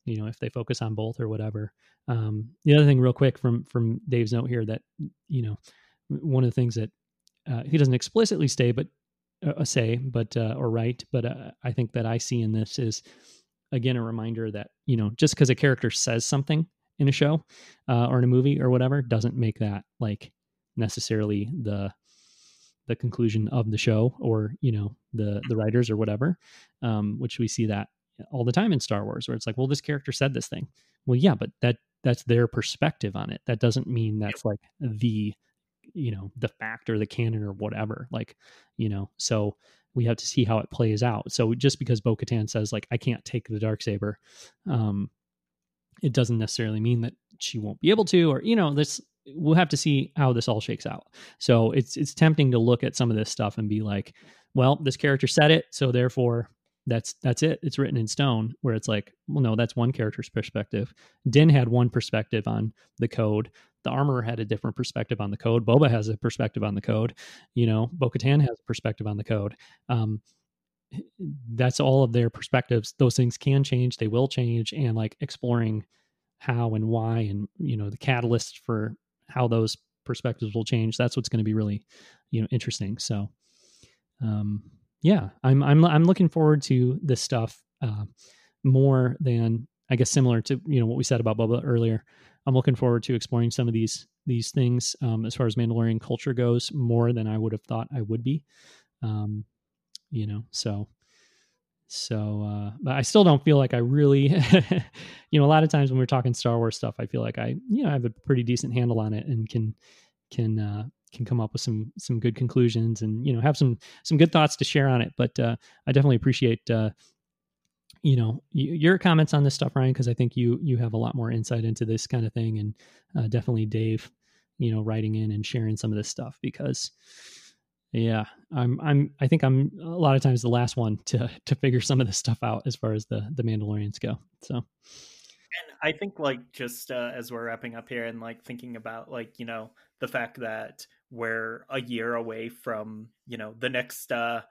you know if they focus on both or whatever. Um, the other thing, real quick, from from Dave's note here, that you know one of the things that uh, he doesn't explicitly say, but uh, say, but uh, or write, but uh, I think that I see in this is again a reminder that you know just because a character says something in a show uh, or in a movie or whatever doesn't make that like necessarily the the conclusion of the show or you know the the writers or whatever um, which we see that all the time in star wars where it's like well this character said this thing. Well yeah but that that's their perspective on it. That doesn't mean that's like the you know the fact or the canon or whatever like you know so we have to see how it plays out. So just because bo-katan says like i can't take the dark saber um it doesn't necessarily mean that she won't be able to or you know this we'll have to see how this all shakes out. So it's it's tempting to look at some of this stuff and be like well this character said it so therefore that's that's it. It's written in stone where it's like well no that's one character's perspective. Din had one perspective on the code the armorer had a different perspective on the code. Boba has a perspective on the code you know bo-katan has a perspective on the code. Um, that's all of their perspectives. Those things can change they will change and like exploring how and why and you know the catalyst for how those perspectives will change that's what's going to be really you know interesting. So um yeah, I'm I'm I'm looking forward to this stuff uh, more than I guess similar to you know what we said about Boba earlier. I'm looking forward to exploring some of these these things um, as far as Mandalorian culture goes more than I would have thought I would be. Um, you know, so so uh, but I still don't feel like I really, you know, a lot of times when we're talking Star Wars stuff, I feel like I you know I have a pretty decent handle on it and can can uh, can come up with some some good conclusions and you know have some some good thoughts to share on it. But uh, I definitely appreciate uh, you know your comments on this stuff ryan because i think you you have a lot more insight into this kind of thing and uh, definitely dave you know writing in and sharing some of this stuff because yeah i'm i'm i think i'm a lot of times the last one to to figure some of this stuff out as far as the the mandalorians go so. And i think like just uh, as we're wrapping up here and like thinking about like you know the fact that we're a year away from you know the next uh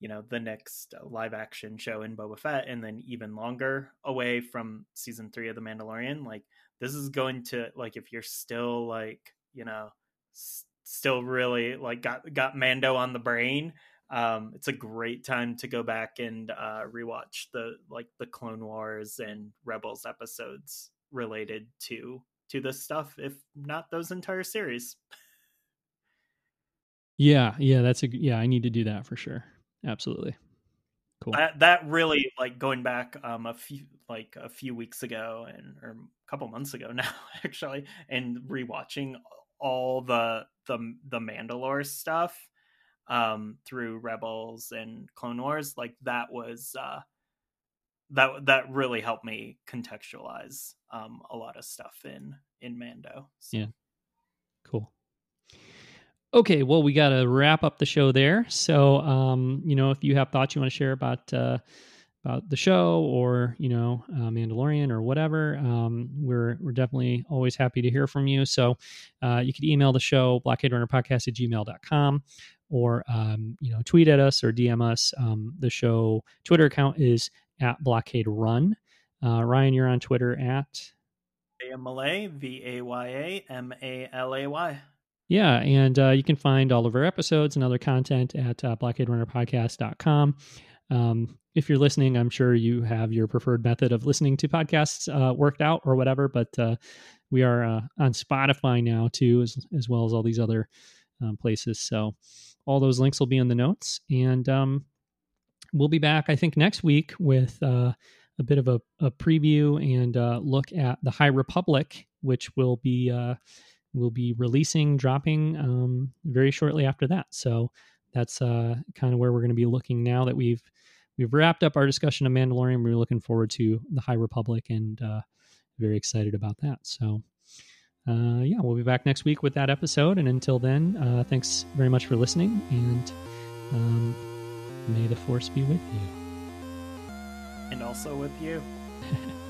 you know the next live action show in Boba Fett, and then even longer away from season three of The Mandalorian. Like this is going to like if you're still like you know s- still really like got got Mando on the brain. Um, it's a great time to go back and uh, rewatch the like the Clone Wars and Rebels episodes related to to this stuff, if not those entire series. Yeah, yeah, that's a yeah. I need to do that for sure absolutely. Cool. That, that really like going back um a few like a few weeks ago and or a couple months ago now actually and rewatching all the the the mandalore stuff um through rebels and clone wars like that was uh that that really helped me contextualize um a lot of stuff in in mando so. yeah. Cool Okay, well, we got to wrap up the show there. So, um, you know, if you have thoughts you want to share about uh, about the show or you know uh, Mandalorian or whatever, um, we're we're definitely always happy to hear from you. So, uh, you can email the show blockaderunnerpodcast at gmail.com or um, you know tweet at us or DM us. Um, the show Twitter account is at Blockade Run. Uh, Ryan, you're on Twitter at A M L A V A Y A M A L A Y. Yeah, and uh, you can find all of our episodes and other content at uh, blockaderunnerpodcast.com. Um, if you're listening, I'm sure you have your preferred method of listening to podcasts uh, worked out or whatever, but uh, we are uh, on Spotify now too, as, as well as all these other um, places. So all those links will be in the notes. And um, we'll be back, I think, next week with uh, a bit of a, a preview and uh, look at the High Republic, which will be will be releasing, dropping um, very shortly after that. So that's uh, kind of where we're going to be looking now that we've we've wrapped up our discussion of Mandalorian. We're looking forward to the High Republic and uh, very excited about that. So. Uh, yeah, we'll be back next week with that episode. And until then, uh, thanks very much for listening, and um, may the force be with you. And also with you.